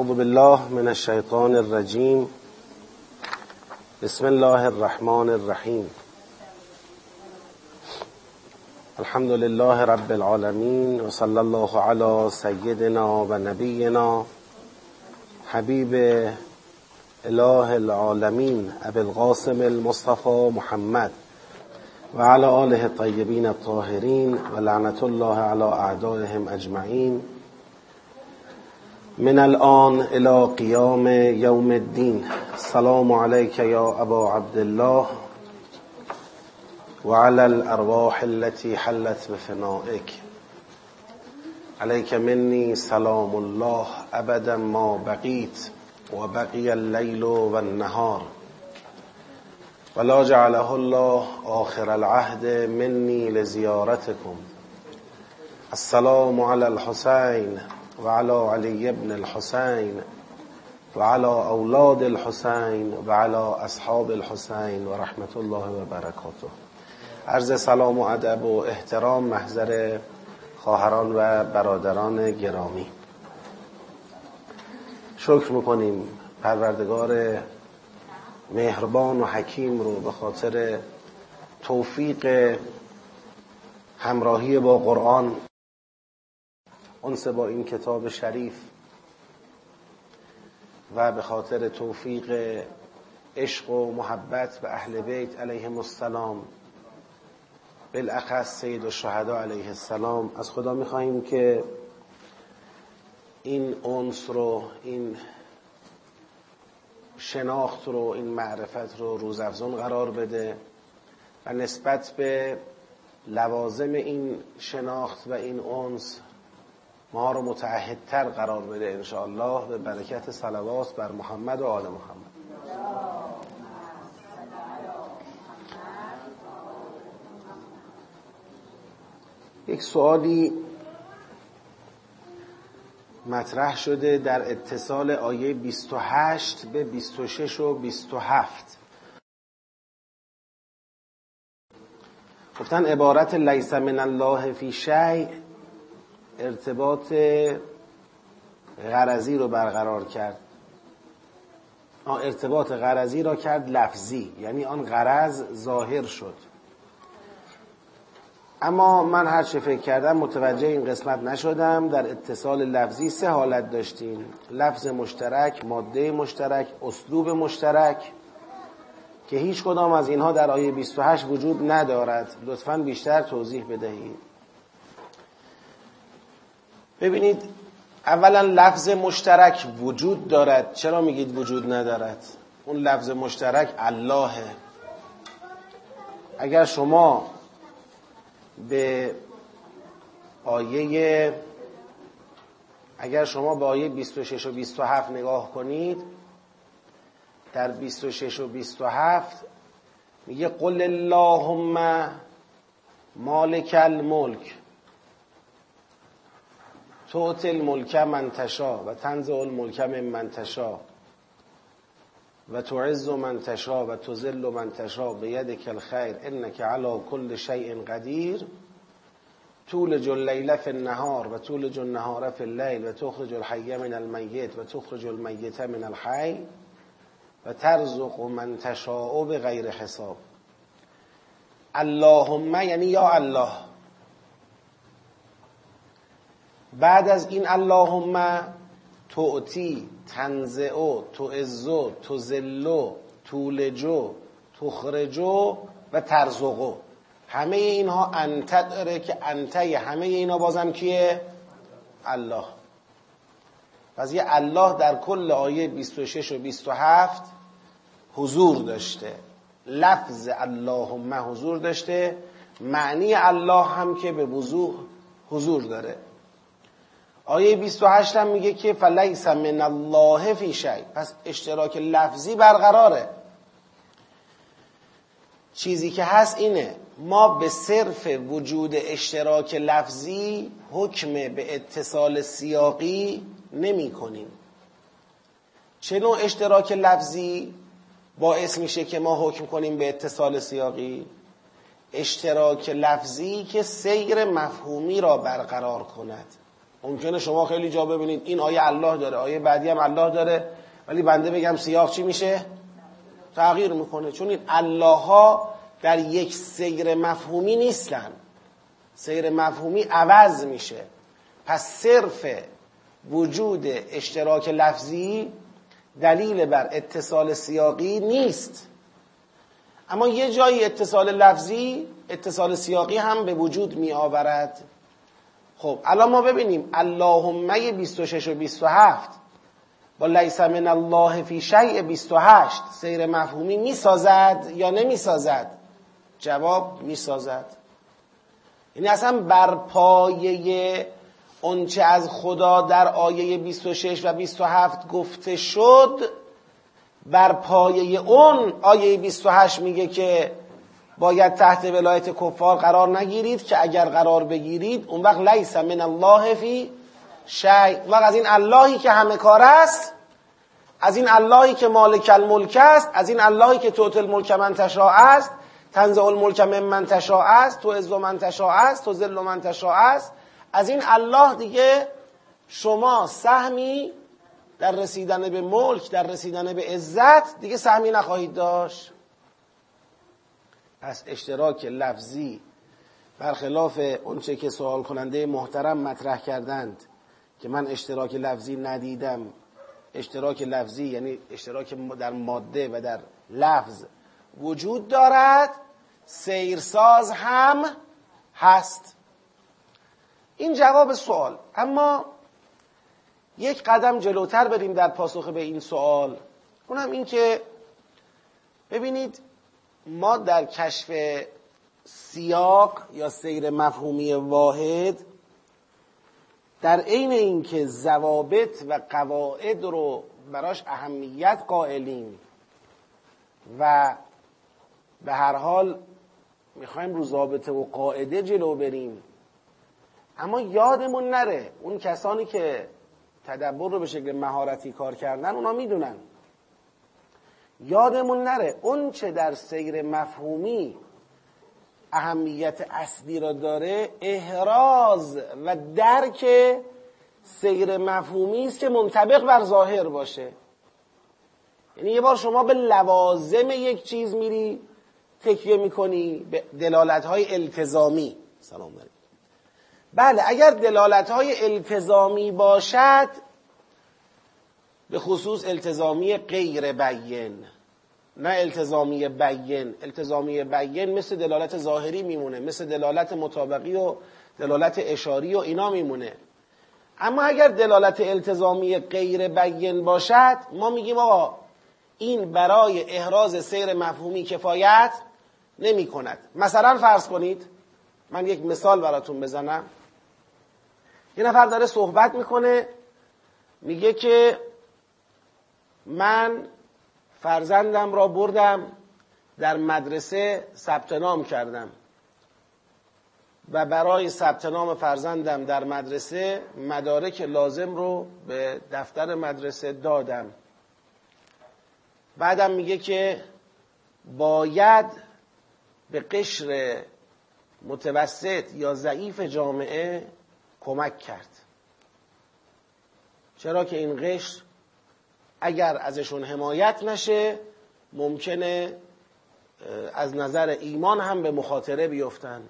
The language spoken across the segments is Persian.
اعوذ بالله من الشیطان الرجیم بسم الله الرحمن الرحیم الحمد لله رب العالمین و صلی الله علی سیدنا و نبینا حبیب اله العالمین ابی القاسم المصطفى محمد و علی آله الطیبین الطاهرین و لعنت الله علی اعدائهم اجمعین من الآن إلى قیام یوم الدین سلام علیک یا أبا عبدالله وعلى الأرواح التي حلت بفنائك. عليك مني سلام الله أبدا ما بقيت وبقي الليل والنهار. ولا جعله الله آخر العهد مني لزيارتكم. السلام على الحسين وعلى علي بن الحسين وعلى أولاد الحسين وعلى أصحاب الحسين ورحمة الله وبركاته عرض سلام و ادب و احترام محضر خواهران و برادران گرامی. شکر می‌کنیم پروردگار مهربان و حکیم رو به خاطر توفیق همراهی با قرآن انس با این کتاب شریف و به خاطر توفیق عشق و محبت به اهل بیت علیهم السلام بالاخص سید الشهدا علیه السلام از خدا می‌خواهیم که این انس رو این شناخت رو این معرفت رو روزافزون قرار بده و نسبت به لوازم این شناخت و این انس ما رو متعهدتر قرار بده انشاءالله به برکت صلوات بر محمد و آل محمد. یک سوالی مطرح شده در اتصال آیه 28 به 26 و 27 گفتن عبارت لیس من الله فی شیء ارتباط غرضی رو برقرار کرد. ارتباط غرضی را کرد لفظی. یعنی آن غرض ظاهر شد. اما من هر چه فکر کردم متوجه این قسمت نشدم. در اتصال لفظی سه حالت داشتیم. لفظ مشترک ماده مشترک اسلوب مشترک که هیچ کدام از اینها در آیه 28 وجود ندارد. لطفا بیشتر توضیح بدهید. ببینید اولا لفظ مشترک وجود دارد. چرا میگید وجود ندارد؟ اون لفظ مشترک اللهه. اگر شما به آیه اگر شما به آیه 26 و 27 نگاه کنید در 26 و 27 میگه قل اللهم مالک الملک. توت الملک من تشا و تنزع الملک من من تشا و تعز من تشا و تذل من تشا بیدک الخیر انک علی کل شیء قدیر تولج اللیل فی النهار و تولج النهار فی اللیل و تخرج الحی من المیت و تخرج المیت من الحی و ترزق من تشاء بغیر حساب. اللهم یعنی یا الله. بعد از این اللهم تعطی تنزعو تعزو تزلو تولجو تخرجو و ترزقو همه اینها انت داره که انته همه اینا بازم کیه؟ الله. پس یه الله در کل آیه 26 و 27 حضور داشته. لفظ اللهم حضور داشته. معنی الله هم که به وضوح حضور داره. آیه 28 هم میگه که فلیس من الله فی شی. پس اشتراک لفظی برقراره. چیزی که هست اینه ما به صرف وجود اشتراک لفظی حکم به اتصال سیاقی نمی کنیم. چه نوع اشتراک لفظی باعث میشه که ما حکم کنیم به اتصال سیاقی؟ اشتراک لفظی که سیر مفهومی را برقرار کند. ممکنه شما خیلی جا ببینید. این آیه الله داره آیه بعدی هم الله داره. ولی بنده بگم سیاق چی میشه؟ تغییر می‌کنه. چون این الله ها در یک سیر مفهومی نیستن. سیر مفهومی عوض میشه. پس صرف وجود اشتراک لفظی دلیل بر اتصال سیاقی نیست. اما یه جایی اتصال لفظی اتصال سیاقی هم به وجود می آورد خب الان ما ببینیم اللهمه 26 و 27 با لیس من الله فی شیء 28 سیر مفهومی می سازد یا نمی سازد جواب می سازد یعنی اصلا بر پایه اونچه از خدا در آیه 26 و 27 گفته شد بر پایه اون آیه 28 میگه که باید تحت ولایت کفار قرار نگیرید که اگر قرار بگیرید اون وقت لیس من الله فی شیء وقت از این اللهی که همه کار است از این اللهی که مالک الملک است از این اللهی که توت الملک من تشاء است تنزع الملک من من تشاء است تو عز من تشاء است تو ذل من تشاء است. از این الله دیگه شما سهمی در رسیدن به ملک در رسیدن به عزت دیگه سهمی نخواهید داشت. پس اشتراک لفظی برخلاف اونچه که سوال کننده محترم مطرح کردند که من اشتراک لفظی ندیدم. اشتراک لفظی یعنی اشتراک در ماده و در لفظ وجود دارد. سیرساز هم هست. این جواب سوال. اما یک قدم جلوتر بریم در پاسخ به این سوال. اونم این که ببینید ما در کشف سیاق یا سیر مفهومی واحد در عین اینکه ضوابط و قواعد رو براش اهمیت قائلیم و به هر حال می‌خوایم رو ضابطه و قاعده جلو بریم. اما یادمون نره اون کسانی که تدبر رو به شکل مهارتی کار کردن اونا می‌دونن. یادمون نره اون چه در سیر مفهومی اهمیت اصلی را داره احراز و درک سیر مفهومی است که منطبق بر ظاهر باشه یعنی یه بار شما به لوازم یک چیز میری تکیه می‌کنی به دلالت های التزامی سلام داریم. بله اگر دلالت های التزامی باشد به خصوص التزامی غیر بین نه التزامی بین التزامی بین مثل دلالت ظاهری میمونه مثل دلالت مطابقی و دلالت اشاری و اینا میمونه. اما اگر دلالت التزامی غیر بین باشد ما میگیم آقا این برای احراز سیر مفهومی کفایت نمی کند مثلا فرض کنید من یک مثال براتون بزنم. یه نفر داره صحبت می‌کنه میگه که من فرزندم را بردم در مدرسه ثبت نام کردم. و برای ثبت نام فرزندم در مدرسه مدارک لازم رو به دفتر مدرسه دادم. بعدم میگه که باید به قشر متوسط یا ضعیف جامعه کمک کرد. چرا که این قشر اگر ازشون حمایت نشه ممکنه از نظر ایمان هم به مخاطره بیفتن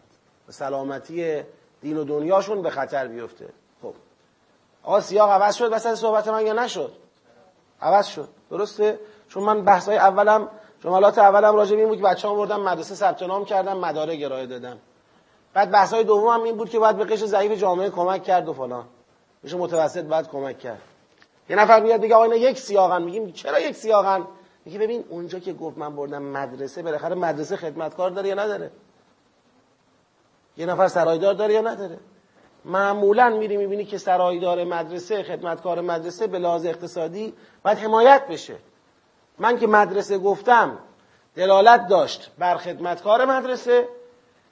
سلامتی دین و دنیاشون به خطر بیفته. خب. آقا سیاق عوض شد وسط صحبت من یا نشد؟ عوض شد. درسته؟ چون من بحثای اولم جملات اولم راجع به این بود که بچه‌ام بردم مدرسه ثبت نام کردم مدارک ارائه دادم بعد بحثای دوم این بود که باید به قشر ضعیف جامعه کمک کرد و فلان. میشه متوسط باید کمک کرد. یه نفر میاد بگه آقا یک سیاقن. میگیم چرا یک سیاقن؟ میگه ببین اونجا که گفت من بردم مدرسه بالاخره مدرسه خدمتکار داره یا نداره؟ یه نفر سرایدار داره یا نداره؟ معمولا میری می‌بینی که سرایدار مدرسه خدمتکار مدرسه به لحاظ اقتصادی باید حمایت بشه. من که مدرسه گفتم دلالت داشت بر خدمتکار مدرسه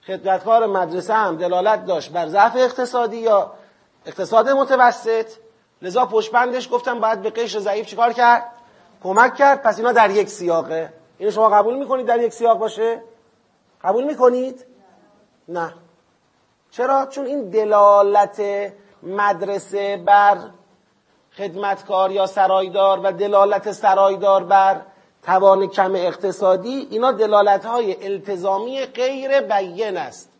خدمتکار مدرسه هم دلالت داشت بر ضعف اقتصادی یا اقتصاد متوسط. لذا پشبندش گفتم باید به قشر ضعیف چیکار کرد؟ کمک کرد. پس اینا در یک سیاقه. اینو شما قبول می‌کنید در یک سیاق باشه؟ قبول می‌کنید؟ نه. چرا؟ چون این دلالت مدرسه بر خدمتکار یا سرایدار و دلالت سرایدار بر توان کم اقتصادی اینا دلالت های التزامی غیر بیان است.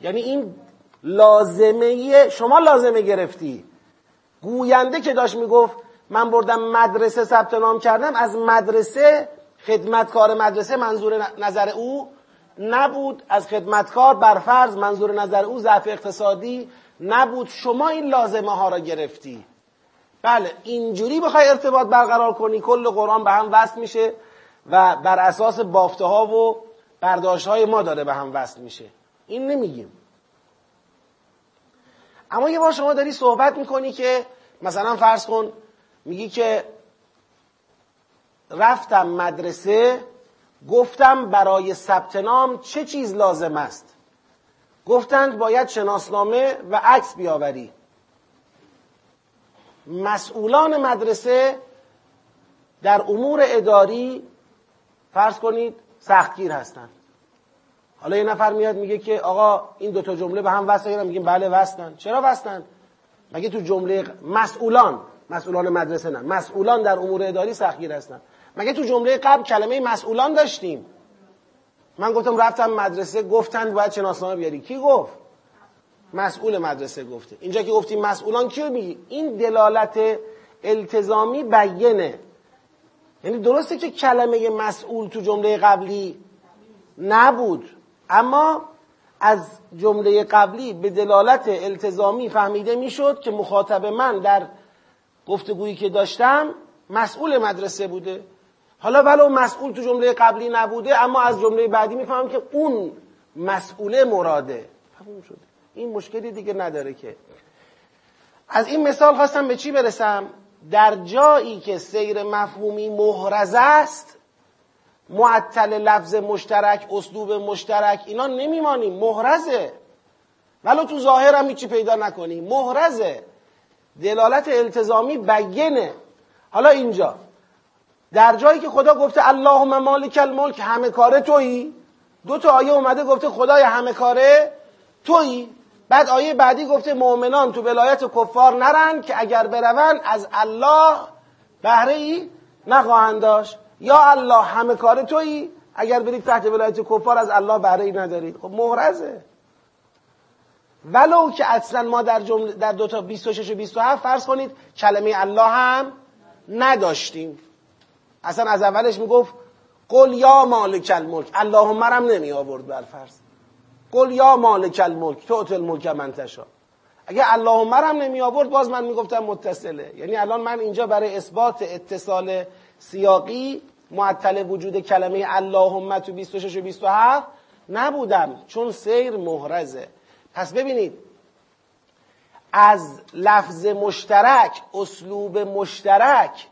یعنی این لازمه شما لازمه گرفتی. گوینده که داشت می‌گفت من بردم مدرسه ثبت نام کردم از مدرسه خدمتکار مدرسه منظور نظر او نبود. از خدمتکار بر فرض منظور نظر او ضعف اقتصادی نبود. شما این لازمه ها را گرفتی. بله اینجوری بخوای ارتباط برقرار کنی کل قرآن به هم وصل میشه و بر اساس بافته ها و برداشت های ما داره به هم وصل میشه. این نمیگیم. اما یه بار شما داری صحبت می‌کنی که مثلا فرض کن میگی که رفتم مدرسه گفتم برای ثبت نام چه چیز لازم است؟ گفتند باید شناسنامه و عکس بیاوری. مسئولان مدرسه در امور اداری فرض کنید سختگیر هستند. حالا یه نفر میاد میگه که آقا این دوتا جمله به هم وصل میگیم بله وصلن. چرا وصلن؟ مگه تو جمله مسئولان مسئولان مدرسه نه. مسئولان در امور اداری سختگیر هستن. مگه تو جمله قبل کلمه مسئولان داشتیم؟ من گفتم رفتم مدرسه گفتند باید شناسنامه بیاری. کی گفت؟ مسئول مدرسه گفته. اینجا که گفتیم مسئولان کیو میگی؟ این دلالت التزامی بیینه یعنی درسته که کلمه مسئول تو جمله قبلی نبود. اما از جمله قبلی به دلالت التزامی فهمیده می‌شد که مخاطب من در گفتگویی که داشتم مسئول مدرسه بوده. حالا ولو مسئول تو جمله قبلی نبوده اما از جمله بعدی می‌فهمم که اون مسئول مراده. تموم شده این مشکلی دیگه نداره که. از این مثال خواستم به چی برسم؟ در جایی که سیر مفهومی محرز است معطل لفظ مشترک اسلوب مشترک اینا نمیمانیم. محرزه. ولو تو ظاهر هم هیچی پیدا نکنیم محرزه. دلالت التزامی بگنه. حالا اینجا. در جایی که خدا گفته اللهم مالک الملک همه کاره تویی. دو تا آیه اومده گفته خدای همه کاره تویی. بعد آیه بعدی گفته مؤمنان تو ولایت کفار نرن که اگر برون از الله بهره ای نخواهند داشت. یا الله همه کار تویی؟ اگر برید تحت ولایت کفار از الله بهره ای ندارید خب محرزه. ولو که اصلا ما در جمله در دو تا 26 و 27 فرض کنید کلمه الله هم نداشتیم. اصلا از اولش می‌گفت قل یا مالک الملک. اللهم مرم نمی آورد بر فرض قل یا مالک الملک تو الملک من تشا اگه اللهم مرم نمی آورد باز من می‌گفتم متصله. یعنی الان من اینجا برای اثبات اتصال سیاقی معطل وجود کلمه اللهم تو 26 و 27 نبودم چون سیر محرزه پس ببینید از لفظ مشترک اسلوب مشترک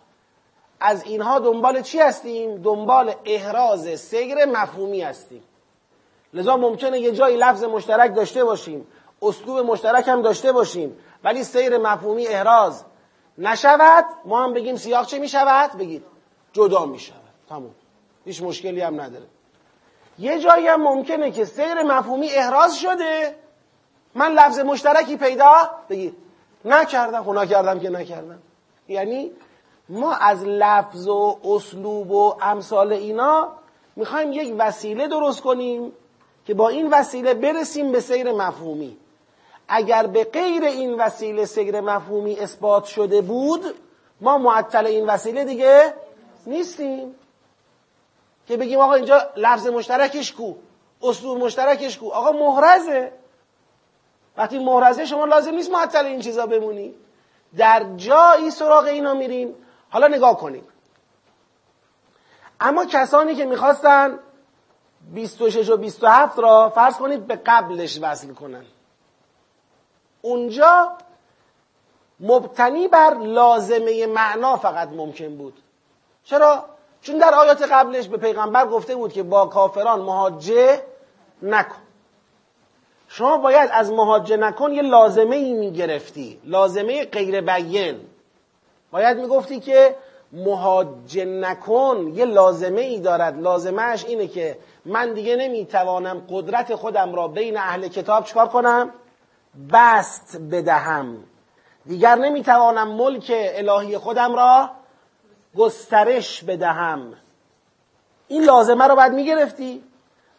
از اینها دنبال چی هستیم؟ دنبال احراز سیر مفهومی هستیم لذا ممکنه یه جایی لفظ مشترک داشته باشیم اسلوب مشترک هم داشته باشیم ولی سیر مفهومی احراز نشود ما هم بگیم سیاق چه می‌شود؟ بگید جدا می‌شود تموم. هیچ مشکلی هم نداره. یه جایی هم ممکنه که سیر مفهومی احراز شده. من لفظ مشترکی پیدا بگید نکردم خب کردم که نکردم. یعنی ما از لفظ و اسلوب و امثال اینا می‌خوایم یک وسیله درست کنیم که با این وسیله برسیم به سیر مفهومی. اگر به غیر این وسیله سیر مفهومی اثبات شده بود ما معطل این وسیله دیگه نیستیم. که بگیم آقا اینجا لفظ مشترکش کو اسلوب مشترکش کو. آقا محرزه. وقتی محرزه شما لازم نیست معطل این چیزا بمونی. در جایی سراغ اینا میریم حالا نگاه کنیم. اما کسانی که می‌خواستن 26 و 27 را فرض کنید به قبلش وصل کنن. اونجا مبتنی بر لازمه معنا فقط ممکن بود. چرا؟ چون در آیات قبلش به پیغمبر گفته بود که با کافران مهاجه نکن. شما باید از مهاجه نکن یه لازمه ای می‌گرفتی لازمه غیر بیین باید می‌گفتی که مهاجه نکن یه لازمه ای دارد. لازمهش اینه که من دیگه نمی‌توانم قدرت خودم را بین اهل کتاب چکار کنم؟ بست بدهم. دیگر نمی‌توانم ملک الهی خودم را گسترش بدهم. این لازمه رو باید می‌گرفتی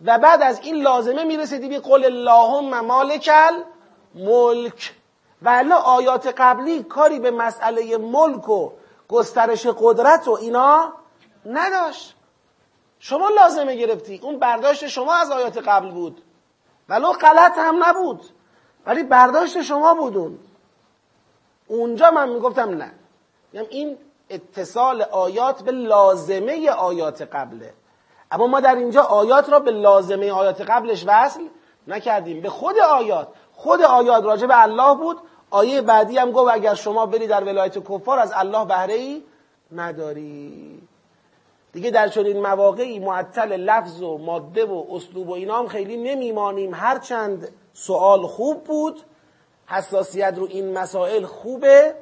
و بعد از این لازمه می‌رسیدی به قول اللهم مالکل ملک و آیات قبلی کاری به مسئله ملک و گسترش قدرت و اینا نداشت. شما لازمه گرفتی. اون برداشت شما از آیات قبل بود. ولو غلط هم نبود. ولی برداشت شما بودون اونجا من می‌گفتم نه. این اتصال آیات به لازمه آیات قبله. اما ما در اینجا آیات را به لازمه آیات قبلش وصل نکردیم. به خود آیات. خود آیات راجع به الله بود. آیه بعدی هم گفت اگر شما بری در ولایت کفار از الله بهره ای نداری. دیگه در چنین مواقعی معطل لفظ و ماده و اسلوب و اینا هم خیلی نمیمانیم. هرچند سوال خوب بود. حساسیت رو این مسائل خوبه.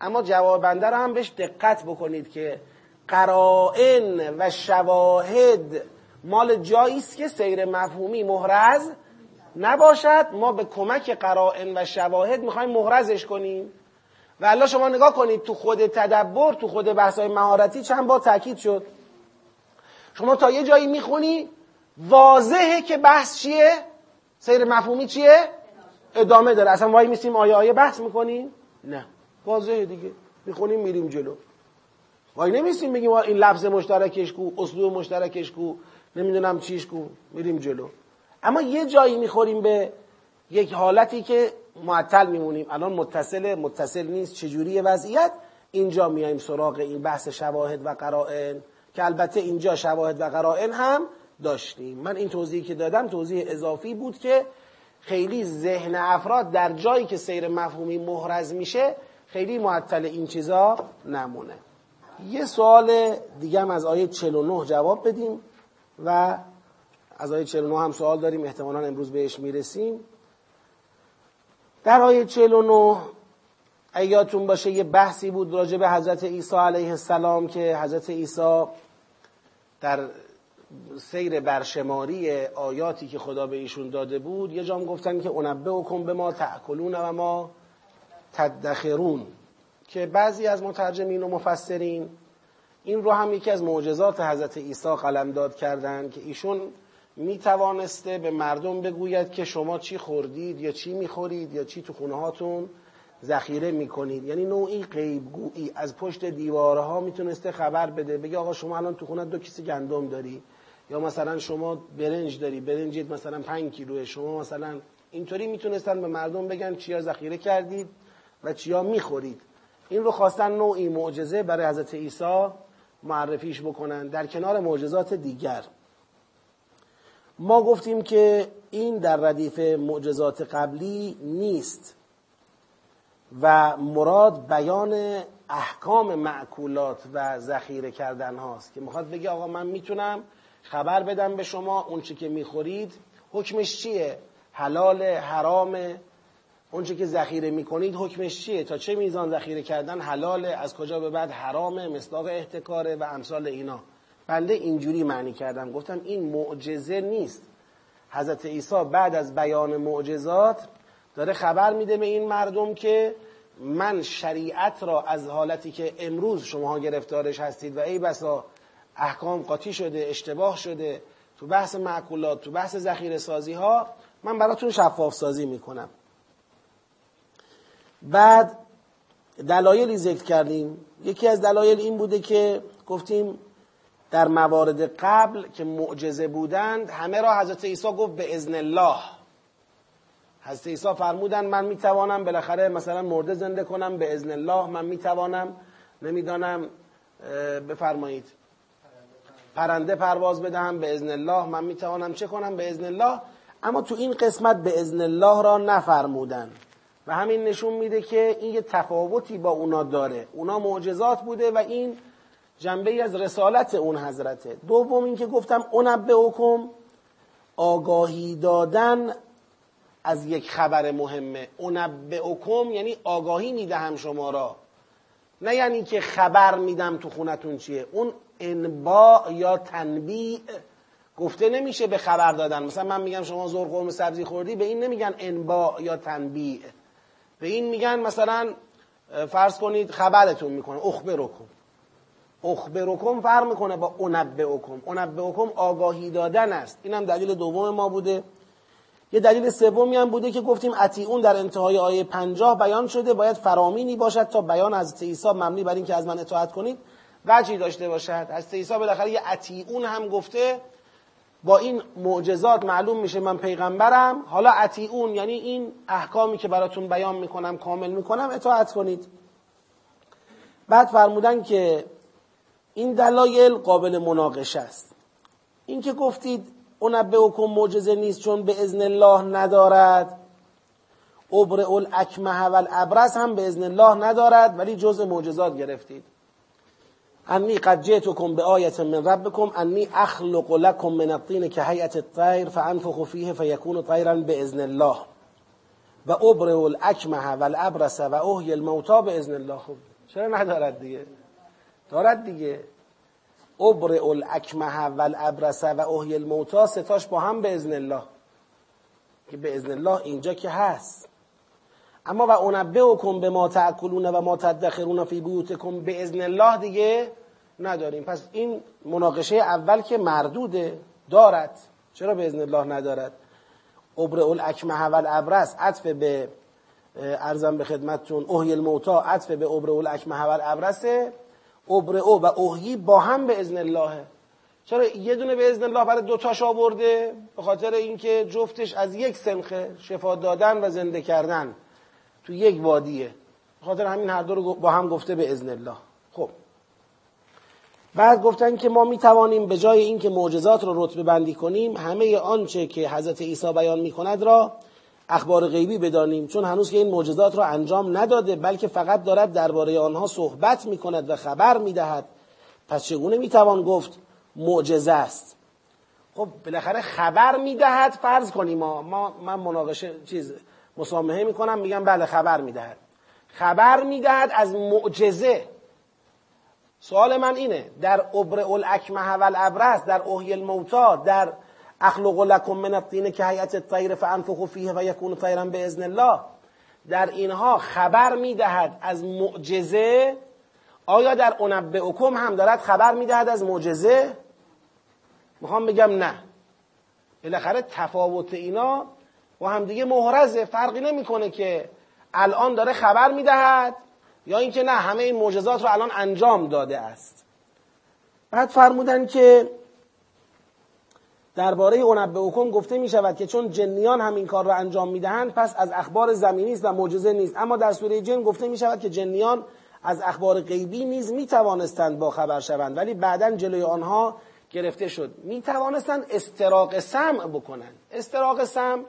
اما جوابنده رو هم بهش دقت بکنید که قرائن و شواهد مال جایی است که سیر مفهومی محرز نباشد. ما به کمک قرائن و شواهد می‌خوایم محرزش کنیم. و الله شما نگاه کنید تو خود تدبر تو خود بحثای مهارتی چند با تاکید شد. شما تا یه جایی می‌خونی واضحه که بحث چیه؟ سیر مفهومی چیه؟ ادامه داره. اصلا وای میسیم آیه آیه بحث می‌کنیم؟ نه. واضحه دیگه. می‌خونیم میریم جلو. وای نمیسیم بگیم این لفظ مشترکش کو اسلوب مشترکش کو نمی‌دونم چیش کو. میریم جلو. اما یه جایی می‌خوریم به یک حالتی که معطل میمونیم. الان متصل متصل نیست چجوری وضعیت؟ اینجا میایم سراغ این بحث شواهد و قرائن که البته اینجا شواهد و قرائن هم داشتیم. من این توضیحی که دادم توضیح اضافی بود که خیلی ذهن افراد در جایی که سیر مفهومی محرز میشه خیلی معطل این چیزا نمونه. یه سوال دیگه هم از آیه 49 جواب بدیم و از آیه 49 هم سوال داریم. احتمالا امروز بهش می‌رسیم. در آیه 49 ایاتون باشه یه بحثی بود راجع به حضرت عیسی علیه السلام که حضرت عیسی در سیر برشماری آیاتی که خدا به ایشون داده بود یه جام گفتن که انبه و به ما تأکلون و ما تدخرون که بعضی از مترجمین و مفسرین این رو هم یکی از معجزات حضرت عیسی قلمداد کردند که ایشون می توانسته به مردم بگوید که شما چی خوردید یا چی می‌خورید یا چی تو خونه هاتون ذخیره می‌کنید. یعنی نوعی غیبگویی. از پشت دیوارها می‌تونسته خبر بده. بگه آقا شما الان تو خونه دو کیسه گندم داری. یا مثلا شما برنج داری. برنجید مثلا پنج کیلوه. شما مثلا اینطوری می‌تونستن به مردم بگن چیا ذخیره کردید. و چیا می‌خورید. این رو خواستن نوعی معجزه برای حضرت عیسی معرفیش بکنن در کنار معجزات دیگر. ما گفتیم که این در ردیف معجزات قبلی نیست و مراد بیان احکام معکولات و ذخیره کردن هاست که می‌خواد بگه آقا من می‌تونم خبر بدم به شما اون چی که می‌خورید حکمش چیه؟ حلال حرام؟ اون چی که ذخیره می‌کنید حکمش چیه؟ تا چه میزان ذخیره کردن حلاله؟ از کجا به بعد حرامه؟ مصداق احتکاره و امثال اینا. بنده اینجوری معنی کردم. گفتم این معجزه نیست. حضرت عیسی بعد از بیان معجزات داره خبر میده به این مردم که من شریعت را از حالتی که امروز شما گرفتارش هستید و ای بسا احکام قاطی شده اشتباه شده تو بحث معکولات تو بحث ذخیره سازی ها من براتون شفاف سازی می‌کنم. بعد دلایلی ذکر کردیم. یکی از دلایل این بوده که گفتیم در موارد قبل که معجزه بودند همه را حضرت عیسی گفت به ازن الله. حضرت عیسی فرمودن من می‌توانم بالاخره مثلا مرده زنده کنم به ازن الله من می‌توانم. نمی‌دانم بفرمایید. پرنده پرواز بدهم به ازن الله من می‌توانم چه کنم؟ به ازن الله. اما تو این قسمت به ازن الله را نفرمودن و همین نشون میده که این یه تفاوتی با اونا داره. اونا معجزات بوده و این جنبه از رسالت اون حضرته. دوم این که گفتم اونبه حکم آگاهی دادن از یک خبر مهمه. اونبه حکم یعنی آگاهی می‌دهم شما را. نه یعنی که خبر میدم تو خونتون چیه. اون انباع یا تنبیع گفته نمیشه به خبر دادن. مثلا من میگم شما زور سبزی خوردی به این نمیگن انباع یا تنبیع. به این میگن مثلا فرض کنید خبرتون می‌کنه. اخبرکم. اخبرکم فرق می‌کنه با انبئکم. انبئکم آگاهی دادن است. اینم دلیل دوم ما بوده. یه دلیل سومی هم بوده که گفتیم اون در انتهای آیه پنجاه بیان شده. باید فرامینی باشد تا بیان از عیسی مبنی بر اینکه از من اطاعت کنید. وجهی داشته باشد. از عیسی بالاخره یه اون هم گفته. با این معجزات معلوم میشه من پیغمبرم. حالا اون یعنی این احکامی که براتون بیان می‌کنم کامل می‌کنم اطاعت کنید. بعد فرمودن که این دلایل قابل مناقشه است. این که گفتید حکم معجزه نیست چون به ازن الله ندارد. ابر الاکمه و الابرس هم به ازن الله ندارد ولی جز معجزات گرفتید. انی قد جئتکم به آیت من ربکم انی اخلق لکم من الطین که هیئت الطیر فانفخ فیه فیکون طیرا به ازن الله. و ابر الاکمه و الابرس و احی الموتا به ازن الله. خب چرا ندارد دیگه دارد دیگه ابر الاکمه و و احی الموتا ستاش با هم به ازن الله. که به ازن الله اینجا که هست. اما و کن به ما تأکلون و ما تدخرون فی بیوتکم به ازن الله دیگه نداریم. پس این مناقشه اول که مردوده دارد. چرا به ازن الله ندارد؟ ابر الاکمه و الابرس عطف به ارزم به خدمتتون اوهی الموتا عطف به ابر الاکمه و الابرسه ابر او و اوهی با هم به ازن الله. چرا یه دونه به ازن الله برای دوتاش آورده؟ به خاطر اینکه جفتش از یک سنخه شفا دادن و زنده کردن. تو یک وادیه. خاطر همین هر دو رو با هم گفته به ازن الله. خب. بعد گفتن که ما می توانیم به جای اینکه معجزات رو رتبه بندی کنیم همه آنچه که حضرت عیسی بیان می کند را اخبار غیبی بدانیم. چون هنوز که این معجزات را انجام نداده بلکه فقط دارد درباره آنها صحبت می کند و خبر می دهد پس چگونه می توان گفت معجزه است؟ خب بالاخره خبر می دهد فرض کنیم ما من مناقشه چیز مسامحه می‌کنم میگم بله خبر می‌دهد. خبر می‌دهد از معجزه. سوال من اینه در ابر الاکمه و الابرس در اوهی الموتا در اخلق لکم من الطین که هیئت الطیر فانفخ فیه و یکون طیرا باذن الله در اینها خبر می‌دهد از معجزه. آیا در انبئکم هم دارد خبر می‌دهد از معجزه؟ می‌خوام بگم نه. بالاخره تفاوت اینا با همدیگه محرزه فرقی نمی‌کنه که الان داره خبر می‌دهد یا اینکه نه همه این معجزات رو الان انجام داده است. بعد فرمودن که درباره حکم گفته می شود که چون جنیان هم این کار رو انجام می‌دهند پس از اخبار زمینی است و معجزه نیست. اما در سوره جن گفته می شود که جنیان از اخبار غیبی نیز می توانستند با خبر شوند ولی بعدا جلوی آنها گرفته شد. می توانستند استراق سمع بکنند. استراق سمع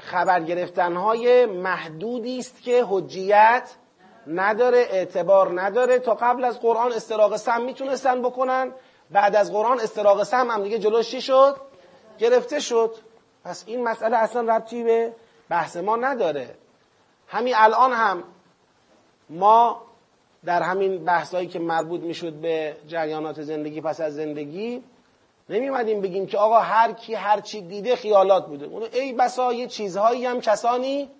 خبر گرفتن های محدودی است که حجیت نداره اعتبار نداره. تا قبل از قرآن استراق سم می‌تونستن بکنن بعد از قرآن استراق سم هم دیگه جلوش چی شد؟ گرفته شد. پس این مسئله اصلا ربطی به بحث ما نداره. همین الان هم ما در همین بحثایی که مربوط می‌شد به جریانات زندگی پس از زندگی نمیمدیم بگیم که آقا هر کی هر چی دیده خیالات بوده. اونو ای بسا یه چیزهایی هم کسانی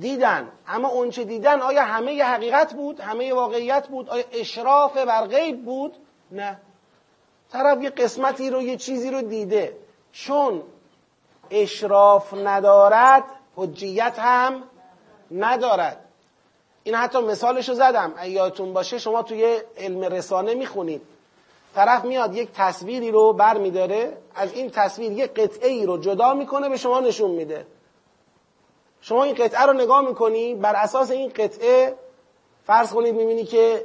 دیدن. اما اون چه دیدن آیا همه ی حقیقت بود؟ همه واقعیت بود؟ آیا اشراف بر غیب بود؟ نه. طرف یه قسمتی رو یه چیزی رو دیده. چون اشراف ندارد حجیت هم ندارد. این حتی مثالشو زدم. ایاتون باشه شما توی علم رسانه می‌خونید. طرف میاد یک تصویری رو بر میداره از این تصویر یک قطعه ای رو جدا می‌کنه به شما نشون میده. شما این قطعه رو نگاه می‌کنی بر اساس این قطعه فرض کنید می‌بینی که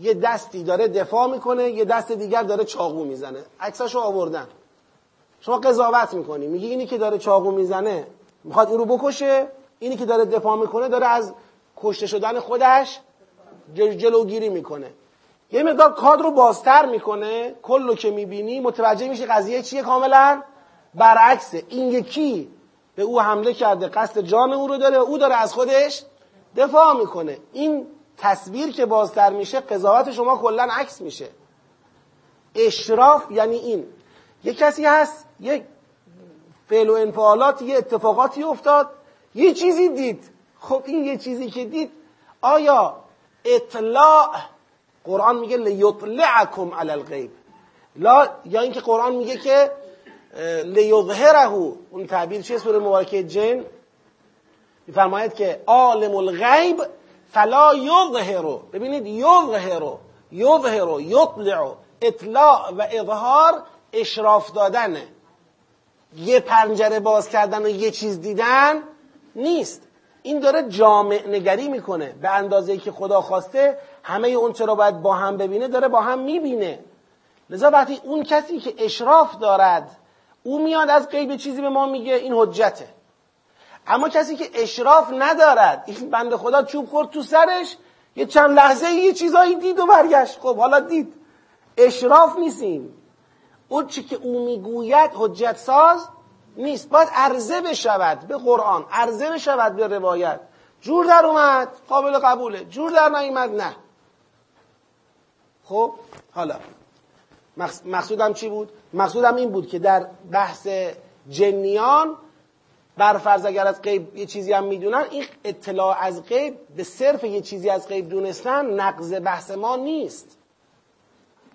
یه دستی داره دفاع می‌کنه یه دست دیگر داره چاقو می‌زنه. عکساشو آوردن. شما قضاوت می‌کنی. میگی اینی که داره چاقو می‌زنه می‌خواد این رو بکشه اینی که داره دفاع می‌کنه داره از کشته شدن خودش جلوگیری می‌کنه. یه مقدار کادر رو بازتر می‌کنه. کل رو که می‌بینی متوجه میشه قضیه چیه کاملا. برعکسه. این یکی به او حمله کرده قصد جان او رو داره او داره از خودش دفاع می‌کنه. این تصویر که بازتر میشه قضاوت شما کلا عکس میشه. اشراف یعنی این. یه کسی هست یک فعل و انفعالات یه اتفاقاتی افتاد یه چیزی دید. خب این یه چیزی که دید آیا اطلاع قرآن میگه لیطلعکم علی الغیب. لا یا اینکه قرآن میگه که لیظهره اون تعبیر چیه؟ سوره مبارکه جن؟ میفرماید که عالم الغیب فلا یظهرو. ببینید یظهرو یظهرو یطلع اطلاع و اظهار اشراف دادنه. یه پنجره باز کردن و یه چیز دیدن نیست. این داره جامع نگری می‌کنه. به اندازه که خدا خواسته همه اون چرا باید با هم ببینه داره با هم می‌بینه. لذا وقتی اون کسی که اشراف دارد او میاد از غیب چیزی به ما میگه این حجته. اما کسی که اشراف ندارد این بند خدا چوب خورد تو سرش یه چند لحظه یه چیزایی دید و برگشت. خب حالا دید. اشراف نیستیم. اون چی که او می‌گوید حجت ساز نیست. باید عرضه بشود به قرآن عرضه بشود به روایت. جور در اومد قابل قبوله. جور در نیومد نه. خب حالا. مقصودم چی بود؟ مقصودم این بود که در بحث جنیان برفرض اگر از غیب یه چیزی هم می‌دونن این اطلاع از غیب به صرف یه چیزی از غیب دونستن نقض بحث ما نیست.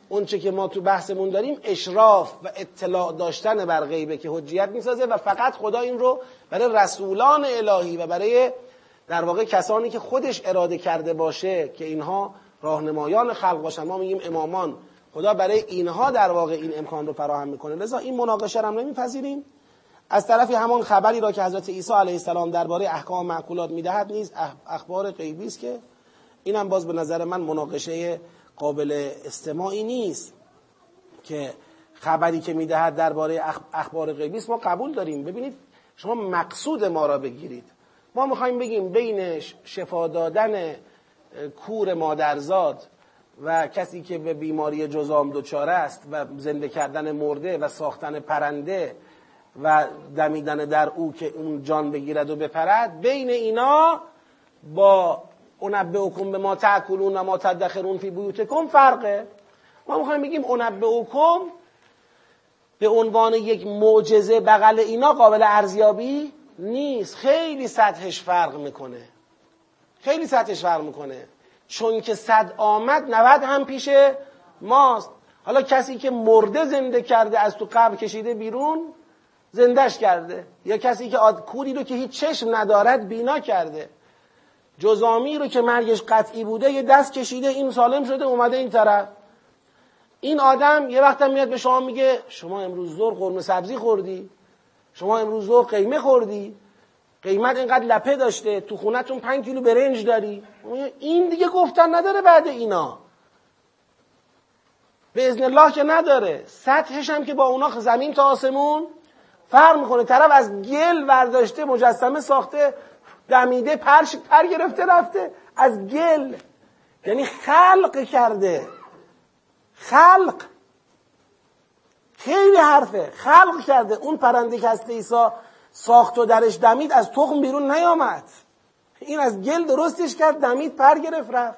اونچه که ما تو بحثمون داریم اشراف و اطلاع داشتن بر غیبه که حجیت می‌سازه و فقط خدا این رو برای رسولان الهی و برای در واقع کسانی که خودش اراده کرده باشه که اینها راهنمایان خلق باشن. ما میگیم امامان. خدا برای اینها در واقع این امکان رو فراهم می‌کنه. لذا این مناقشه رو هم نمیپذیریم. از طرفی همان خبری را که حضرت عیسی علیه السلام درباره احکام معقولات می‌دهد نیز اخبار غیبی است که اینم باز به نظر من مناقشه قابل استماعی نیست که خبری که می‌دهد درباره اخبار غیبی ما قبول داریم. ببینید شما مقصود ما را بگیرید. ما می‌خوایم بگیم بین شفا دادن کور مادرزاد و کسی که به بیماری جزام دچار است و زنده کردن مرده و ساختن پرنده و دمیدن در او که اون جان بگیرد و بپرد بین اینا با اونبئکم به ما تاکلون و ما تدخرون فی بیوتکم فرقه. ما می‌خوایم بگیم اونبئکم به عنوان یک معجزه بغل اینا قابل ارزیابی نیست. خیلی سطحش فرق می‌کنه. خیلی سطحش فرق می‌کنه. چون که صد آمد نود هم پیش ماست. حالا کسی که مرده زنده کرده از تو قبر کشیده بیرون زندش کرده. یا کسی که کوری رو که هیچ چشم ندارد بینا کرده. جزامی رو که مرگش قطعی بوده یه دست کشیده این سالم شده اومده این طرف. این آدم یه وقت میاد به شما میگه شما امروز زور قرمه سبزی خوردی؟ شما امروز زور قیمه خوردی؟ قیمت اینقدر لپه داشته تو خونتون پنج کیلو برنج داری؟ این دیگه گفتن نداره بعد اینا. به ازن الله که نداره. سطحش هم که با اونا زمین تا آسمون فرق می‌کنه. طرف از گل برداشته مجسمه ساخته دمیده پرش پر گرفته رفته. از گل. یعنی خلق کرده. خلق. خیلی حرفه. خلق کرده. اون پرنده که هست ایسا ساخت و درش دمید از تخم بیرون نیامد. این از گل درستش کرد دمید پر گرفت رفت.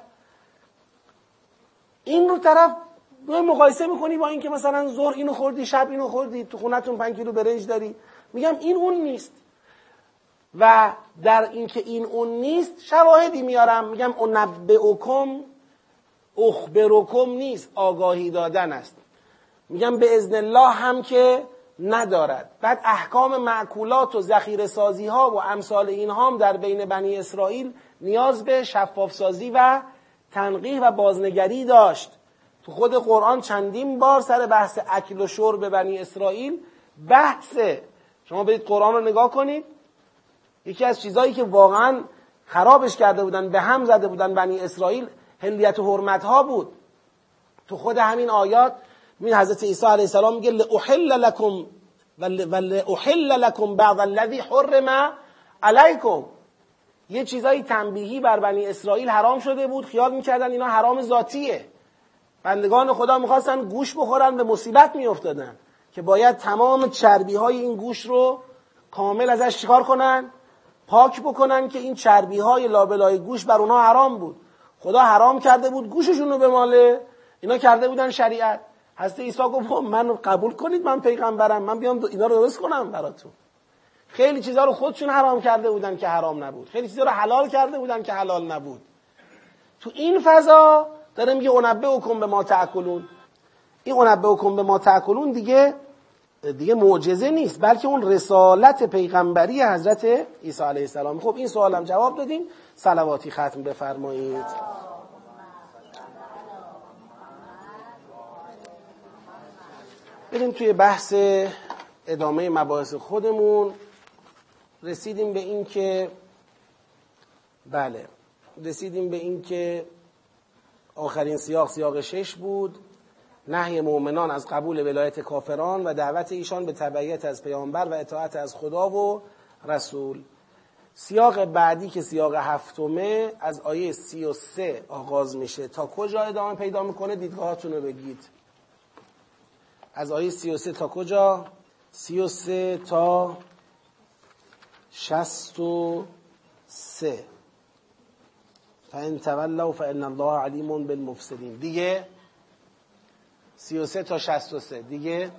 این رو طرف مقایسه می‌کنی با اینکه مثلا ظهر اینو خوردی شب اینو خوردی تو خونتون پنج کیلو برنج داری. میگم این اون نیست. و در اینکه این اون نیست شواهدی میارم. میگم اکم اخبرکم نیست آگاهی دادن است. میگم به ازن الله هم که ندارد. بعد احکام معکولات و ذخیره سازی ها و امثال اینها هم در بین بنی اسرائیل نیاز به شفاف سازی و تنقیح و بازنگری داشت. تو خود قرآن چندین بار سر بحث اکل و شرب بنی اسرائیل بحثه. شما برید قرآن رو نگاه کنید. یکی از چیزهایی که واقعا خرابش کرده بودن به هم زده بودن بنی اسرائیل هلیت و حرمت ها بود. تو خود همین آیات می حضرت عیسی علیه السلام میگه لاحل لکم لاحل لکم بعض الذی حرم علیکم. یه چیزایی تنبیهی بر بنی اسرائیل حرام شده بود خیال می‌کردن اینا حرام ذاتیه. بندگان خدا می‌خواستن گوش بخورن به مصیبت میافتادن که باید تمام چربی های این گوش رو کامل ازش چیکار کنن؟ پاک بکنن که این چربی های لابلای گوش بر اونها حرام بود. خدا حرام کرده بود گوششون رو ماله اینا کرده بودن شریعت. حضرت عیسی گفت من قبول کنید من پیغمبرم. من بیام اینا رو درست کنم براتون. خیلی چیزها رو خودشون حرام کرده بودن که حرام نبود. خیلی چیزها رو حلال کرده بودن که حلال نبود. تو این فضا داره میگه اونبه کن به ما تاکلون این اونبه کن به ما تاکلون دیگه دیگه معجزه نیست بلکه اون رسالت پیغمبری حضرت عیسی علیه السلام. خب این سوالم جواب دادیم. صلواتی ختم بفرمایید. بریم توی بحث ادامه مباحث خودمون. رسیدیم به این که بله. رسیدیم به این که آخرین سیاق سیاق شش بود. نهی مؤمنان از قبول ولایت کافران و دعوت ایشان به تبعیت از پیامبر و اطاعت از خدا و رسول. سیاق بعدی که سیاق هفتمه از آیه سی و سه آغاز میشه. تا کجا ادامه پیدا می‌کنه؟ دیدگاهاتون رو بگید. از آیه سی و سه تا کجا؟ سی و سه تا شست و سه. فان تولوا فان الله علیم بالمفسدین دیگه سی و سه تا شست و سه دیگه؟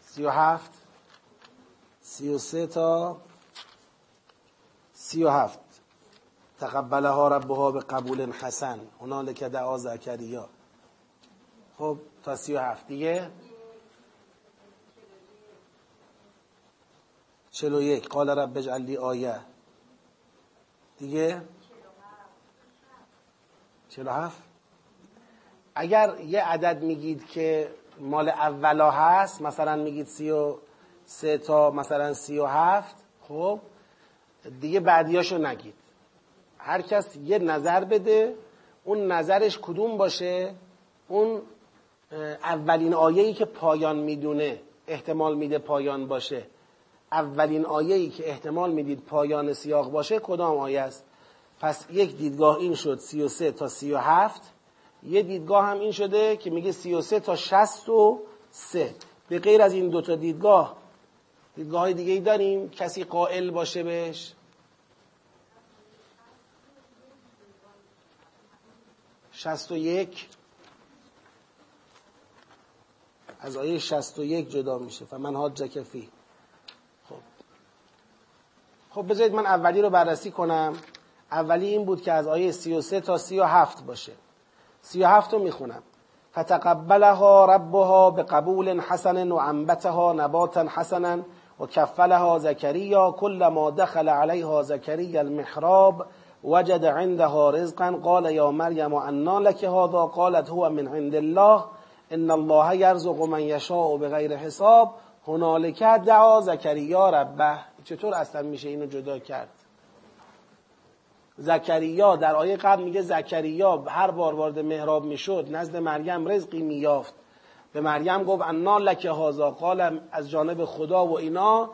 سی و هفت سی و سه تا سی و هفت تقبلها ربها به قبول حسن. هنالک دعا زکریا. خب تا سی و هفت دیگه چلو یک. قال رب اجعل لی آیه. دیگه؟ چلو هفت. اگر یه عدد میگید که مال اولا هست مثلا میگید سی و سه تا مثلا سی و هفت خب؟ دیگه بعدیاشو نگید. هر کس یه نظر بده اون نظرش کدوم باشه؟ اون اولین آیه‌ای که پایان می‌دونه احتمال میده پایان باشه. اولین آیه‌ای که احتمال می‌دید پایان سیاق باشه کدام آیه است؟ پس یک دیدگاه این شد 33 تا 37 یه دیدگاه هم این شده که میگه 33 تا 63 به غیر از این دوتا دیدگاه دیدگاه های دیگه ای داریم. کسی قائل باشه بهش. شست و یک. از آیه شست و یک جدا میشه. فمن ها جکفی خب. خب بذارید من اولی رو بررسی کنم. اولی این بود که از آیه سی و سه تا سی و هفت باشه. سی و هفت رو می‌خونم. فتقبلها ربها به قبول حسن و انبتها نباتا حسنا و کفلها زکریا ما دخل علیها زکریا المحراب وجد عندها رزقا. قال یا مریم انا لك هذا؟ قالت هو من عند الله. ان الله یرزق من یشاء بغیر حساب. هنالک دعا زکریا ربه. چطور اصلا میشه اینو جدا کرد؟ زکریا در آیه قبل میگه زکریا هر بار وارد محراب می‌شد نزد مریم رزقی میافت به مریم گفت انا لک هازا قال از جانب خدا و اینا.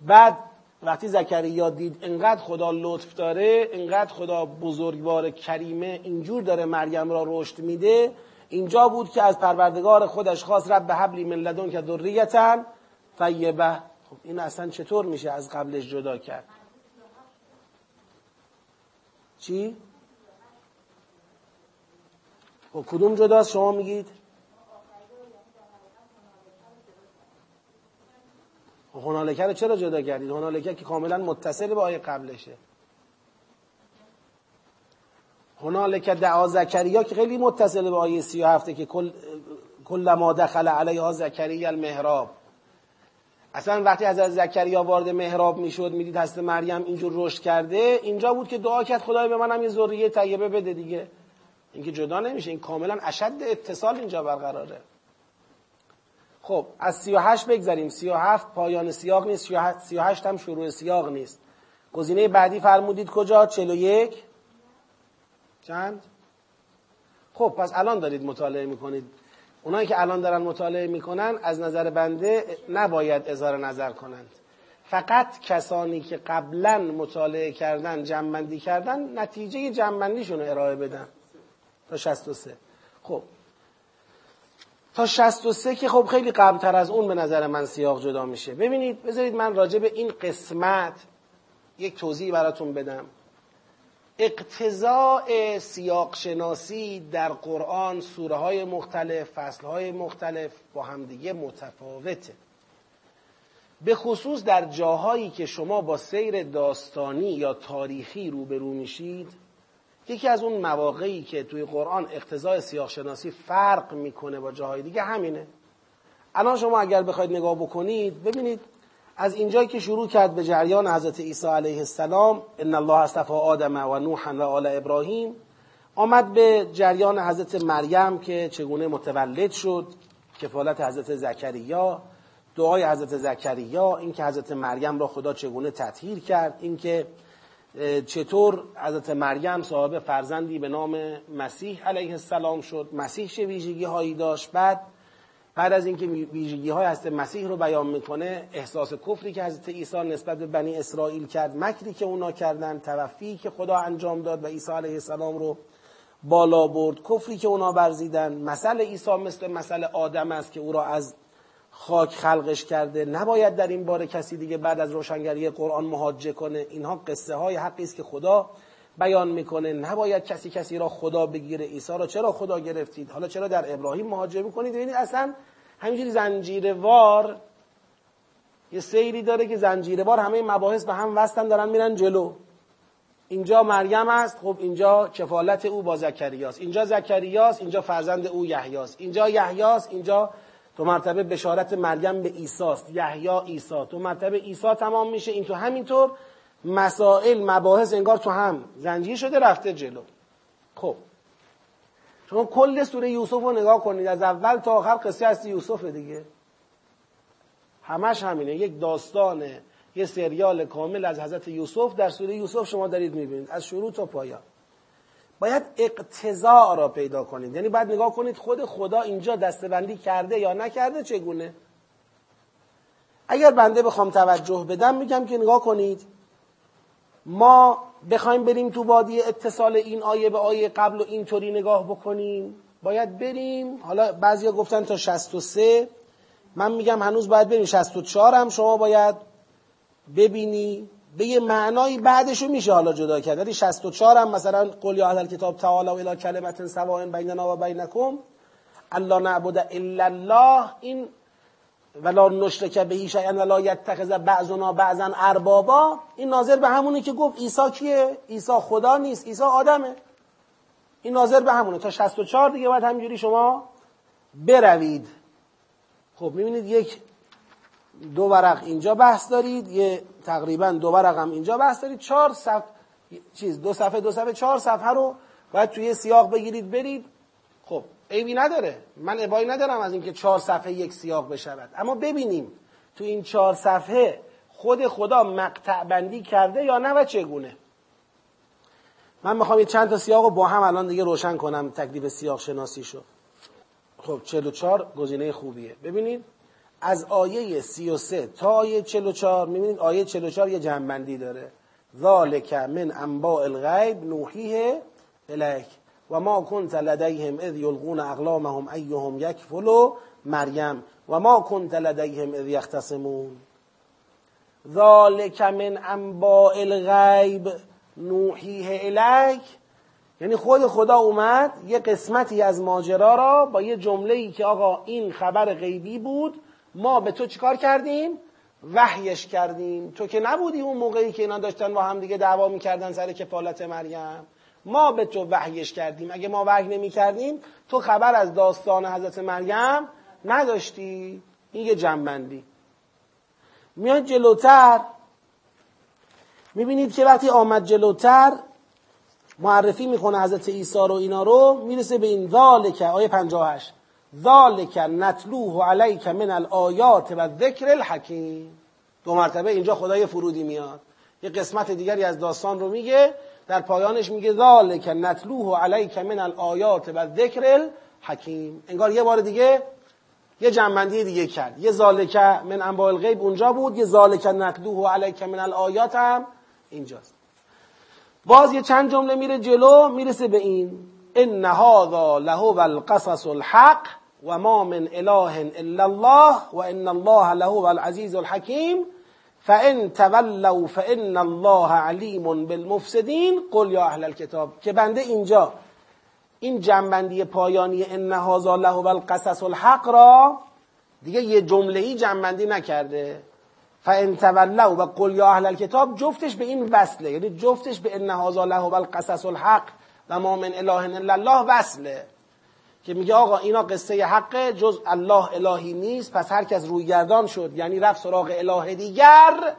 بعد وقتی زکریا دید انقدر خدا لطف داره انقدر خدا بزرگوار کریمه اینجور داره مریم را رشد میده. اینجا بود که از پروردگار خودش خواست رب حبلی من لدن که ذریتا طیبه. خب این اصلا چطور میشه از قبلش جدا کرد؟ چی؟ خب کدوم جداست شما میگید؟ خب هنالکه رو چرا جدا کردید؟ هنالکه که کاملا متصل به آیه قبلشه هنالک دعا زکریا که خیلی متصل به آیه سی و هفته که کل, کل ما دخل علیها زکریا المهراب اصلا وقتی از زکریا وارد محراب می‌شد می‌دید هست مریم اینجور رشد کرده اینجا بود که دعا کرد خدای به منم یه ذریه طیبه بده دیگه. اینکه جدا نمیشه این کاملا اشد اتصال اینجا برقراره. خب از 38 بگذاریم 37 پایان سیاق نیست 38 هم شروع سیاق نیست. گزینه بعدی فرمودید کجا؟ 41 چند؟ خب پس الان دارید مطالعه می‌کنید. اونایی که الان دارن مطالعه می‌کنن از نظر بنده نباید اظهار نظر کنند. فقط کسانی که قبلا مطالعه کردن جنبندی کردن نتیجه جنبندیشون رو ارائه بدن. تا 63 خب. تا 63 که خب خیلی قبلتر از اون به نظر من سیاق جدا میشه. ببینید بذارید من راجع به این قسمت یک توضیح براتون بدم. اقتضاع سیاق شناسی در قرآن سوره های مختلف فصل های مختلف با همدیگه متفاوته. به خصوص در جاهایی که شما با سیر داستانی یا تاریخی روبرو میشید یکی از اون مواقعی که توی قرآن اقتضاع سیاق شناسی فرق می‌کنه با جاهای دیگه همینه. الان شما اگر بخواید نگاه بکنید ببینید از اینجایی که شروع کرد به جریان حضرت عیسی علیه السلام ان الله اصطفى آدم و نوحا و آل ابراهیم آمد به جریان حضرت مریم که چگونه متولد شد کفالت حضرت زکریا دعای حضرت زکریا اینکه حضرت مریم را خدا چگونه تطهیر کرد اینکه چطور حضرت مریم صاحب فرزندی به نام مسیح علیه السلام شد مسیح چه ویژگی هایی داشت بعد بعد از اینکه ویژگی های حضرت مسیح رو بیان می‌کنه احساس کفری که حضرت عیسی نسبت به بنی اسرائیل کرد مکری که اونا کردن توفی که خدا انجام داد و عیسی علیه السلام رو بالا برد کفری که اونا برزیدن مثل عیسی مثل مثل آدم است که او را از خاک خلقش کرده. نباید در این باره کسی دیگه بعد از روشنگری قرآن مهاجه کنه. اینها قصه های حقی است که خدا بیان می‌کنه نباید کسی کسی را خدا بگیره. عیسی را چرا خدا گرفتید؟ حالا چرا در ابراهیم مهاجه می‌کنید؟ ببینید اصلا همینجوری زنجیروار یه سیری داره که زنجیروار همه مباحث به هم وستن دارن میرن جلو. اینجا مریم است خب اینجا کفالت او با زکریاست اینجا زکریاست اینجا فرزند او یحیاست اینجا یحیاست اینجا تو مرتبه بشارت مریم به ایساست یحیی عیسی. تو مرتبه عیسی تمام میشه. این تو همینطور مسائل مباحث انگار تو هم زنجیر شده رفته جلو. خب. شما کل سوره یوسف رو نگاه کنید از اول تا آخر قصه هست یوسف دیگه. همش همینه. یک داستانه یه سریال کامل از حضرت یوسف در سوره یوسف شما دارید می‌بینید از شروع تا پایان. باید اقتضاع را پیدا کنید. یعنی باید نگاه کنید خود خدا اینجا دستبندی کرده یا نکرده چگونه؟ اگر بنده بخوام توجه بدم میگم که نگاه کنید. ما بخوایم بریم تو وادی اتصال این آیه به آیه قبل و اینطوری نگاه بکنیم. باید بریم. حالا بعضیا گفتن تا 63 من میگم هنوز باید بریم. 64 هم شما باید ببینی. به یه معنایی بعدشو میشه حالا جدا کرد. ولی 64 هم مثلا قول یا اهل کتاب تعالی و الی کلمت سواء بیننا و بینکم. الله نعبد الا الله. این ولا نشرک به شیئا ولا یتخذ بعضنا بعضا اربابا. این ناظر به همونه که گفت عیسی کیه؟ عیسی خدا نیست عیسی آدمه. این ناظر به همونه. تا 64 دیگه باید همینجوری شما بروید. خب می‌بینید یک دو ورق اینجا بحث دارید یه تقریبا دو ورق هم اینجا بحث دارید. چهار صف چیز دو صفحه دو صفحه چهار صفحه رو باید توی سیاق بگیرید برید. خب عیبی نداره. من ابایی ندارم از اینکه چهار صفحه یک سیاق بشود. اما ببینیم تو این چهار صفحه خود خدا مقطع بندی کرده یا نه و چگونه. من می‌خوام یه چند تا سیاق رو با هم الان دیگه روشن کنم. تکلیف سیاق شناسی شد خب 44 گزینه خوبیه. ببینید از آیه 33 تا آیه 44 می‌بینید آیه 44 یه جنبندی داره. ذالک من انباء الغیب نوحیه الیک. و ما کنت لدیهم اذ یلقون اقلامهم ایهم یکفلو مریم و ما کنت لدیهم اذ یختصمون. ذالک من انباء الغیب نوحیه الیک. یعنی خود خدا اومد یه قسمتی از ماجرا را با یه جمله ای که آقا این خبر غیبی بود ما به تو چیکار کردیم؟ وحیش کردیم. تو که نبودی اون موقعی که اینا داشتن با هم دیگه دعوا می‌کردن سر کفالت مریم. ما به تو وحیش کردیم. اگه ما وحی نمی کردیم تو خبر از داستان حضرت مریم نداشتی. این یه جنبندی. میاد جلوتر. می‌بینید که وقتی آمد جلوتر معرفی می‌کنه حضرت عیسی رو اینا رو. می‌رسه به این ذالک آیه 58 ذالک نتلوه علیک من الآیات و ذکر الحکیم. دو مرتبه اینجا خدای فرودی میاد. یه قسمت دیگری از داستان رو میگه. در پایانش میگه ذالک نتلوه علیک من الآیات و ذکر الحکیم. انگار یه بار دیگه یه جنبندی دیگه کرد. یه ذالک من انباء الغیب اونجا بود یه ذالک نتلوه علیک من الآیات هم اینجاست. باز یه چند جمله میره جلو می‌رسه به این. ان هذا له القصص الحق و ما من اله الا الله و ان الله له العزیز الحکیم. فان تولوا فان الله علیم بالمفسدین قل یا اهل الكتاب که بنده اینجا این جنبندی پایانی ان هذا له القصص الحق را دیگه یه جمله ای جنبندی نکرده. فان تولوا و قل یا اهل الكتاب جفتش به این وصله یعنی جفتش به ان هذا له القصص الحق و ما من اله الا الله وصله. که میگه آقا اینا قصه حقه جز الله الهی نیست پس هر کس روی گردان شد یعنی رفت سراغ اله دیگر.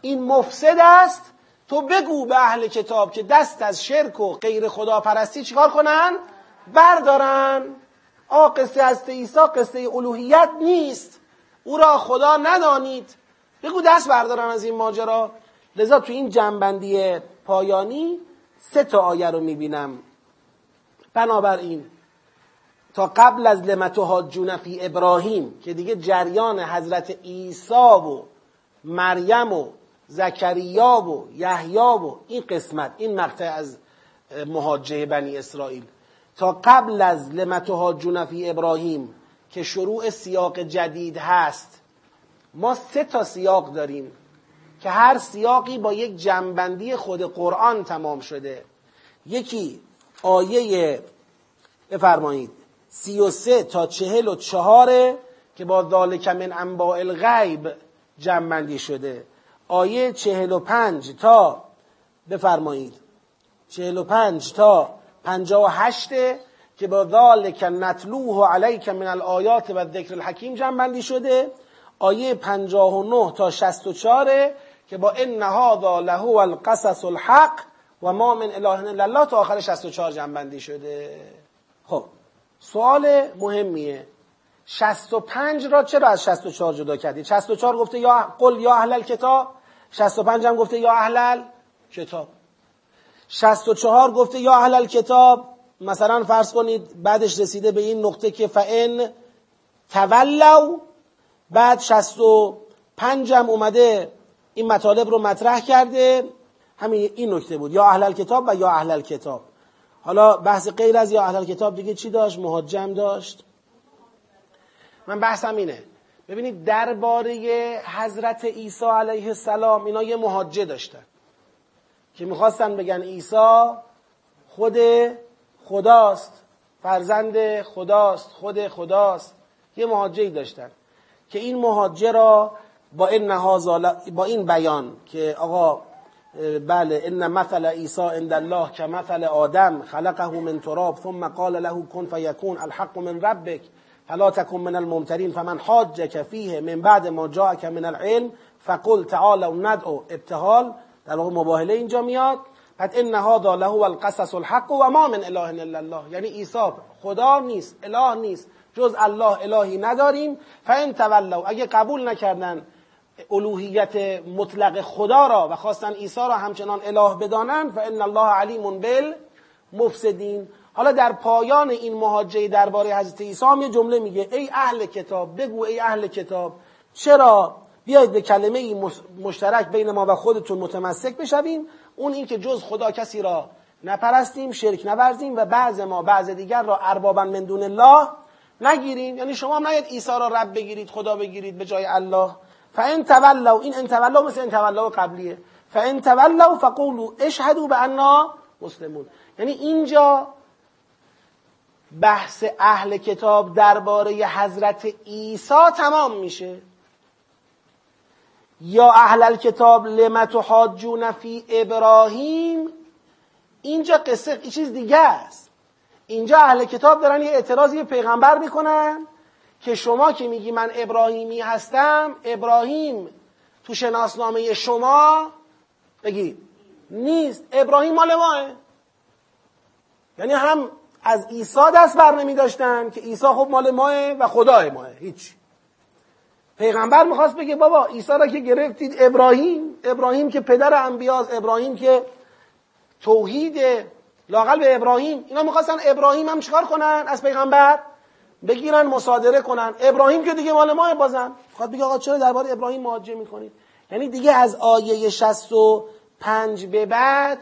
این مفسد است. تو بگو به اهل کتاب که دست از شرک و غیر خدا پرستی چیکار کنن؟ بردارن. آ قصه از عیسی قصه الوهیت نیست. او را خدا ندانید. بگو دست بردارن از این ماجرا. لذا تو این جنبندی پایانی سه تا آیه رو می‌بینم. بنابراین تا قبل از لمتو فی ابراهیم که دیگه جریان حضرت عیسی و مریم و زکریا و یحیی و این قسمت این مقطع از مهاجه بنی اسرائیل. تا قبل از لمتو فی ابراهیم که شروع سیاق جدید هست ما سه تا سیاق داریم که هر سیاقی با یک جنبندی خود قرآن تمام شده. یکی آیه بفرمایید. سی و سه تا چهل و چهاره که با ذالک من انباء الغیب جمع شده. آیه چهل و پنج تا بفرمایید. چهل و پنج تا پنجا و هشته که با ذالک نتلوه علیک من الآیات و ذکر الحکیم جمع شده. آیه پنجاه و نه تا شست و چاره که با ان هذا له القصص الحق و ما من اله الا الله تا آخر 64 جنبندی شده. خب. سوال مهمیه. 65 را چرا از 64 جدا کردی 64 گفته یا قل یا اهل الکتاب 65 هم گفته یا اهل کتاب 64 گفته یا اهل الکتاب مثلا فرض کنید بعدش رسیده به این نقطه که فان تولوا بعد 65 هم اومده این مطالب رو مطرح کرده. همین این نکته بود یا اهل کتاب و یا اهل کتاب حالا بحث غیر از یا اهل کتاب دیگه چی داشت؟ مهاجم داشت. من بحثم اینه. ببینید درباره حضرت عیسی علیه السلام اینا یه مهاجه داشتن. که می‌خواستن بگن عیسی خود خداست فرزند خداست خود خداست. یه مهاجه داشتن که این مهاجه را با این با این بیان که آقا بله ان مثل عیسی عند الله که مثل آدم خلقه من تراب ثم قال له کن فیکون الحق من ربک فلا تكن من الممترین فمن حاجك فیه من بعد ما جاءك من العلم فقل تعالوا ندعو ابتهال. در واقع مباهله اینجا میاد. پس ان هذا له القصص الحق و ما من اله الا الله. یعنی عیسی خدا نیست اله نیست. جز الله الهی نداریم. فان تولوا اگه قبول نکردن الوهیت مطلق خدا را و خواستن عیسی را همچنان اله بدانند و ان الله علیم بالمفسدین. حالا در پایان این مهاجه درباره حضرت عیسی هم یه جمله میگه ای اهل کتاب بگو ای اهل کتاب چرا بیاید به کلمه مشترک بین ما و خودتون متمسک بشویم؟ اون این که جز خدا کسی را نپرستیم شرک نورزیم و بعض ما بعض دیگر را اربابا من دون الله نگیریم. یعنی شما هم نید عیسی را رب بگیرید خدا بگیرید به جای الله. فان تولوا این ان تولوا مثل ان تولوا قبلیه. فان تولوا فقولوا اشهدوا باننا مسلمون. یعنی اینجا بحث اهل کتاب درباره حضرت عیسی تمام میشه. یا اهل الکتاب لم تحاجون فی ابراهیم؟ اینجا قصه چیز دیگه است. اینجا اهل کتاب دارن یه اعتراضی پیغمبر می‌کنن. که شما که میگی من ابراهیمی هستم ابراهیم تو شناسنامه شما بگی نیست. ابراهیم مال ماه. یعنی هم از عیسی دست بر نمی داشتن که عیسی خب مال ماه و خدای ماه. هیچ. پیغمبر می‌خواست بگه بابا عیسی را که گرفتید ابراهیم ابراهیم که پدر انبیاز ابراهیم که توحید لاقل به ابراهیم. اینا می‌خواستن ابراهیم هم چیکار کنن از پیغمبر؟ بگیرن مصادره کنن. ابراهیم که دیگه مال ما بازم خواهد بگه آقا چرا درباره ابراهیم مهاجه می‌کنید؟ یعنی دیگه از آیه 65 به بعد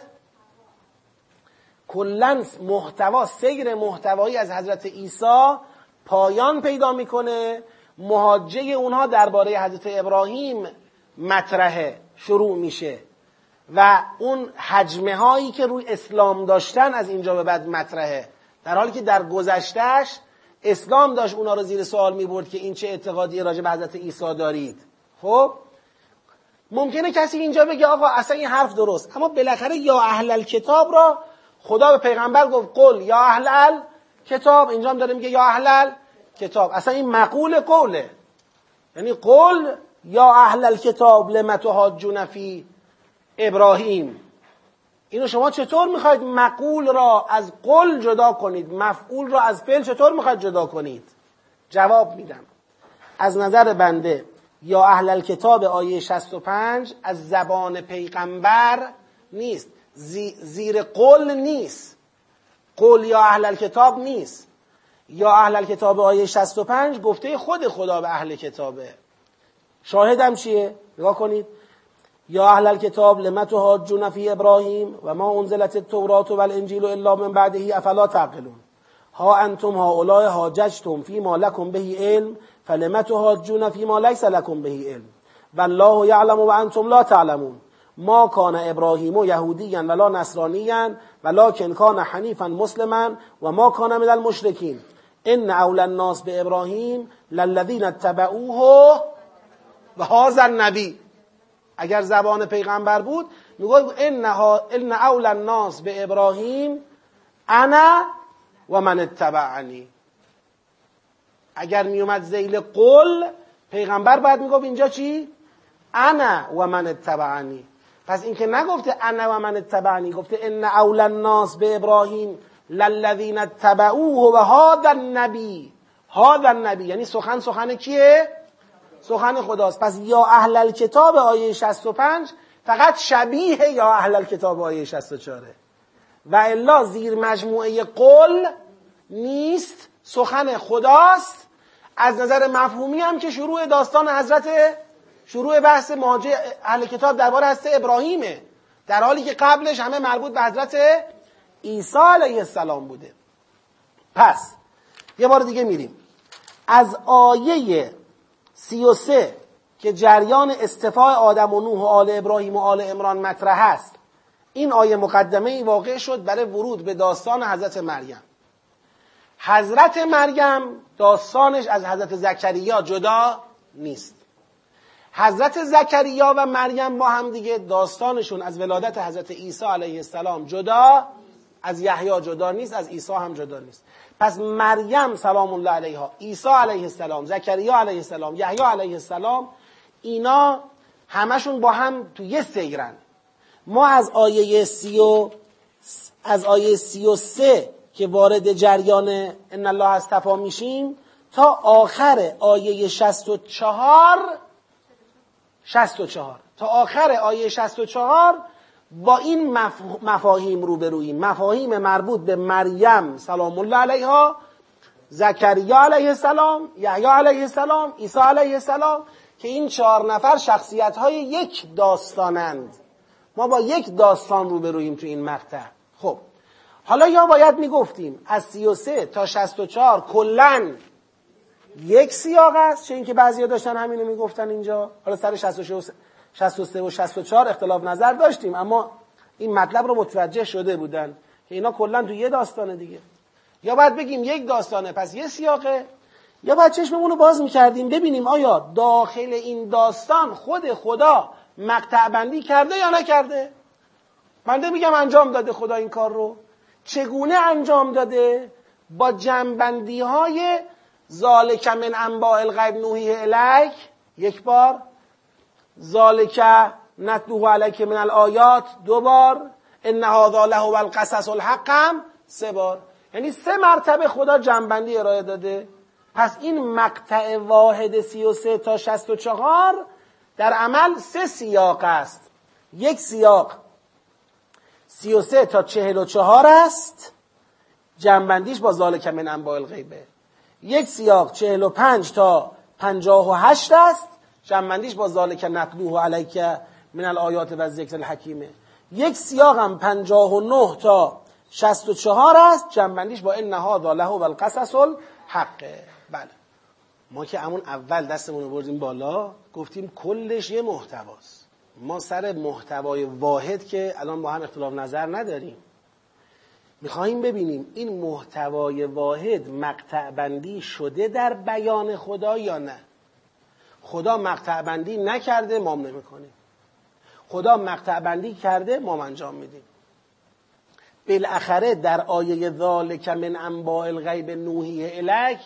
کلا محتوا سیر محتوایی از حضرت عیسی پایان پیدا می‌کنه. مهاجه اونها درباره حضرت ابراهیم مطرحه شروع میشه. و اون حجمه هایی که روی اسلام داشتن از اینجا به بعد مطرحه. در حالی که در گذشتهش اسلام داشت اونا رو زیر سوال می‌برد که این چه اعتقادی راجع به حضرت عیسی دارید. خب؟ ممکنه کسی اینجا بگه آقا اصلا این حرف درست. اما بالاخره یا اهل الکتاب را خدا به پیغمبر گفت قل یا اهل کتاب اینجا هم داره میگه یا اهل کتاب اصلا این مقول قوله. یعنی قل یا اهل الکتاب لم تحاجون فی ابراهیم. اینو شما چطور می‌خواید مقول را از قل جدا کنید؟ مفعول را از فعل چطور می‌خواید جدا کنید؟ جواب میدم. از نظر بنده یا اهل الکتاب آیه 65 از زبان پیغمبر نیست. زیر قل نیست. قل یا اهل الکتاب نیست. یا اهل الکتاب آیه 65 گفته خود خدا به اهل کتابه. شاهدم چیه؟ نگاه کنید. یا اهل الكتاب لم تحاجون فی ابراهیم و ما انزلت التورات و الانجیل الا من بعده افلا تعقلون ها انتم هؤلاء حاججتم فيما لكم به علم فلم تحاجون فيما ليس لكم به علم والله يعلم وانتم لا تعلمون ما كان ابراهیم یهودیا ولا نصرانیا ولكن كان حنیفا مسلما و ما كان من المشرکین ان اولى الناس به ابراهیم للذین اتبعوه و هذا النبی اگر زبان پیغمبر بود می‌گفت ان ان اول الناس به ابراهیم انا و من اتبعنی. اگر میومد زیل قل پیغمبر بعد می‌گفت اینجا چی؟ انا و من اتبعنی. پس اینکه نگفته انا و من اتبعنی گفته ان اول الناس به ابراهیم للذین اتبعوه و هذا النبی. هذا النبی یعنی سخن سخن کیه؟ سخن خداست. پس یا اهل الکتاب آیه 65 فقط شبیه یا اهل الکتاب آیه 64 و الا زیر مجموعه قل نیست سخن خداست. از نظر مفهومی هم که شروع داستان حضرت شروع بحث ماجه اهل کتاب درباره هست ابراهیمه. در حالی که قبلش همه مربوط به حضرت عیسی علیه السلام بوده. پس یه بار دیگه میریم. از آیه سی و سه که جریان استفاع آدم و نوح و آل ابراهیم و آل امران مطرح است. این آیه مقدمه ای واقع شد برای ورود به داستان حضرت مریم. حضرت مریم داستانش از حضرت زکریا جدا نیست. حضرت زکریا و مریم با هم دیگه داستانشون از ولادت حضرت عیسی علیه السلام جدا از یحیی جدا نیست از عیسی هم جدا نیست. پس مریم سلام الله علیها عیسی علیه السلام زکریا علیه السلام یحیی علیه السلام اینا همشون با هم تو یه سیرن. ما از آیه سی و از آیه سی و سه که وارد جریان ان الله استفا میشیم تا آخر آیه شست و چهار شست و چهار. تا آخر آیه شست و چهار با این مفاهیم روبروییم مفاهیم مربوط به مریم سلام الله علیها زکریا علیه السلام یحیی علیه السلام عیسی علیه السلام که این چهار نفر شخصیت های یک داستانند. ما با یک داستان روبروییم تو این مقطع. خب حالا یا باید می‌گفتیم از 33 تا 64 کلا یک سیاق است چه اینکه بعضیا داشتن همینو می‌گفتن اینجا. حالا سر 66 63 و 64 اختلاف نظر داشتیم اما این مطلب رو متوجه شده بودن. که اینا کلا تو یه داستانه دیگه. یا باید بگیم یک داستانه پس یه سیاقه. یا باید چشممون رو باز می‌کردیم ببینیم آیا داخل این داستان خود خدا مقطع بندی کرده یا نکرده؟ بنده میگم انجام داده خدا این کار رو. چگونه انجام داده؟ با جنبندی های ذالک من انباء الغیب نوحی الیک یک بار ذالک نتلوه علیک من الآیات دو بار. ان هذا له القصص الحقم سه بار. یعنی سه مرتبه خدا جنبندی ارائه داده. پس این مقطع واحد سی و سه تا شست و چهار در عمل سه سیاق است. یک سیاق سی و سه تا چهل و چهار است. جنبندیش با ذالک من انباء الغیبه. یک سیاق چهل و پنج تا پنجاه و هشت است. جنبندیش با ذالک نقلوه علیک من الآیات و ذکر الحکیمه یک سیاق هم پنجاه و نه تا شست و چهار است جنبندیش با این نهاد له و القصص الحقه بله. ما که همون اول دستمون رو بردیم بالا گفتیم کلش یه محتواست. ما سر محتوای واحد که الان با هم اختلاف نظر نداریم. می‌خواهیم ببینیم این محتوای واحد مقطع بندی شده در بیان خدا یا نه. خدا مقطع بندی نکرده ما نمی‌کنیم. خدا مقطع بندی کرده ما انجام میدیم. بالاخره در آیه ذالک من انباء الغیب نوحی الک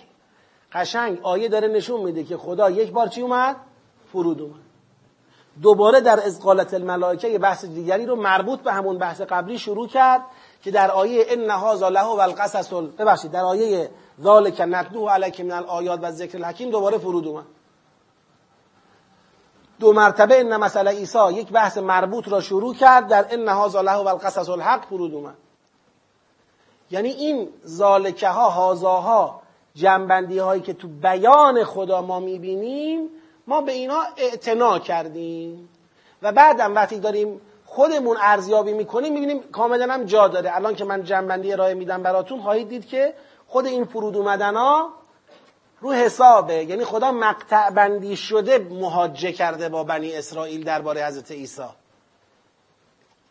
قشنگ آیه داره نشون میده که خدا یک بار چی اومد؟ فرود اومد. دوباره در ازقالت الملائکه یه بحث دیگری رو مربوط به همون بحث قبلی شروع کرد که در آیه ان هذا له و القصص ببخشید در آیه ذالک نتلو علیک من الآیات و ذکر الحکیم دوباره فرود اومد. دو مرتبه ان مثلا عیسی یک بحث مربوط را شروع کرد در ان هذا له و القصص الحق فرود اومد. یعنی این ذالکه ها هازاها جنبندی هایی که تو بیان خدا ما می‌بینیم ما به اینا اعتنا کردیم. و بعدم وقتی داریم خودمون ارزیابی می‌کنیم می‌بینیم کاملا هم جا داره. الان که من جنبندی ارائه میدم براتون خواهید دید که خود این فرود اومدن ها رو حسابه. یعنی خدا مقطع بندی شده مهاجه کرده با بنی اسرائیل درباره حضرت عیسی.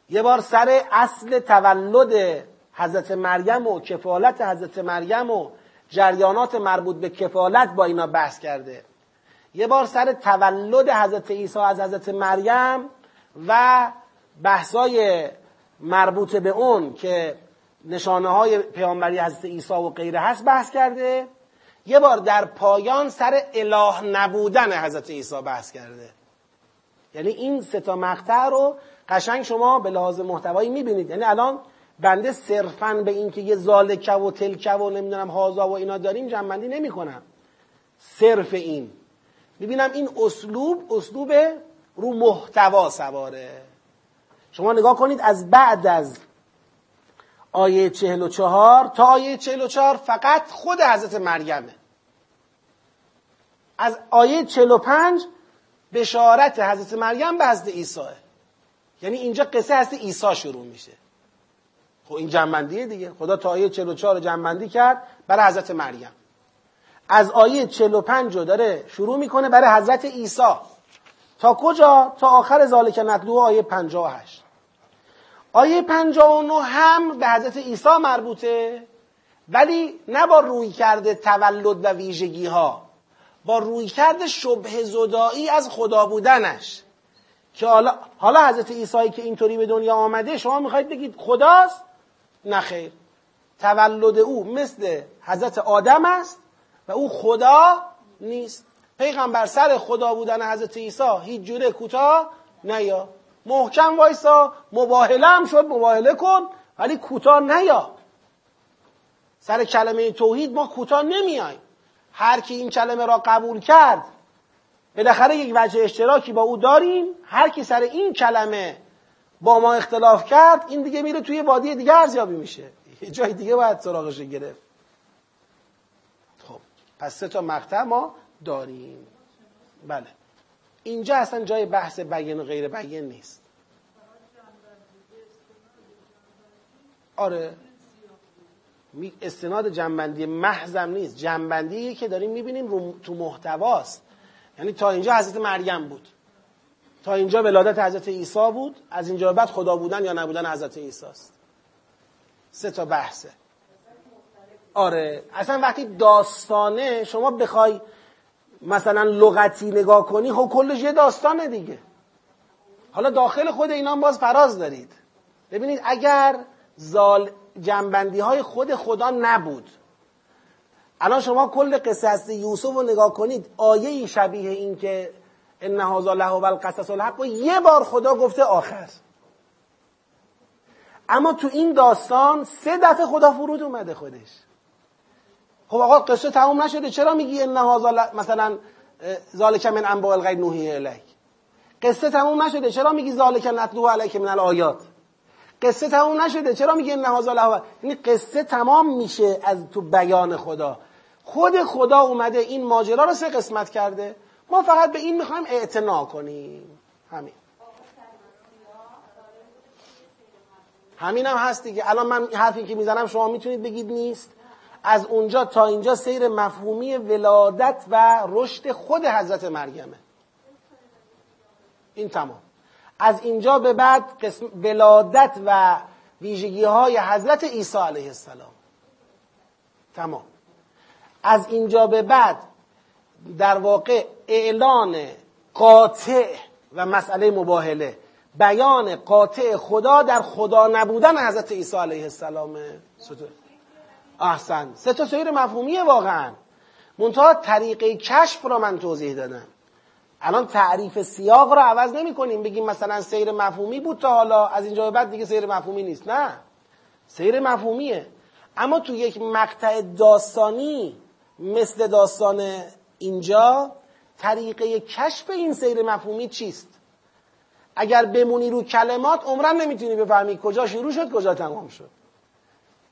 یه بار سر اصل تولد حضرت مریم و کفالت حضرت مریم و جریانات مربوط به کفالت با اینا بحث کرده. یه بار سر تولد حضرت عیسی از حضرت مریم و بحثای مربوط به اون که نشانه های پیامبری حضرت عیسی و غیره هست بحث کرده. یه بار در پایان سر اله نبودن حضرت عیسی بحث کرده. یعنی این سه تا مقطع رو قشنگ شما به لحاظ محتوایی می‌بینید. یعنی الان بنده صرفا به اینکه یه زالکه و تلکه و نمی‌دونم هازا و اینا داریم جنبندی نمی‌کنم. صرف این. می‌بینم این اسلوب اسلوب رو محتوا سواره. شما نگاه کنید از بعد از آیه چهل و چهار تا آیه چهل و چهار فقط خود حضرت مریمه. از آیه چهل و پنج بشارت حضرت مریم به حضرت عیسیه. یعنی اینجا قصه حضرت عیسی شروع میشه. خب این جنبندیه دیگه. خدا تا آیه 44 رو جنبندی کرد برای حضرت مریم. از آیه 45 رو داره شروع می‌کنه برای حضرت عیسی. تا کجا؟ تا آخر ذالک نتلو آیه 58 آیه 59 هم به حضرت عیسی مربوطه ولی نه با روی کرده تولد و ویژگی ها با روی کرده شبه زدایی از خدا بودنش. که حالا, حالا حضرت عیسی که اینطوری به دنیا آمده شما می‌خواید بگید خداست؟ نه خیر. تولد او مثل حضرت آدم است و او خدا نیست. پیغمبر سر خدا بودن حضرت عیسی هیچ جوره کوتاه نیا. محکم وایسا مباهله هم شد مباهله کن ولی کوتاه نیا. سر کلمه توحید ما کوتاه نمیایم. هر کی این کلمه را قبول کرد بالاخره یک وجه اشتراکی با او داریم. هر کی سر این کلمه با ما اختلاف کرد این دیگه میره توی وادی دیگه ارزیابی میشه. یه جای دیگه باید سراغش گرفت. خب پس سه تا مقطع ما داریم. بله. اینجا اصلا جای بحث بیان و غیر بیان نیست. آره. استناد جنبندی محضم نیست. جنبندی که داریم می‌بینیم تو محتواست. یعنی تا اینجا حضرت مریم بود. تا اینجا ولادت حضرت عیسی بود. از اینجا بعد خدا بودن یا نبودن حضرت عیسی است سه تا بحثه. آره. اصلا وقتی داستانه شما بخوای مثلا لغتی نگاه کنی خب کلش یه داستانه دیگه. حالا داخل خود اینا هم باز فراز دارید. ببینید اگر زال جنبندی های خود خدا نبود. الان شما کل هست یوسف رو نگاه کنید آیه شبیه این که ان له و القصص الحق یه بار خدا گفته آخر. اما تو این داستان سه دفعه خدا فرود اومده خودش. خب آقا قصه تموم نشده. چرا میگی ان هذا مثلا ذالک من انباء الغیب نوحی الیک؟ قصه تموم نشده. چرا میگی ذالک نتلو علیک من الآیات؟ قصه تموم نشده. چرا میگی ان له؟ یعنی قصه تمام میشه از تو بیان خدا. خود خدا اومده این ماجرا رو سه قسمت کرده. ما فقط به این می‌خوایم اعتنا کنیم. همین. همین هم هست دیگه. الان من حرفی که می‌زنم شما می‌تونید بگید نیست. از اونجا تا اینجا سیر مفهومی ولادت و رشد خود حضرت مریمه. این تمام. از اینجا به بعد قسم ولادت و ویژگی های حضرت عیسی علیه السلام. تمام. از اینجا به بعد در واقع اعلان قاطع و مسئله مباهله. بیان قاطع خدا در خدا نبودن حضرت عیسی علیه السلام احسن. سه تا سیر مفهومیه واقعا. منتها طریقه کشف را من توضیح دادم. الان تعریف سیاق را عوض نمی کنیم بگیم مثلا سیر مفهومی بود تا حالا. از اینجا به بعد دیگه سیر مفهومی نیست. نه. سیر مفهومیه. اما تو یک مقطع داستانی مثل داستان اینجا طریقه کشف این سیر مفهومی چیست؟ اگر بمونی رو کلمات عمرن نمی‌تونی بفهمی کجا شروع شد کجا تمام شد.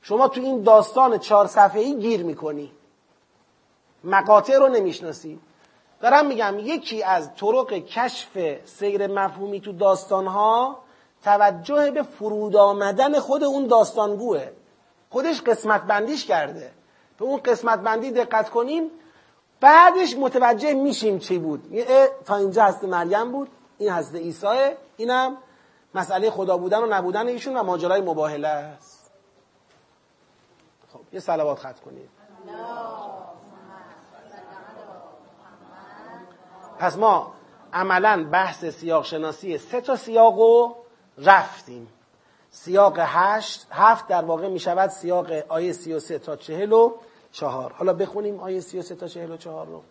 شما تو این داستان چهار صفحه‌ای گیر می‌کنی. مقاطع رو نمی‌شناسی. دارم میگم یکی از طرق کشف سیر مفهومی تو داستانها توجه به فرود آمدن خود اون داستانگوه. خودش قسمت بندیش کرده. به اون قسمت بندی دقت کنیم. بعدش متوجه میشیم چی بود. تا اینجا هست مریم بود این هست عیسی اینم مسئله خدا بودن و نبودن ایشون و ماجرای مباهله است. یه صلوات خط کنید. پس ما عملا بحث سیاق شناسی سه تا سیاق رو رفتیم. سیاق هشت هفت در واقع می شود سیاق آیه سی و سه تا چهل و چهار. حالا بخونیم آیه سی و سه تا چهل و چهار رو.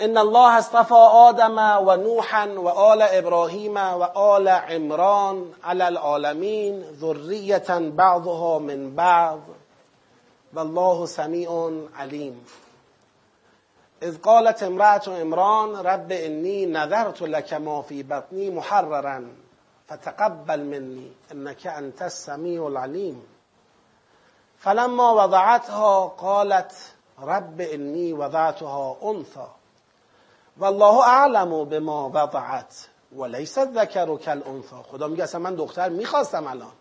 ان الله اصطفى آدم و نوحا و آل ابراهیم و آل عمران على العالمین ذریتا بعضها من بعض. والله سمیع علیم اذ قالت امرأة عمران رب انی نذرت لك ما في بطنی محررا فتقبل مني انك انت السميع العليم. فلما وضعتها قالت رب انی وضعتها انثى والله اعلم بما وضعت وليس الذكر كالانثى خدا میگه اصلا من دختر می‌خواستم الان.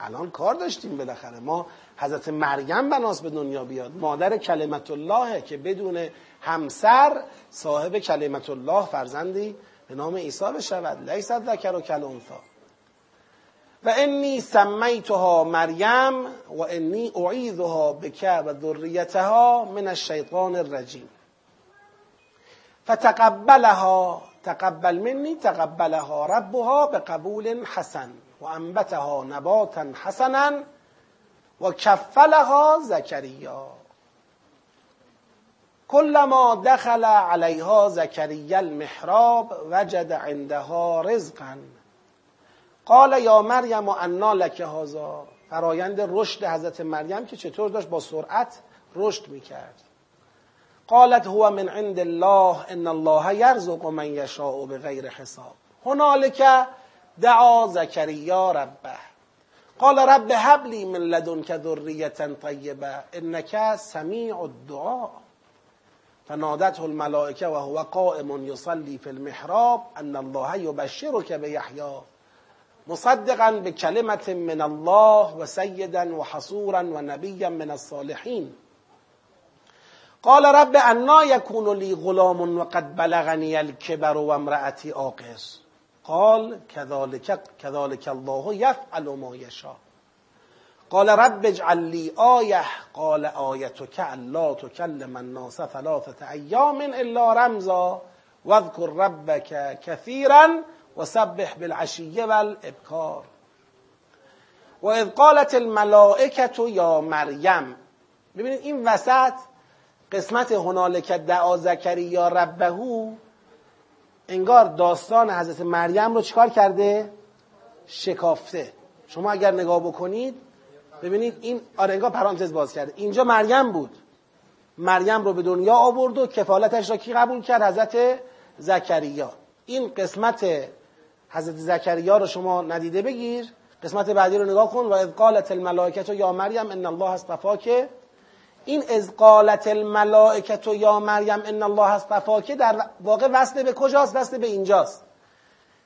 الان کار داشتیم بالاخره. ما حضرت مریم بناس به دنیا بیاد. مادر کلمت الله که بدون همسر صاحب کلمت الله فرزندی به نام عیسی بشود. لیست ذکر و کل و انی سمیتها مریم و انی اعیذها بک و ذریتها من الشیطان الرجیم. فتقبلها. تقبل منی تقبلها ربها به قبول حسن. و انبتها نباتا حسنا و کفلها زکریا كلما دخل علیها زکریا المحراب وجد عندها رزقا. قال یا مریم انا لک هذا. فرایند رشد حضرت مریم که چطور داشت با سرعت رشد می‌کرد. قالت هو من عند الله ان الله یرزق من یشاء بغیر حساب. هنالک دعا زکریا ربه. قال رب هب لی من لدنک ذریه طیبه. انک سمیع الدعا. فنادته الملائکه و هو قائم یصلی فی المحراب ان الله یبشرک بیحیی مصدقا بکلمت من الله و سیدا و حصورا و نبیا من الصالحین. قال رب انا یکون لی غلام و قد بلغنی الكبر و امرأتی آقر قال كذلك, كذلك الله يفعل ما يشاء. قال رب اجعل لي آیه قال آیتك الا تكلم الناس ثلاثة ایام الا رمزا. واذكر ربك كثيرا وسبح بالعشي والابکار و اذ قالت الملائکه یا مریم ببینید این وسط قسمت هنالک دعا زکریا ربهو انگار داستان حضرت مریم رو چکار کرده؟ شکافته. شما اگر نگاه بکنید ببینید این انگار پرانتز باز کرده. اینجا مریم بود. مریم رو به دنیا آورد و کفالتش را کی قبول کرد؟ حضرت زکریا. این قسمت حضرت زکریا رو شما ندیده بگیر. قسمت بعدی رو نگاه کن. و اذ قالت الملائکه یا مریم ان الله که این از قالت یا مریم ان الله که در واقع وصل به کجاست؟ وصل به اینجاست.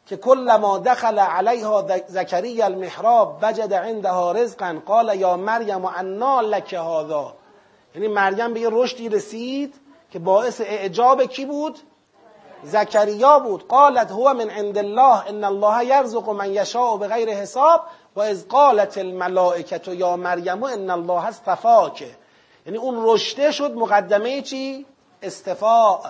که کلما دخل علیها زکریا المحراب وجد عندها رزقا قال یا مریم انا لک هذا. یعنی مریم به یه رشدی رسید که باعث اعجاب کی بود؟ زکریا بود. قالت هو من عند الله ان الله یرزق من یشاء بغیر حساب و از قالت الملائکه یا مریم ان الله اصطفاک. یعنی اون رشته شد مقدمه چی؟ استفاء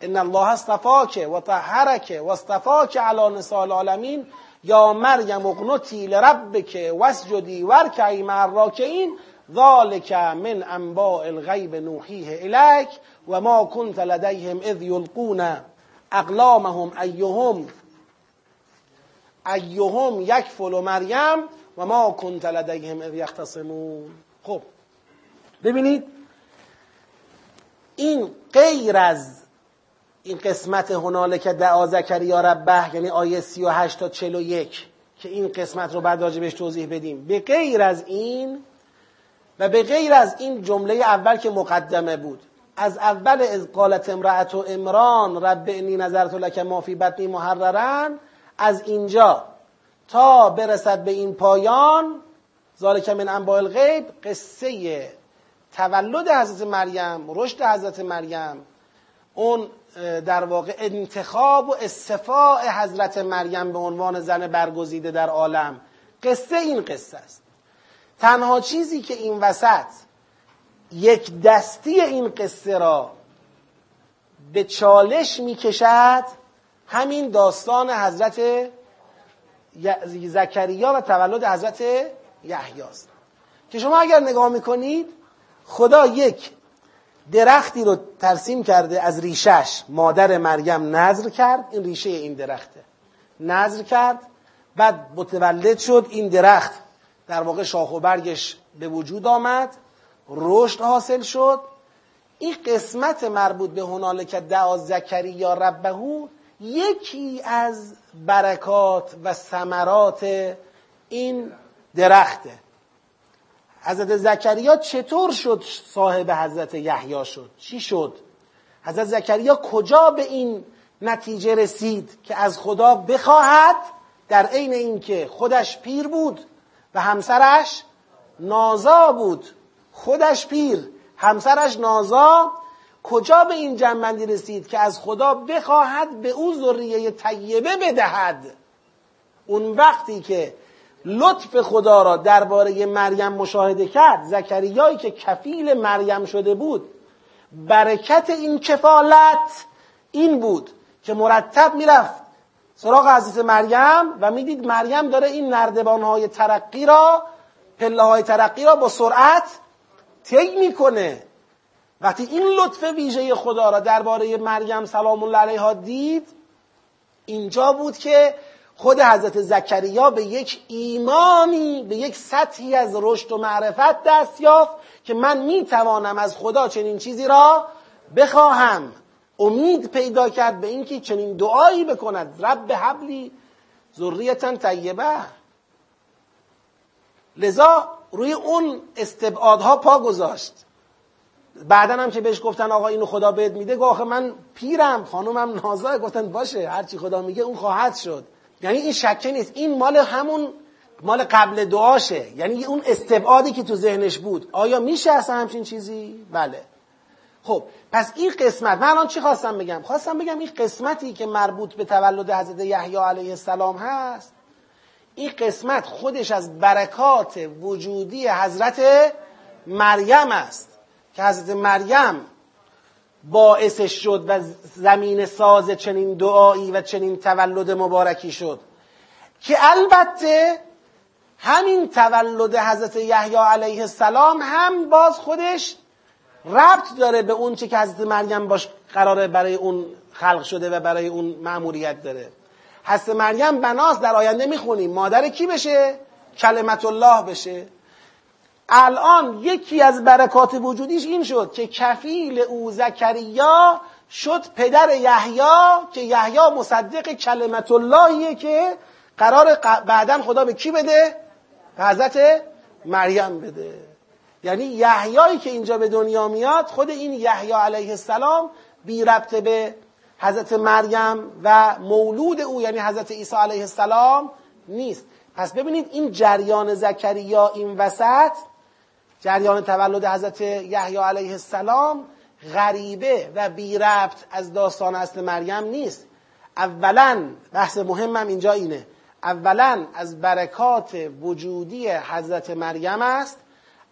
ان الله اصطفاک و طهرک و اصطفاک علی نساء العالمین. یا مریم اقنتی لربک واسجدی ورکعی مع الراکعین. ذالک من انباء الغیب نوحیه الیک و ما کنت لدیهم اذ یلقون اقلامهم ایهم. ایهم یکفل مریم و ما کنت لدیهم اذ یختصمون. خب ببینید این غیر از این قسمت هنالک دعا زکریا ربه یعنی آیه 38 تا 41 که این قسمت رو بعد راجبش توضیح بدیم. به غیر از این و به غیر از این جمله اول که مقدمه بود از اول از قالت امرأت و امران رب انی نظرت لک ما فی بطنی محررن از اینجا تا برسد به این پایان ذالک من انباء الغیب قصه تولد حضرت مریم رشد حضرت مریم اون در واقع انتخاب و استفاع حضرت مریم به عنوان زن برگزیده در عالم. قصه این قصه است. تنها چیزی که این وسط یک دستی این قصه را به چالش می‌کشد همین داستان حضرت زکریا و تولد حضرت یحیی است. که شما اگر نگاه می‌کنید خدا یک درختی رو ترسیم کرده از ریشش مادر مریم نظر کرد این ریشه این درخته. نظر کرد بعد متولد شد این درخت در واقع شاخ و برگش به وجود آمد رشد حاصل شد. این قسمت مربوط به هنالک دعا زکریا ربهو یکی از برکات و ثمرات این درخته. حضرت زکریا چطور شد صاحب حضرت یحیی شد؟ چی شد؟ حضرت زکریا کجا به این نتیجه رسید که از خدا بخواهد در عین اینکه خودش پیر بود و همسرش نازا بود؟ خودش پیر همسرش نازا. کجا به این جنبندی رسید که از خدا بخواهد به او ذریه طیبه بدهد؟ اون وقتی که لطف خدا را درباره مریم مشاهده کرد. زکریایی که کفیل مریم شده بود برکت این کفالت این بود که مرتب می‌رفت سراغ حضرت مریم و می‌دید مریم داره این نردبانهای ترقی را پله های ترقی را با سرعت طی می‌کنه. وقتی این لطف ویژه خدا را درباره مریم سلام الله علیها دید اینجا بود که خود حضرت زکریا به یک ایمانی به یک سطحی از رشد و معرفت دست یافت که من می‌توانم از خدا چنین چیزی را بخواهم. امید پیدا کرد به اینکه چنین دعایی بکند. رب حبلی ذریتا طیبه. لذا روی اون استبعادها پا گذاشت. بعدا هم که بهش گفتن آقا اینو خدا بهت میده گفت آخه من پیرم خانومم نازا گفتن باشه هرچی خدا میگه اون خواهد شد. یعنی این شکه نیست. این مال همون مال قبل دعاشه. یعنی اون استبعادی که تو ذهنش بود. آیا میشه اصلا همچین چیزی؟ بله. خب پس این قسمت من الان چی خواستم بگم؟ خواستم بگم این قسمتی که مربوط به تولد حضرت یحیی علیه السلام هست این قسمت خودش از برکات وجودی حضرت مریم است. که حضرت مریم باعثش شد و زمین ساز چنین دعایی و چنین تولد مبارکی شد. که البته همین تولد حضرت یحیی علیه السلام هم باز خودش ربط داره به اون چه که حضرت مریم باش قراره برای اون خلق شده و برای اون معمولیت داره. حضرت مریم بناس در آینده می‌خونیم. مادر کی بشه؟ کلمت الله بشه. الان یکی از برکات وجودیش این شد که کفیل او زکریا شد پدر یحیی که یحیی مصدق کلمت اللهیه که قرار بعدا خدا به کی بده؟ به حضرت مریم بده یعنی یحیایی که اینجا به دنیا میاد خود این یحیی علیه السلام بی ربط به حضرت مریم و مولود او یعنی حضرت عیسی علیه السلام نیست پس ببینید این جریان زکریا این وسط جریان تولد حضرت یحیی علیه السلام غریبه و بی ربط از داستان اصل مریم نیست. اولا بحث مهمم اینجا اینه. اولا از برکات وجودی حضرت مریم است.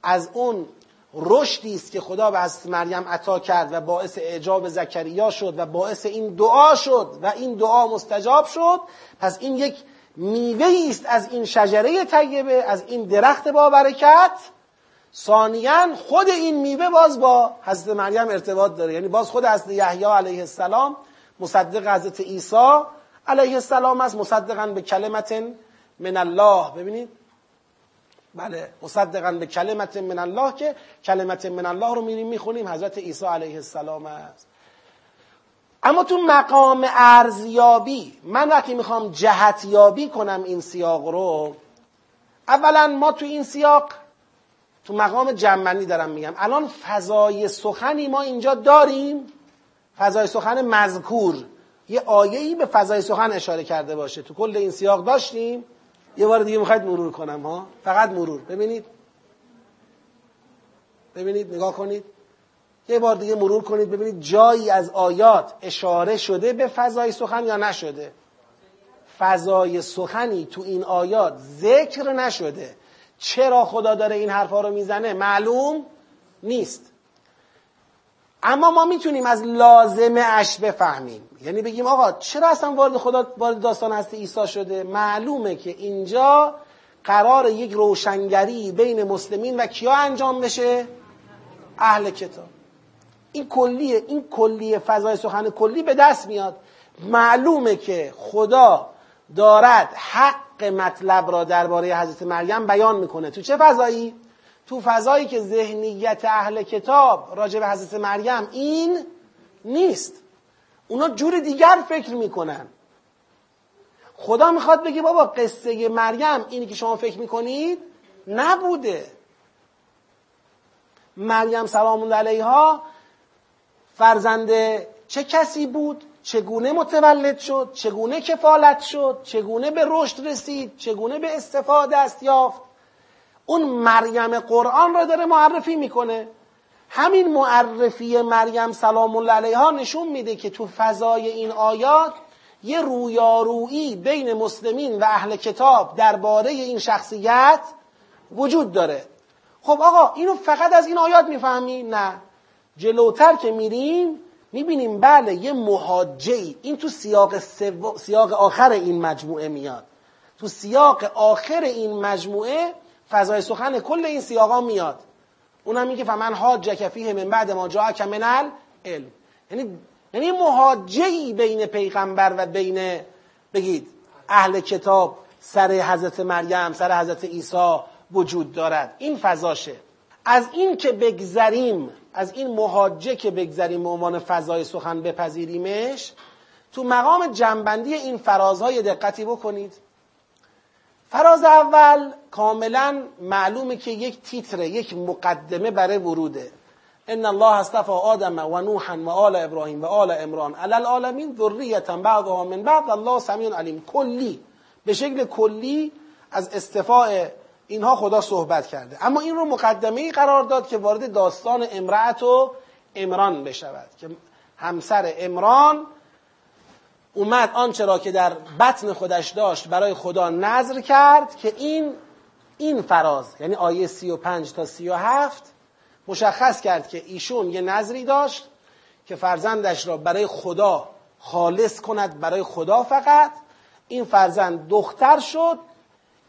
از اون رشدی است که خدا به حضرت مریم عطا کرد و باعث اعجاب زکریا شد و باعث این دعا شد و این دعا مستجاب شد. پس این یک میوه است از این شجره طیبه از این درخت با برکت. ثانیا خود این میوه باز با حضرت مریم ارتباط داره. یعنی باز خود حضرت یحیی علیه السلام مصدق حضرت عیسی علیه السلام است. مصدقا به کلمت من الله ببینید. بله مصدقا به کلمت من الله که کلمت من الله رو میریم می‌خونیم. حضرت عیسی علیه السلام است. اما تو مقام ارزیابی من وقتی می‌خوام جهتیابی کنم این سیاق رو اولا ما تو این سیاق تو مقام جنبندی دارم میگم. الان فضای سخنی ما اینجا داریم. فضای سخن مذکور. یه آیه به فضای سخن اشاره کرده باشه. تو کل این سیاق داشتیم. یه بار دیگه می‌خواید مرور کنم ها؟ فقط مرور. ببینید. ببینید نگاه کنید. یه بار دیگه مرور کنید. ببینید جایی از آیات اشاره شده به فضای سخن یا نشده. فضای سخنی تو این آیات ذکر نشده. چرا خدا داره این حرفا رو می‌زنه؟ معلوم نیست. اما ما می‌تونیم از لازمه اش بفهمیم. یعنی بگیم آقا چرا اصلا وارد خدا وارد داستان هست عیسی شده؟ معلومه که اینجا قرار یک روشنگری بین مسلمین و کیا انجام بشه؟ اهل کتاب. این کلیه این کلیه فضای سخن کلی به دست میاد. معلومه که خدا دارد حق مطلب را درباره حضرت مریم بیان می‌کنه. تو چه فضایی؟ تو فضایی که ذهنیت اهل کتاب راجع به حضرت مریم این نیست. اونا جور دیگر فکر می‌کنن. خدا می‌خواد بگه بابا قصه مریم اینی که شما فکر می‌کنید نبوده. مریم سلام علیها فرزند چه کسی بود؟ چگونه متولد شد چگونه کفالت شد چگونه به رشد رسید چگونه به استفاده است یافت. اون مریم قرآن را داره معرفی می‌کنه. همین معرفی مریم سلام الله علیها نشون میده که تو فضای این آیات یه رویارویی بین مسلمین و اهل کتاب درباره این شخصیت وجود داره. خب آقا اینو فقط از این آیات می‌فهمی؟ نه. جلوتر که میریم می‌بینیم بله یه محاجه این تو سیاق, سیاق آخر این مجموعه میاد. تو سیاق آخر این مجموعه فضای سخن کل این سیاقا میاد. اونم میگه فمن حاج فیه من بعد ما جاءک من العلم. یعنی یعنی محاجه بین پیغمبر و بین بگید اهل کتاب سر حضرت مریم سر حضرت عیسی وجود دارد. این فضاشه. از این که بگذریم از این محاجه که بگذریم به عنوان فضای سخن بپذیریمش تو مقام جنبندی این فرازهای دقتی بکنید. فراز اول کاملا معلومه که یک تیتره یک مقدمه برای وروده. ان الله اصطفى آدم و نوحا و آل ابراهیم و آل عمران علی العالمین ذریتا بعضها من بعض الله سمیع علیم. کلی به شکل کلی از استفاع اینها خدا صحبت کرده. اما این رو مقدمه ای قرار داد که وارد داستان امرأت و امران بشود. که همسر امران اومد آنچه را که در بطن خودش داشت برای خدا نظر کرد که این این فراز یعنی آیه سی و پنج تا سی و هفت مشخص کرد که ایشون یه نظری داشت که فرزندش را برای خدا خالص کند برای خدا فقط. این فرزند دختر شد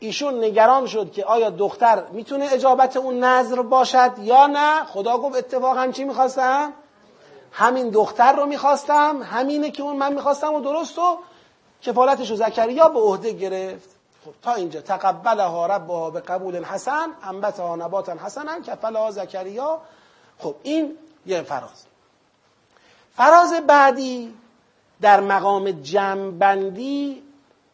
ایشون نگران شد که آیا دختر می‌تونه اجابت اون نظر باشد یا نه؟ خدا گفت اتفاقا چی می‌خواستم؟ همین دختر رو می‌خواستم همینه که اون من می‌خواستم و درست و کفالتش رو زکریا به عهده گرفت. خب تا اینجا. تقبلها ربها به قبول حسن انبتها نباتا حسنا کفلها زکریا. خب این یه فراز. فراز بعدی در مقام جمعبندی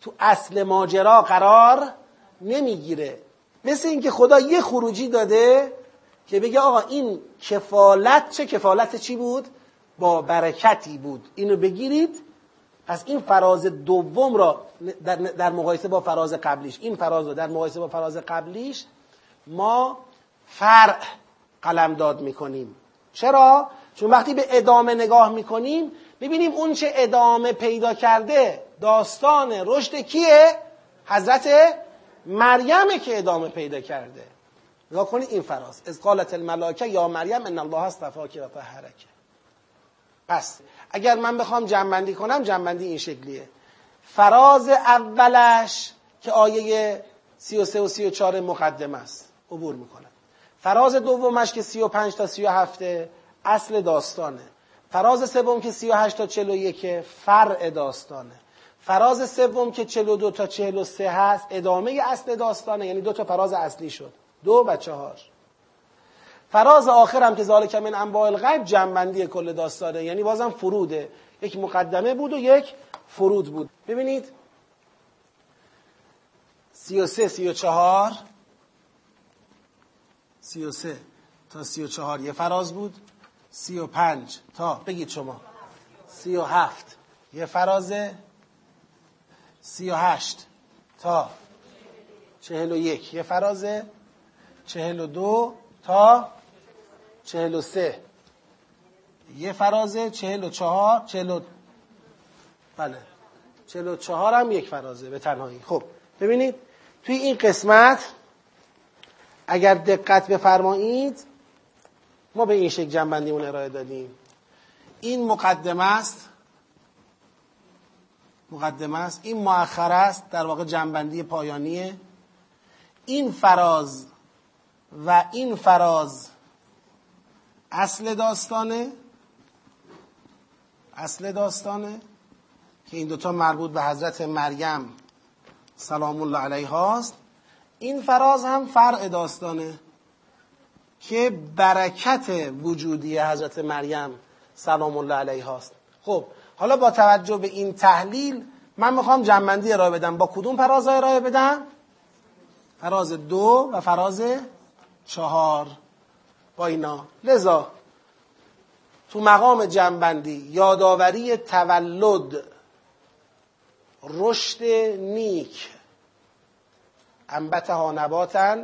تو اصل ماجرا قرار نمی‌گیره. مثل اینکه خدا یه خروجی داده که بگه آقا این کفالت چه کفالت چی بود؟ با برکتی بود. اینو بگیرید. پس این فراز دوم را در, در مقایسه با فراز قبلیش. این فراز رو در مقایسه با فراز قبلیش ما فرع قلمداد می‌کنیم. چرا؟ چون وقتی به ادامه نگاه می‌کنیم ببینیم اون چه ادامه پیدا کرده داستان رشد کیه؟ حضرت مریمه که ادامه پیدا کرده. نگاه کنید این فراز. از قالت الملائکه یا مریم ان الله اصطفاک و طهرک. پس اگر من بخوام جنبندی کنم جنبندی این شکلیه. فراز اولش که آیه 33 و 34 مقدم است. عبور می‌کنم فراز دومش که 35 تا 37 اصل داستانه. فراز سوم که 38 تا 41 فرع داستانه. فراز سوم که 42 تا 43 هست ادامه اصل داستانه یعنی دو تا فراز اصلی شد. دو و چهار. فراز آخر هم که ذالک من انباء الغیب جنبندی کل داستانه یعنی بازم فروده. یک مقدمه بود و یک فرود بود. ببینید. 33 34 33 تا 34 یه فراز بود. 35 تا بگید شما. 37 یه فرازه 38 تا 41 یه فرازه 42 تا 43 یه فرازه 44 40 بله. 44 هم یک فرازه به تنهایی. خب ببینید توی این قسمت اگر دقت بفرمایید ما به این شکل جنبندیمون ارائه دادیم. این مقدمه است مقدمه است. این مؤخر است. در واقع جنبندی پایانیه. این فراز و این فراز اصل داستانه. اصل داستانه که این دوتا مربوط به حضرت مریم سلام الله علیها است این فراز هم فرع داستانه که برکت وجودی حضرت مریم سلام الله علیها است خب حالا با توجه به این تحلیل من می‌خوام جنبندی ارائه بدم. با کدوم فراز ارائه بدم؟ فراز دو و فراز چهار. با اینا. لذا تو مقام جنبندی یادآوری تولد رشد نیک. انبتها نباتا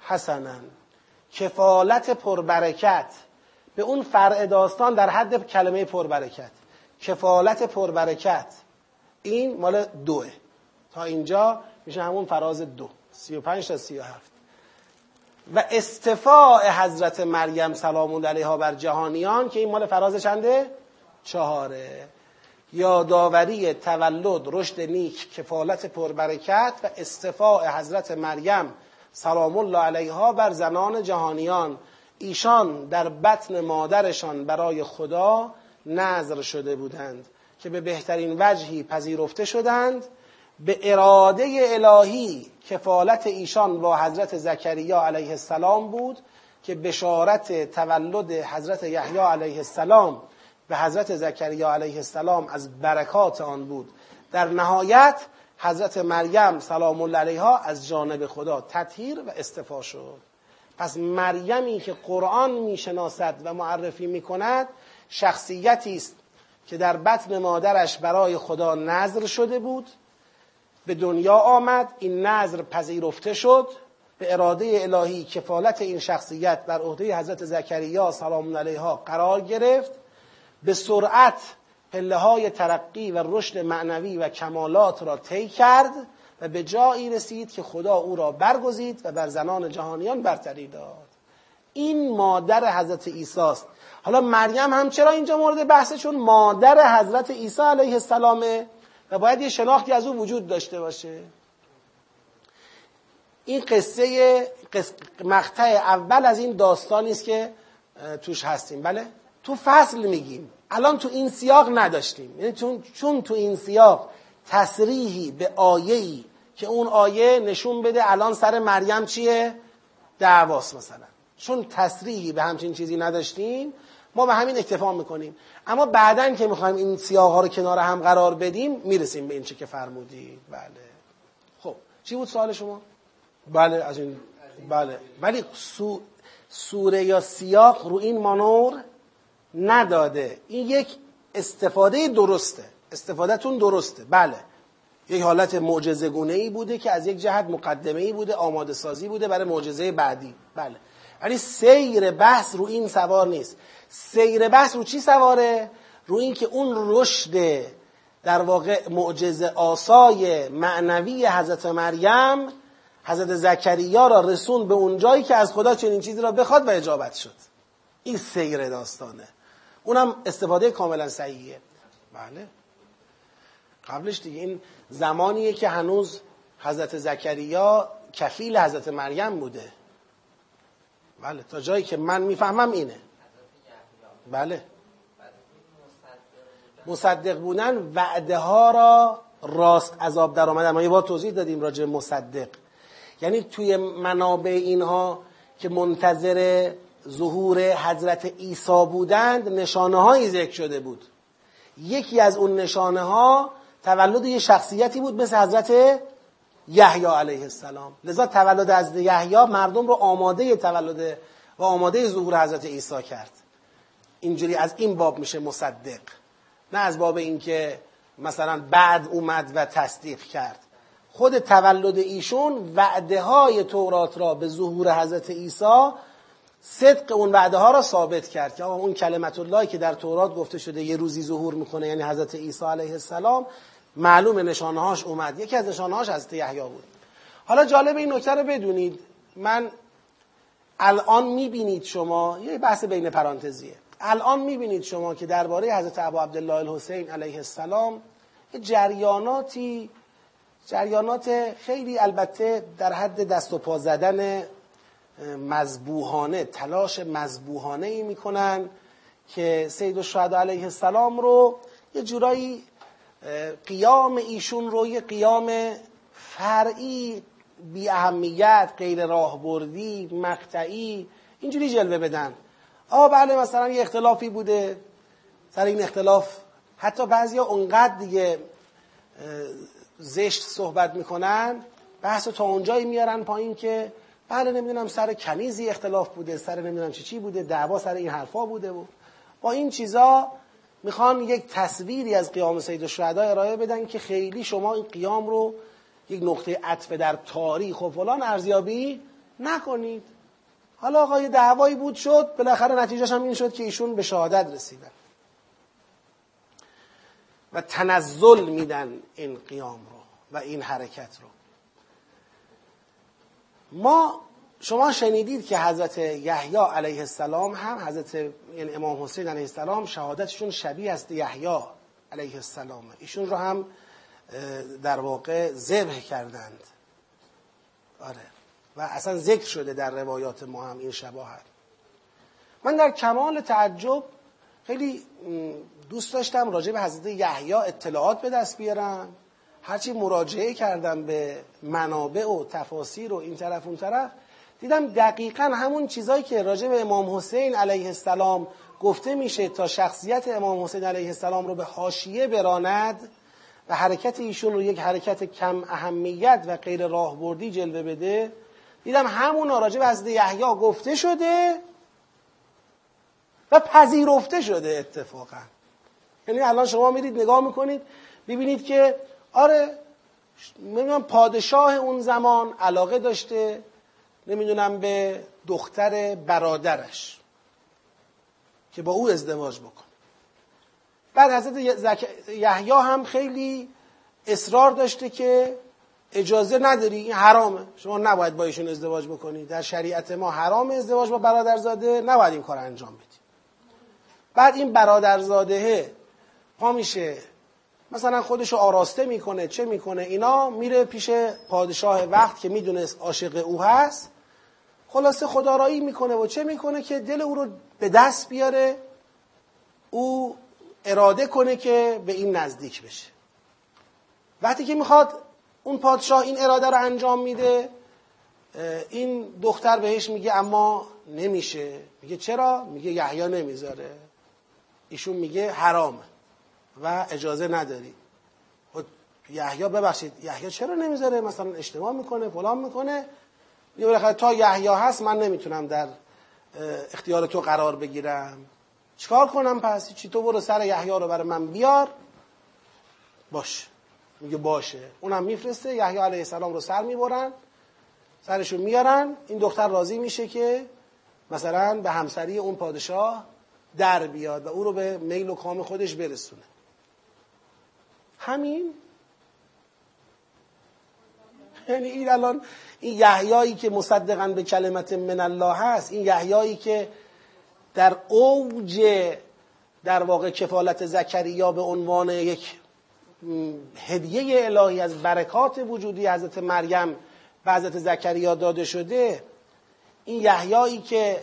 حسنا کفالت پربرکت. به اون فرع داستان در حد کلمه پربرکت. کفالت پربرکت. این مال دوه. تا اینجا میشه همون فراز دو. سی و پنج تا سی و هفت. و استفاع حضرت مریم سلام الله علیها بر جهانیان که این مال فراز چنده؟ چهاره. یادآوری تولد رشد نیک کفالت پربرکت و استفاع حضرت مریم سلام الله علیها بر زنان جهانیان. ایشان در بطن مادرشان برای خدا نظر شده بودند که به بهترین وجهی پذیرفته شدند به اراده الهی کفالت ایشان با حضرت زکریا علیه السلام بود که بشارت تولد حضرت یحیی علیه السلام به حضرت زکریا علیه السلام از برکات آن بود. در نهایت حضرت مریم سلام الله علیها از جانب خدا تطهیر و استفا شد. پس مریمی که قرآن می‌شناسد و معرفی می‌کند شخصیتی است که در بطن مادرش برای خدا نظر شده بود به دنیا آمد این نظر پذیرفته شد به اراده الهی کفالت این شخصیت بر عهده حضرت زکریا سلام علیها قرار گرفت به سرعت پله های ترقی و رشد معنوی و کمالات را طی کرد و به جایی رسید که خدا او را برگزید و بر زنان جهانیان برتری داد. این مادر حضرت عیسی است. حالا مریم هم چرا اینجا مورد بحثه چون مادر حضرت عیسی علیه السلامه و باید یه شناختی از او وجود داشته باشه. این قصه مقطع اول از این داستانی است که توش هستیم. بله؟ تو فصل میگیم. الان تو این سیاق نداشتیم. یعنی چون, چون تو این سیاق تصریحی به آیه‌ای که اون آیه نشون بده الان سر مریم چیه؟ دعواست مثلا. چون تصریحی به همچین چیزی نداشتیم ما به همین اکتفا می‌کنیم. اما بعدا که می‌خوایم این سیاق ها رو کنار هم قرار بدیم می‌رسیم به این چه که فرمودی. بله. خب چی بود سوال شما؟ بله از این بله. ولی سو... سوره یا سیاق رو این مانور نداده. این یک استفاده درسته. استفادهتون درسته. بله. یک حالت معجزه گونه ای بوده که از یک جهت مقدمه ای بوده آماده سازی بوده برای معجزه بعدی. بله. ولی سیر بحث رو این سوار نیست. سیر بحث رو چی سواره؟ رو این که اون رشد در واقع معجزه آسای معنوی حضرت مریم حضرت زکریا را رسون به اون جایی که از خدا چنین چیزی را بخواد و اجابت شد. این سیر داستانه. اونم استفاده کاملا صحیحه. بله. قبلش دیگه این زمانیه که هنوز حضرت زکریا کفیل حضرت مریم بوده. بله تا جایی که من می‌فهمم اینه. بله. مصدق بودن وعده ها را راست عذاب در آمدن ما یه بار توضیح دادیم راجع مصدق. یعنی توی منابع اینها که منتظر ظهور حضرت عیسی بودند نشانه هایی ذکر شده بود. یکی از اون نشانه ها تولد یه شخصیتی بود مثل حضرت یحیی علیه السلام. لذا تولد از یحیی مردم رو آماده تولد و آماده ظهور حضرت عیسی کرد. اینجوری از این باب میشه مصدق. نه از باب اینکه مثلا بعد اومد و تصدیق کرد. خود تولد ایشون وعده های تورات را به ظهور حضرت عیسی صدق اون وعده ها را ثابت کرد که اون کلمت الله که در تورات گفته شده یه روزی ظهور می‌کنه یعنی حضرت عیسی علیه السلام معلوم نشانه هاش اومد. یکی از نشانه هاش حضرت یحیی بود. حالا جالب این نکته رو بدونید. من الان می‌بینید شما یه بحث بین پرانتزیه. الان می‌بینید شما که درباره حضرت ابو عبدالله الحسین علیه السلام جریاناتی جریانات خیلی البته در حد دست و پا زدن مذبوحانه تلاش مذبوحانه ای می‌کنن که سید الشهدا علیه السلام رو یه جورایی قیام ایشون رو یه قیام فرعی بی اهمیت غیر راهبردی مقطعی اینجوری جلوه بدن. آه بله مثلا یه اختلافی بوده. سر این اختلاف. حتی بعضیا اونقدر دیگه زشت صحبت می‌کنن بحث تا اونجایی میارن پایین که بله نمی‌دونم سر کنیزی اختلاف بوده سر نمی‌دونم چی چی بوده دعوا سر این حرفا بوده و با این چیزا می‌خوان یک تصویری از قیام سید الشهدا ارائه بدن که خیلی شما این قیام رو یک نقطه عطف در تاریخ و فلان ارزیابی نکنید. حالا آقا یه دعوایی بود شد بالاخره نتیجهش هم این شد که ایشون به شهادت رسیدن. و تنزل میدن این قیام رو و این حرکت رو. ما شما شنیدید که حضرت یحیی علیه السلام هم حضرت یعنی امام حسین علیه السلام شهادتشون شبیه است یحیی علیه السلام. ایشون رو هم در واقع ذبح کردند. آره. و اصلا ذکر شده در روایات ما هم این شباهت من در کمال تعجب خیلی دوست داشتم راجع به حضرت یحیی اطلاعات به دست بیارم. هرچی مراجعه کردم به منابع و تفاسیر و این طرف اون طرف دیدم دقیقا همون چیزایی که راجع به امام حسین علیه السلام گفته میشه تا شخصیت امام حسین علیه السلام رو به حاشیه براند و حرکت ایشون رو یک حرکت کم اهمیت و غیر راهبردی جلوه بده دیدم همون راجع به حضرت یحیی گفته شده و پذیرفته شده اتفاقا. یعنی الان شما میرید نگاه می‌کنید ببینید که آره نمی‌دونم پادشاه اون زمان علاقه داشته نمی‌دونم به دختر برادرش که با او ازدواج بکن بعد حضرت یحیی هم خیلی اصرار داشته که اجازه نداری؟ این حرامه. شما نباید با ایشون ازدواج بکنی. در شریعت ما حرام ازدواج با برادرزاده. نباید این کار انجام بدی. بعد این برادرزاده پا میشه. مثلا خودشو آراسته می‌کنه. چه می‌کنه؟ اینا میره پیش پادشاه وقت که می‌دونست عاشق او هست. خلاصه خدارایی می‌کنه و چه می‌کنه که دل او رو به دست بیاره. او اراده کنه که به این نزدیک بشه. وقتی که می‌خواد اون پادشاه این اراده رو انجام میده این دختر بهش میگه اما نمیشه. میگه چرا؟ میگه یحیی نمی‌ذاره. ایشون میگه حرامه و اجازه نداری. خب یحیی ببخشید یحیی چرا نمی‌ذاره؟ مثلا اشتباه می‌کنه فلان می‌کنه. یه تا یحیی هست من نمی‌تونم در اختیار تو قرار بگیرم. چیکار کنم پس؟ چی تو برو سر یحیی رو برای من بیار. باش. میگه باشه. اونم میفرسته یحیی علیه السلام رو سر می‌برن سرشو میارن. این دختر راضی میشه که مثلا به همسری اون پادشاه در بیاد و او رو به میل و کام خودش برسونه. همین؟ یعنی این الان این یحیایی که مصدقا به کلمت من الله هست این یحیایی که در اوج در واقع کفالت زکریا به عنوان یک هدیه الهی از برکات وجودی حضرت مریم به حضرت زکریا داده شده این یحیایی که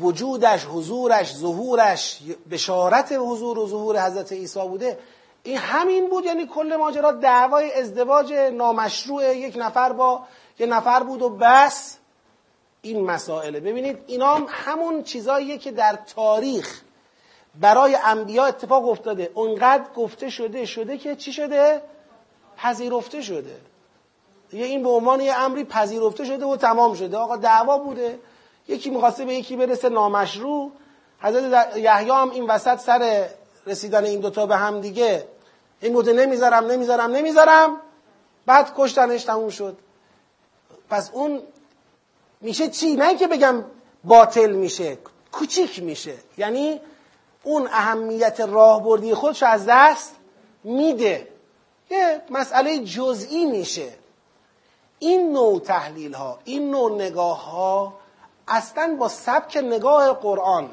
وجودش حضورش ظهورش بشارت حضور و ظهور حضرت عیسی بوده این همین بود. یعنی کل ماجرا دعوای ازدواج نامشروع یک نفر با یک نفر بود و بس این مسائله. ببینید اینا هم همون چیزاییه که در تاریخ برای انبیا اتفاق افتاده. اونقدر گفته شده شده که چی شده؟ پذیرفته شده. دیگه این به عنوان یه امری پذیرفته شده و تمام شده. آقا دعوا بوده. یکی می‌خواسته به یکی برسه نامشروع. حضرت یحیی هم این وسط سر رسیدن این دوتا به هم دیگه. این بوده نمی‌ذارم نمی‌ذارم نمی‌ذارم. بعد کشتنش تموم شد. پس اون میشه چی؟ نه که بگم باطل میشه کوچیک میشه. یعنی اون اهمیت راهبردی خودش از دست میده. یه مسئله جزئی میشه. این نوع تحلیل ها این نوع نگاه ها اصلا با سبک نگاه قرآن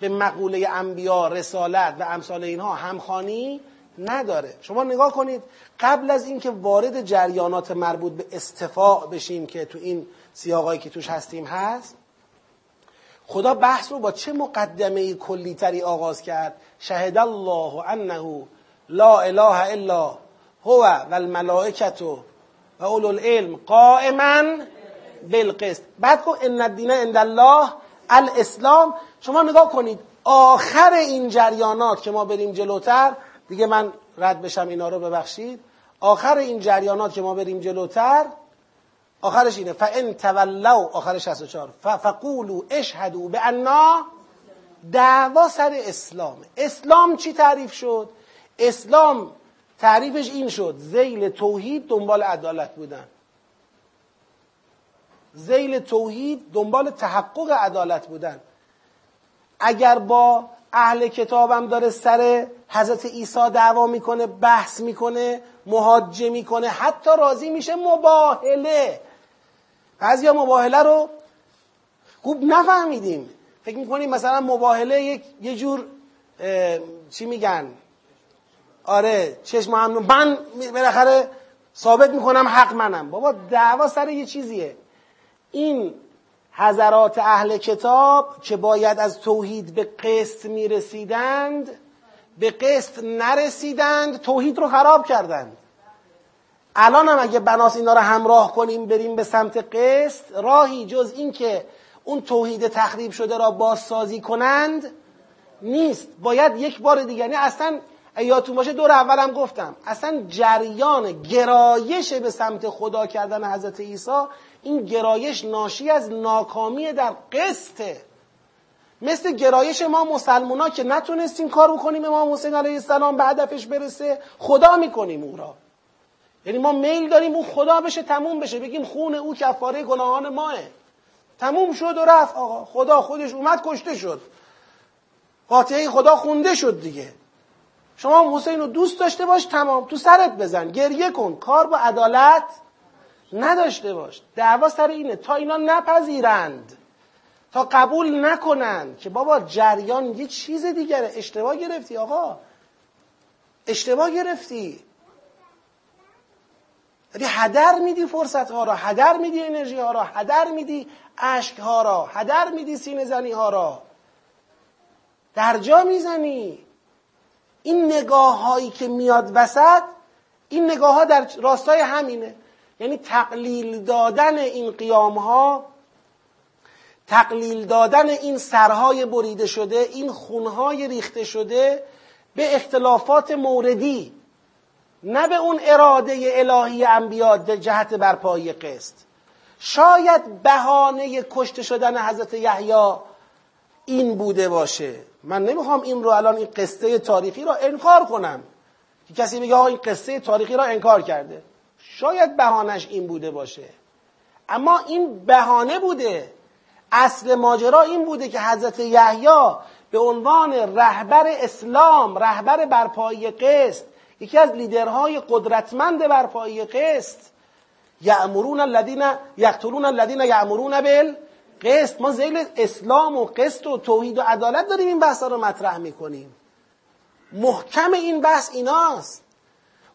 به مقوله انبیا رسالت و امثال اینها همخانی نداره. شما نگاه کنید قبل از اینکه وارد جریانات مربوط به استفاع بشیم که تو این سیاقایی که توش هستیم هست خدا بحث رو با چه مقدمه کلی تری آغاز کرد؟ شهد الله انه لا اله الا هو و الملائکت و اولو العلم قائما بالقسط. بعد گفت ان الدین عند الله الاسلام. شما نگاه کنید آخر این جریانات که ما بریم جلوتر دیگه من رد بشم اینا رو ببخشید. آخر این جریانات که ما بریم جلوتر آخرش اینه. فان تولوا آخر 64 فقولوا اشهدوا بانا دعوا سر اسلام اسلام چی تعریف شد؟ اسلام تعریفش این شد. زیل توحید دنبال عدالت بودن. زیل توحید دنبال تحقق عدالت بودن. اگر با اهل کتابم داره سر حضرت عیسی دعوا می‌کنه بحث می‌کنه مهاجه می‌کنه حتی راضی میشه مباهله. بعضی مباهله رو خوب نفهمیدیم. فکر می‌کنیم مثلا مباهله یک یه جور چی میگن؟ آره چشم هم من بالاخره ثابت می‌کنم حق منم. بابا دعوا سر یه چیزیه. این حضرات اهل کتاب که باید از توحید به قسط می‌رسیدند به قسط نرسیدند توحید رو خراب کردند. الان هم اگه بناس اینا رو همراه کنیم بریم به سمت قسط راهی جز این که اون توحید تخریب شده را بازسازی کنند نیست. باید یک بار دیگه یعنی اصلا یادتون باشه دور اولم گفتم اصلا جریان گرایش به سمت خدا کردن حضرت عیسی این گرایش ناشی از ناکامی در قسطه. مثل گرایش ما مسلمونا که نتونستیم کار بکنیم امام حسین علیه السلام به هدفش برسه خدا می‌کنیم او را. یعنی ما میل داریم او خدا بشه تموم بشه. بگیم خون او کفاره گناهان ماه. تموم شد و رفت. آقا خدا خودش اومد کشته شد. قاطعه خدا خونده شد دیگه. شما حسین رو دوست داشته باش تمام. تو سرت بزن. گریه کن. کار با عدالت نداشته باش. دعوا سر اینه. تا اینا نپذیرند. تا قبول نکنند که بابا جریان یه چیز دیگره. اشتباه گرفتی آقا. اشتباه گرفتی. یعنی هدر میدی فرصت ها را هدر میدی انرژی ها را هدر میدی اشک ها را هدر میدی سینه زنی ها را. در جا می‌زنی. این نگاه هایی که میاد وسط این نگاه ها در راستای همینه. یعنی تقلیل دادن این قیام ها تقلیل دادن این سرهای بریده شده این خونهای ریخته شده به اختلافات موردی. نه به اون اراده الهی انبیا جهت برپایی قسط. شاید بهانه کشته شدن حضرت یحیی این بوده باشه. من نمی‌خوام این رو الان این قصه تاریخی را انکار کنم. که کسی بگه آقا این قصه تاریخی را انکار کرده. شاید بهانش این بوده باشه. اما این بهانه بوده. اصل ماجرا این بوده که حضرت یحیی به عنوان رهبر اسلام رهبر برپایی قسط یکی از لیدرهای قدرتمند برپایی قسط یعمرون الذین یقتلون الذین یعمرون بال قسط ما زیل اسلام و قسط و توحید و عدالت داریم این بحث رو مطرح می‌کنیم. محکم این بحث ایناست.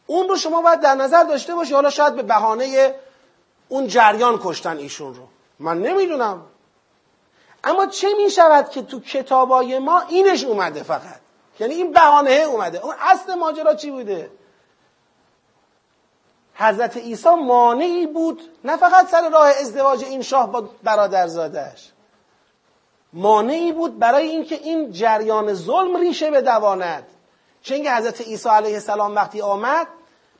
اون رو شما باید در نظر داشته باشی. حالا شاید به بهانه اون جریان کشتن ایشون رو. من نمی‌دونم. اما چه می شود که تو کتابای ما اینش اومده فقط؟ یعنی این بهانه اومده. اون اصل ماجرا چی بوده؟ حضرت عیسی مانعی بود نه فقط سر راه ازدواج این شاه با برادرزادش مانعی بود برای اینکه این جریان ظلم ریشه بدواند. اینکه حضرت عیسی علیه السلام وقتی آمد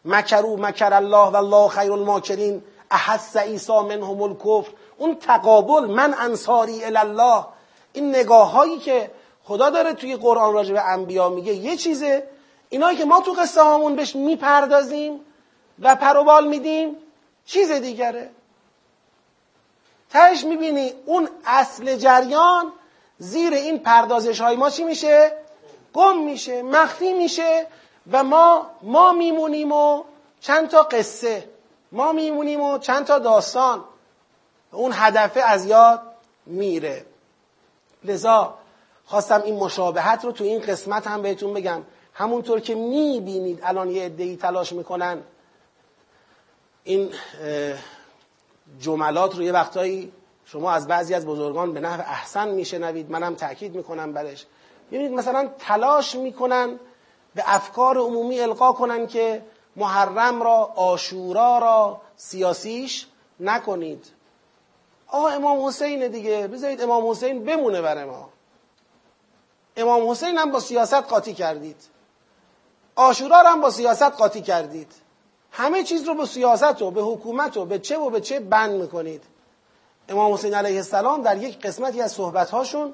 مکرو مکر الله و الله خیر الماکرین احس عیسی منهم الکفر. اون تقابل من انصاری الله. این نگاه هایی که خدا داره توی قرآن راجع به انبیا میگه یه چیزه. اینایی که ما تو قصه هامون بهش می‌پردازیم و پروبال میدیم چیز دیگره. تهش می‌بینی اون اصل جریان زیر این پردازش های ما چی میشه؟ گم میشه مخفی میشه و ما ما میمونیم و چند تا قصه. ما میمونیم و چند تا داستان. اون هدفه از یاد میره. لذا خواستم این مشابهت رو تو این قسمت هم بهتون بگم. همونطور که می‌بینید الان یه عده‌ای تلاش می‌کنن. این جملات رو یه وقتایی شما از بعضی از بزرگان به نحو احسن میشنوید. منم تاکید می‌کنم برش. ببینید مثلا تلاش می‌کنن به افکار عمومی القا کنن که محرم را آشورا را سیاسیش نکنید. آقا امام حسین دیگه. بذارید امام حسین بمونه بر ما. امام حسین هم با سیاست قاطی کردید. آشورا هم با سیاست قاطی کردید. همه چیز رو به سیاست و به حکومت و به چه و به چه بند می‌کنید. امام حسین علیه السلام در یک قسمتی از صحبتهاشون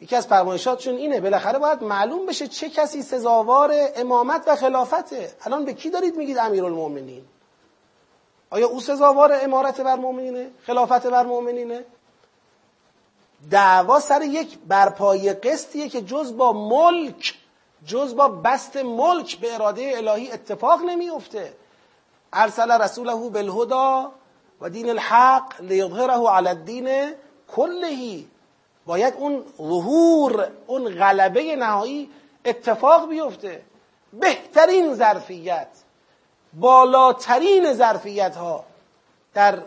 یکی از فرمایشاتشون اینه بالاخره باید معلوم بشه چه کسی سزاوار امامت و خلافته. الان به کی دارید میگید امیرالمومنین آیا او سزاوار امارت بر مؤمنینه؟ خلافت بر مؤمنینه؟ دعوا سر یک برپایی قسطیه که جز با ملک جز با بست ملک به اراده الهی اتفاق نمیفته ارسل رسوله بالهدا و دین الحق لیظهره علی الدین کلهی. باید اون ظهور اون غلبه نهایی اتفاق بیفته. بهترین ظرفیت بالاترین ظرفیت ها در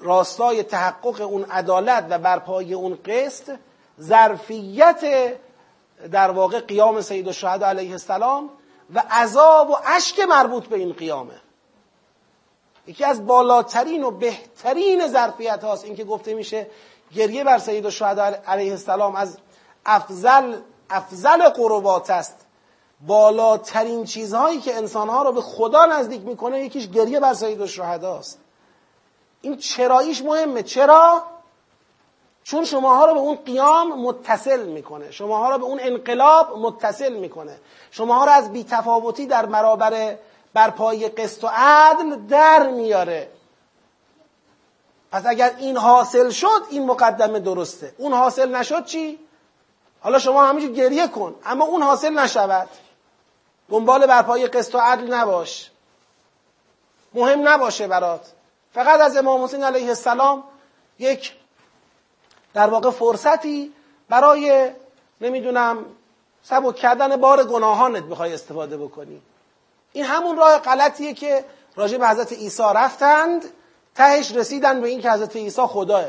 راستای تحقق اون عدالت و برپای اون قسط ظرفیت در واقع قیام سید الشهدا علیه السلام و عذاب و اشک مربوط به این قیامه. یکی از بالاترین و بهترین ظرفیت هاست این که گفته میشه گریه بر سید الشهدا علیه السلام از افضل افضل قربات است. بالاترین چیزهایی که انسانها رو به خدا نزدیک می‌کنه یکیش گریه بر سید است این چراییش مهمه. چرا؟ چون شماها رو به اون قیام متصل می‌کنه. شماها رو به اون انقلاب متصل می‌کنه. شماها رو از بیتفاوتی در برابر برپای قسط و عدل در میاره. پس اگر این حاصل شد این مقدمه درسته. اون حاصل نشد چی؟ حالا شما همیشه گریه کن. اما اون حاصل نشود. دنبال برپای قسط و عدل نباش. مهم نباشه برات. فقط از امام حسین علیه السلام یک در واقع فرصتی برای نمی‌دونم سبک کردن بار گناهانت بخوای استفاده بکنی. این همون راه غلطیه که راجع به حضرت عیسی رفتند تهش رسیدن به این که حضرت عیسی خداه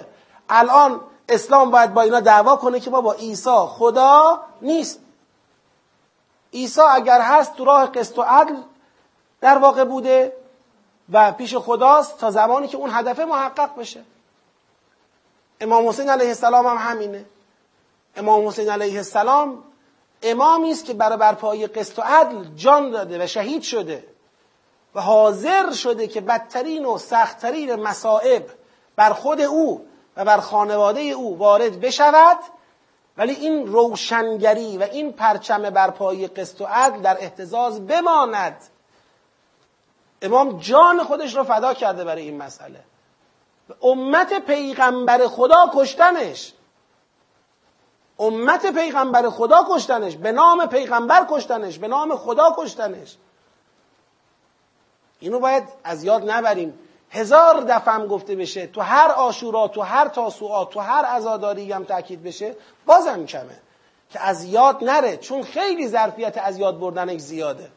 الان اسلام باید با اینا دعوا کنه که با عیسی خدا نیست. عیسی اگر هست تو راه قسط و عدل در واقع بوده. و پیش خداست تا زمانی که اون هدفه محقق بشه. امام حسین علیه السلام هم همینه. امام حسین علیه السلام امامی است که برای برپایی قسط و عدل جان داده و شهید شده و حاضر شده که بدترین و سختترین مصائب بر خود او و بر خانواده او وارد بشود. ولی این روشنگری و این پرچم برپایی قسط و عدل در احتزاز بماند. امام جان خودش رو فدا کرده برای این مسئله. امت پیغمبر خدا کشتنش. امت پیغمبر خدا کشتنش. به نام پیغمبر کشتنش. به نام خدا کشتنش. اینو باید از یاد نبریم. هزار دفعه هم گفته بشه تو هر آشورا تو هر تاسوعا تو هر عزاداری هم تاکید بشه بازم کمه. که از یاد نره چون خیلی ظرفیت از یاد بردنش زیاده.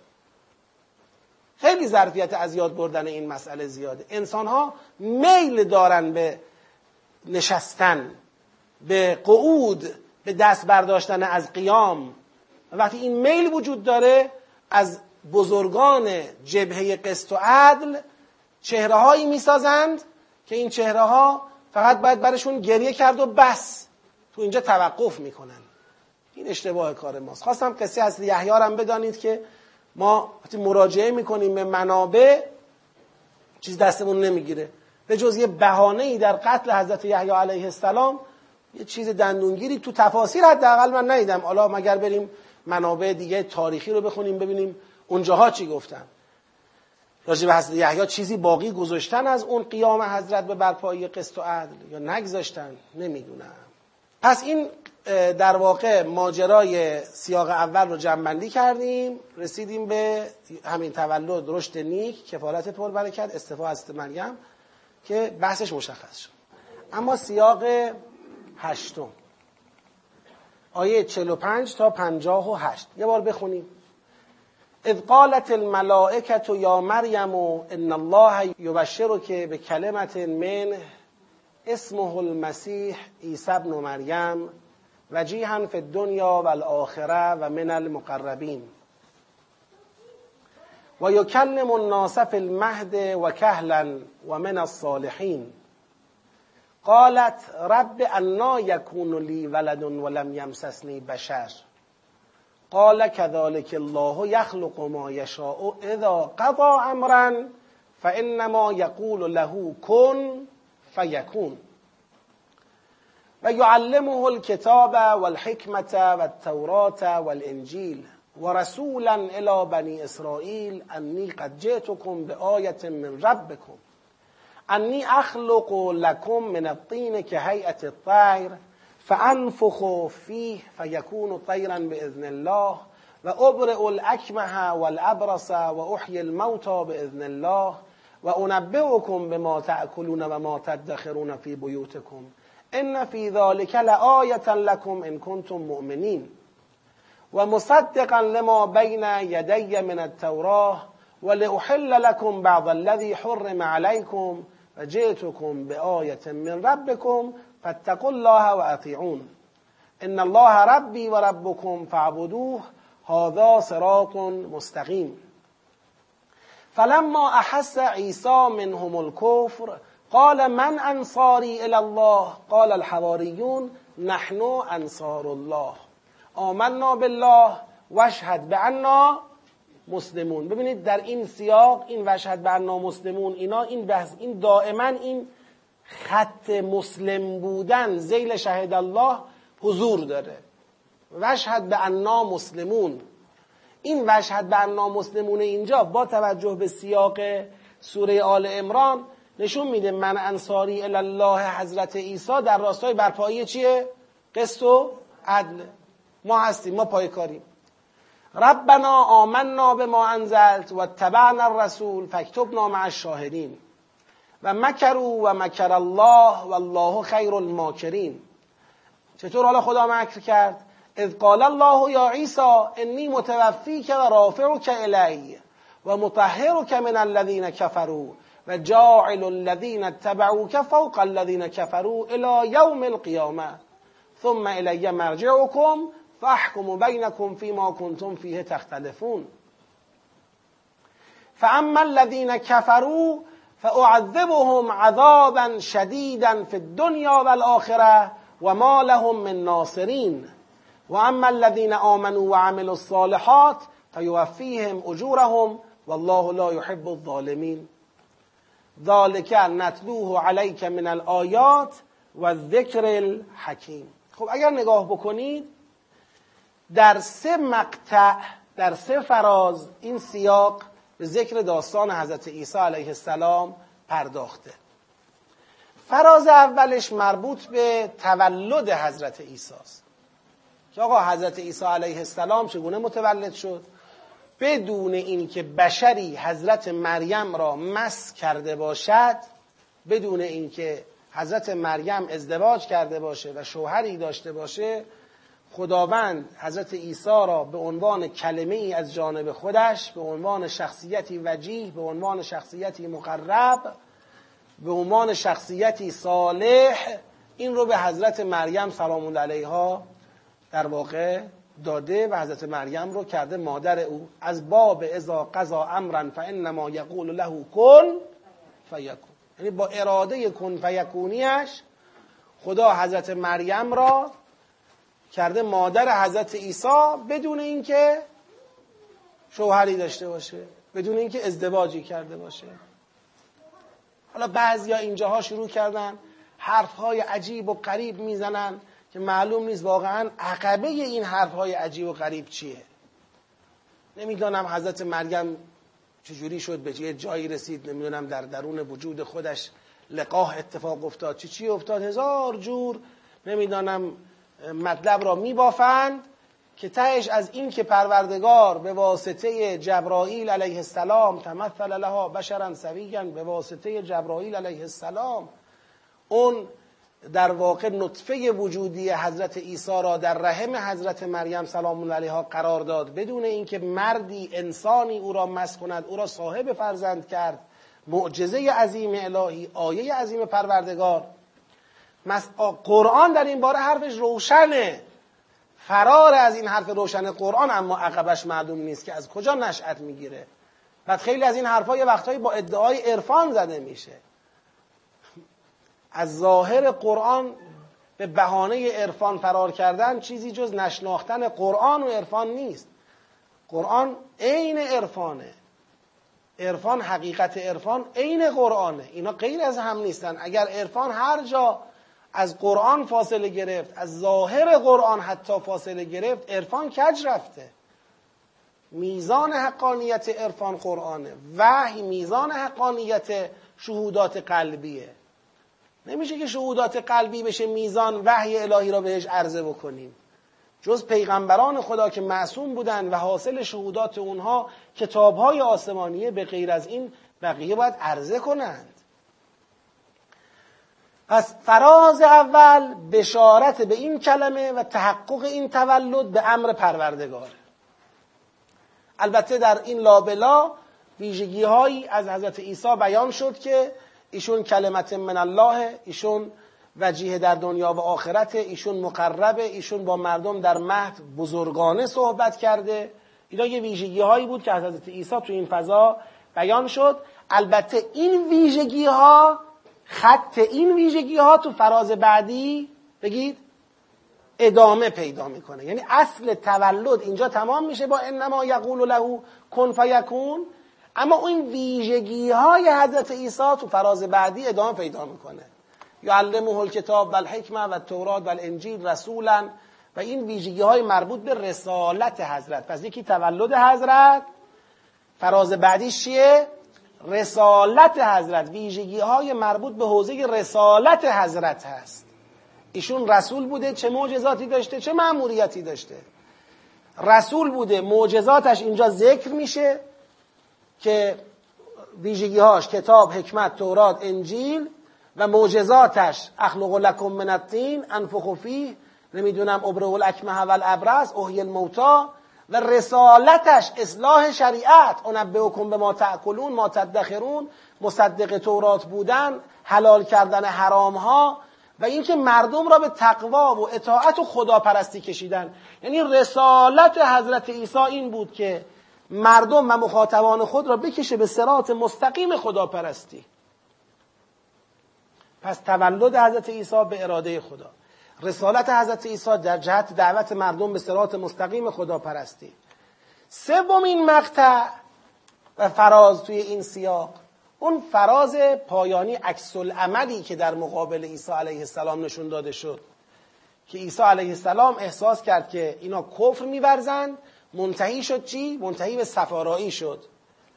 خیلی ظرفیت از یاد بردن این مسئله زیاده. انسان ها میل دارن به نشستن به قعود به دست برداشتن از قیام. وقتی این میل وجود داره از بزرگان جبهه قسط و عدل چهره هایی می‌سازند که این چهره ها فقط باید برشون گریه کرد و بس تو اینجا توقف می‌کنن. این اشتباه کار ماست. خواستم قصه از یحیی هم بدانید که ما وقتی مراجعه می‌کنیم به منابع چیز دستمون نمی‌گیره. به جز یه بهانه ای در قتل حضرت یحیی علیه السلام یه چیز دندونگیری تو تفاسیر حداقل من ندیدم. حالا مگر بریم منابع دیگه تاریخی رو بخونیم ببینیم اونجاها چی گفتن. راجع به حضرت یحیی چیزی باقی گذاشتن از اون قیام حضرت به برپایی قسط و عدل یا نگذاشتن؟ نمی‌دونم. پس این در واقع ماجرای سیاق اول رو جمعبندی کردیم رسیدیم به همین تولد رشد نیک کفالت پر برکت استفاده از مریم که بحثش مشخص شد. اما سیاق هشتم. آیه 45 تا 58 یه بار بخونیم. اذ قالت الملائکه یا مریم ان الله یبشرک به کلمت من اسمه المسیح عیسی ابن مریم وجیها فی الدنیا و الاخره و من المقربین. و یکلم الناس فی المهد و کهلا و من الصالحین. قالت رب انا یکون لی ولد ولم یمسسنی بشر. قال كذلك الله يخلق ما يشاء اذا قضى امرا فانما يقول له كن فيكون. ويعلمه الكتاب والحكمة والتوراة والإنجيل ورسولا إلى بني إسرائيل أني قد جئتكم بآية من ربكم. أني أخلق لكم من الطين كهيئة الطير فأنفخ فيه فيكون طيرا بإذن الله وأبرئ الأكمه والأبرص وأحيي الموتى بإذن الله و بما تأکلون و ما تدخرون فی بیوتكم إن فی ذلك لآیة لكم إن کنتم مؤمنین و مصدقا لما بین یدی من التوراة ولأحل لكم بعض الذي حرم عليكم و بآیة من ربكم فاتقوا الله و اطیعون إن الله ربی و ربكم فاعبدوه. هذا صراط مستقیم فلما احس عیسی منهم الكفر قال من انصاری الى الله؟ قال الحواریون نحن انصار الله. آمنا بالله واشهد بعنا مسلمون. ببینید در این سیاق این وشهد بعنا مسلمون اینا این بحث این دائما این خط مسلم بودن زیل شهد الله حضور داره. وشهد به انا مسلمون. این وشهد به انا مسلمون اینجا با توجه به سیاق سوره آل امران نشون میده من انصاری الله حضرت عیسی در راستای برپایی چیه؟ قسط و عدل. ما هستیم ما پای کاریم ربنا آمنا به ما انزلت و تبعنا الرسول فاکتبنا مع الشاهدین. و مکرو و مکر الله و الله خیر الماکرین. چطور حالا خدا مکر کرد؟ إذ قال الله يا عيسى إني متوفيك و رافعك إلي و مطهرك من الذين كفروا و جاعل الذين اتبعوك فوق الذين كفروا إلى يوم القيامة. ثم إلي مرجعكم فاحكم بينكم فيما كنتم فيه تختلفون. فأما الذين كفروا فأعذبهم عذابا شديدا في الدنيا والآخرة وما لهم من ناصرين. و اما الذین آمنوا وعملوا الصالحات فیوفیهم اجورهم والله لا يحب الظالمین. ذالک نتلوه علیک من الآیات و ذکر الحکیم. خب اگر نگاه بکنید در سه مقطع در سه فراز این سیاق به ذکر داستان حضرت عیسی علیه السلام پرداخته. فراز اولش مربوط به تولد حضرت عیسی است. که آقا حضرت عیسی علیه السلام چگونه متولد شد؟ بدون اینکه بشری حضرت مریم را مس کرده باشد بدون اینکه حضرت مریم ازدواج کرده باشه و شوهری داشته باشه خداوند حضرت عیسی را به عنوان کلمه ای از جانب خودش به عنوان شخصیتی وجیه به عنوان شخصیتی مقرب به عنوان شخصیتی صالح این رو به حضرت مریم سلام علیها در واقع داده و حضرت مریم رو کرده مادر او. از باب ازا قضا امرا فانما یقول له کن فیکون. یعنی با اراده کن فیکونیش خدا حضرت مریم را کرده مادر حضرت عیسی بدون اینکه شوهری داشته باشه بدون اینکه ازدواجی کرده باشه. حالا بعضیا اینجاها شروع کردن حرفهای عجیب و غریب می‌زنن. که معلوم نیست واقعا عقبه این حرفهای عجیب و غریب چیه. نمی‌دانم حضرت مریم چجوری شد به یه جایی رسید نمی‌دونم در درون وجود خودش لقاه اتفاق افتاد چی چی افتاد هزار جور نمی‌دانم مطلب را میبافند که تهش از این که پروردگار به واسطه جبرائیل علیه السلام تمثل لها بشرا سویا به واسطه جبرائیل علیه السلام اون در واقع نطفه وجودی حضرت عیسی را در رحم حضرت مریم سلام الله علیها قرار داد. بدون اینکه مردی انسانی او را مس کند او را صاحب فرزند کرد. معجزه عظیم الهی آیه عظیم پروردگار. قرآن در این باره حرفش روشنه. فرار از این حرف روشن قرآن اما عقبش معلوم نیست که از کجا نشأت می‌گیره. بعد خیلی از این حرفها یه وقتهایی با ادعای عرفان زده میشه. از ظاهر قرآن به بهانه عرفان فرار کردن چیزی جز نشناختن قرآن و عرفان نیست. قرآن عین عرفانه. عرفان حقیقت عرفان عین قرآنه. اینا غیر از هم نیستن. اگر عرفان هر جا از قرآن فاصله گرفت از ظاهر قرآن حتی فاصله گرفت عرفان کج رفته؟ میزان حقانیت عرفان قرآنه. وحی میزان حقانیت شهودات قلبیه. نمیشه که شهودات قلبی بشه میزان وحی الهی را بهش عرضه بکنیم. جز پیغمبران خدا که معصوم بودن و حاصل شهودات اونها کتابهای آسمانیه به غیر از این بقیه باید عرضه کنند. پس فراز اول بشارت به این کلمه و تحقق این تولد به امر پروردگار. البته در این لابلا ویژگی هایی از حضرت عیسی بیان شد که ایشون کلمت من الله ایشون وجیه در دنیا و آخرت ایشون مقربه ایشون با مردم در مهد بزرگانه صحبت کرده. اینا یه ویژگی هایی بود که حضرت عیسی تو این فضا بیان شد. البته این ویژگی ها خط این ویژگی ها تو فراز بعدی بگید ادامه پیدا می‌کنه. یعنی اصل تولد اینجا تمام میشه با انما یقول له کن فیکون. اما اون ویژگی های حضرت عیسی تو فراز بعدی ادامه پیدا می‌کنه. یعلمه الکتاب و الحکمه و تورات و الانجیل رسولا. و این ویژگی های مربوط به رسالت حضرت. پس یکی تولد حضرت فراز بعدیش چیه؟ رسالت حضرت. ویژگی های مربوط به حوزه رسالت حضرت هست. ایشون رسول بوده چه معجزاتی داشته چه مأموریتی داشته. رسول بوده معجزاتش اینجا ذکر میشه. که ویژگی هاش کتاب حکمت تورات انجیل و معجزاتش اخلق لکم من الطین انفخ فیه نمی‌دونم ابره الاکمه و الابرس احی الموتا و رسالتش اصلاح شریعت. انبئکم به ما تأکلون ما تدخرون مصدق تورات بودن حلال کردن حرام ها و اینکه مردم را به تقوا و اطاعت و خداپرستی کشیدن. یعنی رسالت حضرت عیسی این بود که مردم و مخاطبان خود را بکشه به سرات مستقیم خداپرستی. پس تولد حضرت عیسی به اراده خدا. رسالت حضرت عیسی در جهت دعوت مردم به سرات مستقیم خداپرستی. سومین مقطع و فراز توی این سیاق اون فراز پایانی عکس عملی که در مقابل عیسی علیه السلام نشون داده شد. که عیسی علیه السلام احساس کرد که اینا کفر میورزند منتهی شد چی؟ منتهی به سفارایی شد.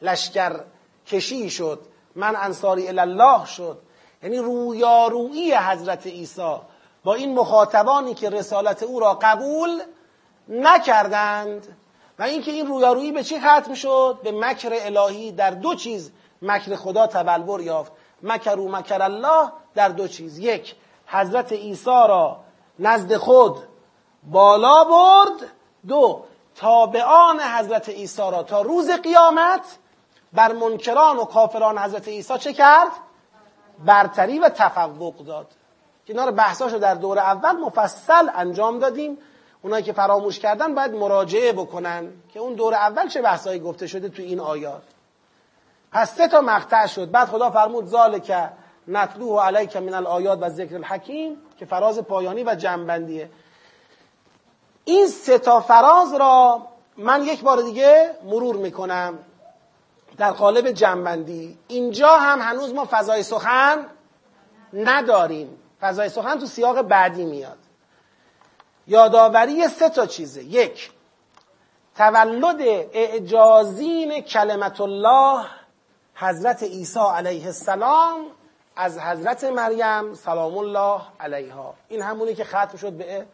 لشکر کشی شد. من انصاری الله شد. یعنی رویارویی حضرت عیسی. با این مخاطبانی که رسالت او را قبول نکردند. و اینکه این رویارویی به چی ختم شد؟ به مکر الهی در دو چیز مکر خدا تبلور یافت. مکر و مکر الله در دو چیز. یک حضرت عیسی را نزد خود بالا برد. دو تابعان حضرت عیسی را تا روز قیامت بر منکران و کافران حضرت عیسی چه کرد؟ برتری و تفوق داد. که اینا رو بحثاشو در دور اول مفصل انجام دادیم. اونایی که فراموش کردن باید مراجعه بکنن که اون دور اول چه بحثایی گفته شده تو این آیات. پس سه تا مقطع شد. بعد خدا فرمود ذالک نتلوه علیک من الآیات و ذکر الحکیم که فراز پایانی و جنبندیه. این سه تا فراز را من یک بار دیگه مرور می‌کنم. در قالب جنبندی. اینجا هم هنوز ما فضای سخن نداریم. فضای سخن تو سیاق بعدی میاد. یادآوری سه تا چیزه. یک تولد اعجازین کلمت الله حضرت عیسی علیه السلام از حضرت مریم سلام الله علیها. این همونی که ختم شد به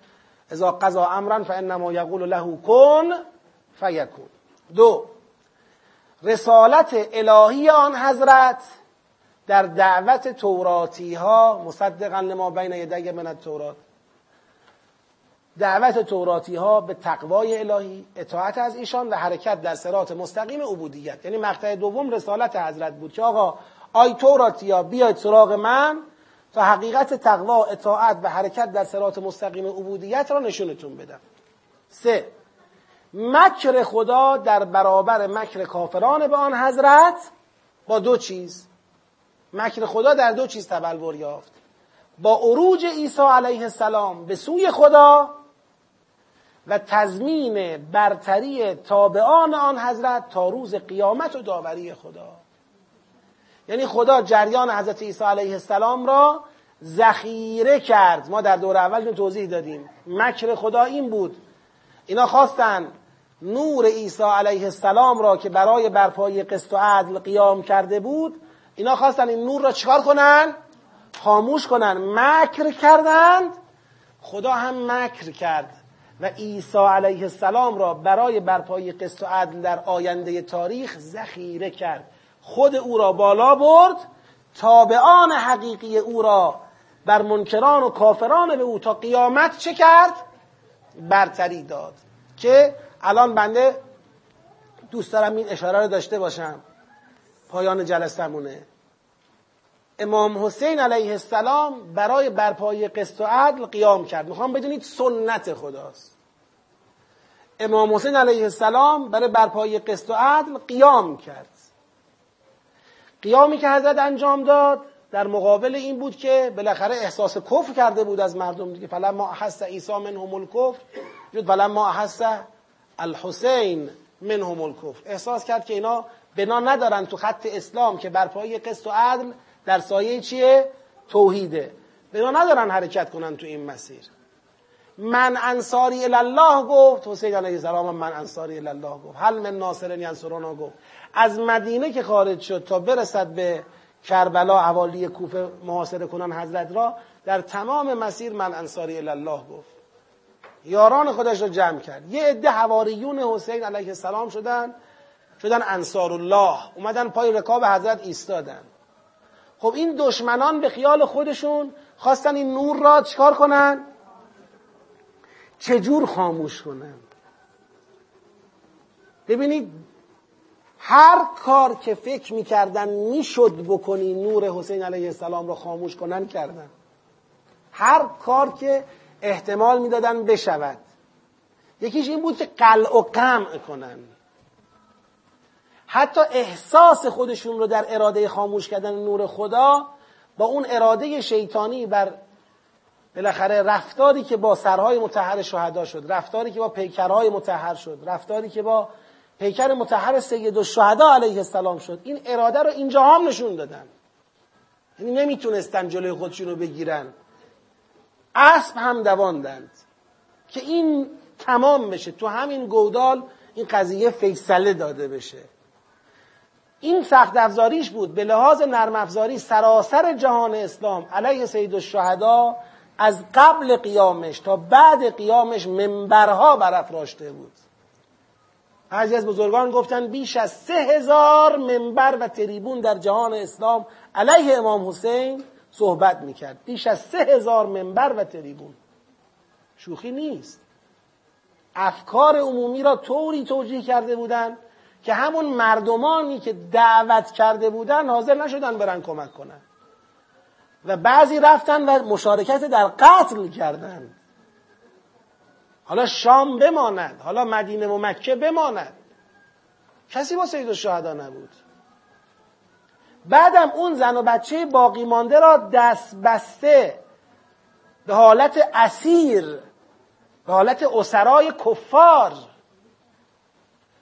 اذا قضا امرا فانما یقول له کن فیکون دو رسالت الهی آن حضرت در دعوت توراتی ها مصدقا لما بین یدی من التورات. دعوت توراتی ها به تقوای الهی اطاعت از ایشان و حرکت در سرات مستقیم عبودیت. یعنی مقطع دوم رسالت حضرت بود که آقا آی توراتی ها بیاید سراغ من. تا حقیقت تقوا اطاعت و حرکت در سرات مستقیم عبودیت را نشونتون بدم. سه مکر خدا در برابر مکر کافران به آن حضرت با دو چیز. مکر خدا در دو چیز تبلور یافت. با عروج عیسی علیه السلام به سوی خدا و تضمین برتری تابعان آن حضرت تا روز قیامت و داوری خدا. یعنی خدا جریان حضرت عیسی علیه السلام را ذخیره کرد. ما در دور اول توضیح دادیم. مکر خدا این بود. اینا خواستن نور عیسی علیه السلام را که برای برپایی قسط و عدل قیام کرده بود اینا خواستن این نور را چکار کنن؟ خاموش کنن. مکر کردند خدا هم مکر کرد و عیسی علیه السلام را برای برپایی قسط و عدل در آینده تاریخ ذخیره کرد. خود او را بالا برد تابعان حقیقی او را بر منکران و کافران به او تا قیامت چه کرد؟ برتری داد. که الان بنده دوست دارم این اشاره رو داشته باشم. پایان جلسمونه امام حسین علیه السلام برای برپایی قسط و عدل قیام کرد. می‌خوام بدونید سنت خداست. امام حسین علیه السلام برای برپایی قسط و عدل قیام کرد. قیامی که حضرت انجام داد در مقابل این بود که بالاخره احساس کفر کرده بود از مردم دیگه. فلما احس عیسی منهم الکفر. جد فلما احس الحسین منهم الکفر. احساس کرد که اینا بنا ندارن تو خط اسلام که برپایی قسط و عدل در سایه چیه؟ توحیده. بنا ندارن حرکت کنن تو این مسیر. من انصاری الله گفت. حسین علیه السلام من انصاری الله گفت. هل من ناصر ینصرنا گفت. از مدینه که خارج شد تا برسد به کربلا حوالی کوفه محاصره کنن حضرت را در تمام مسیر من انصاری الله گفت. یاران خودش را جمع کرد. یه عده حواریون حسین علیه السلام شدن شدن انصار الله اومدن پای رکاب حضرت ایستادن. خب این دشمنان به خیال خودشون خواستن این نور را چکار کنن؟ چجور خاموش کنن؟ ببینید هر کار که فکر می‌کردن می‌شد بکنی نور حسین علیه السلام را خاموش کنن کردن. هر کار که احتمال می‌دادن بشود. یکیش این بود که قلع و قمع کنن. حتی احساس خودشون رو در اراده خاموش کردن نور خدا با اون اراده شیطانی بر بالاخره رفتاری که با سرهای متحر شهدا شد رفتاری که با پیکرهای متحر شد رفتاری که با پیکر متحر سید الشهدا علیه السلام شد. این اراده رو اینجا هم نشون دادن. یعنی نمی‌تونستن جلوی خودشون رو بگیرن. اسب هم دواندند که این تمام بشه. تو همین گودال این قضیه فیصله داده بشه. این سخت افزاریش بود. به لحاظ نرم افزاری سراسر جهان اسلام علیه سید الشهدا از قبل قیامش تا بعد قیامش منبرها برافراشته بود. بعضی از بزرگان گفتن بیش از سه هزار منبر و تریبون در جهان اسلام علیه امام حسین صحبت می‌کرد. بیش از سه هزار منبر و تریبون. شوخی نیست. افکار عمومی را طوری توجیه کرده بودند که همون مردمانی که دعوت کرده بودن حاضر نشدن برن کمک کنن. و بعضی رفتن و مشارکت در قتل کردند حالا شام بماند حالا مدینه و مکه بماند. کسی با سید الشهدا نبود. بعدم اون زن و بچه باقی مانده را دست بسته به حالت اسیر به حالت اسرای کفار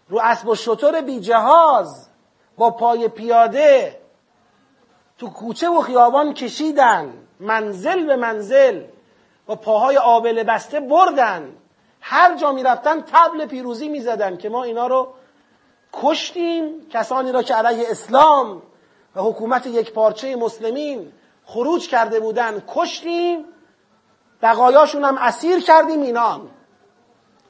رو اسب و شطور بی جهاز با پای پیاده تو کوچه و خیابان کشیدن منزل به منزل با پاهای آبل بسته بردن. هر جا می‌رفتن تبل پیروزی می‌زدن که ما اینا رو کشتیم کسانی را که علیه اسلام و حکومت یک پارچه مسلمین خروج کرده بودن کشتیم. بقایاشون هم اسیر کردیم اینان.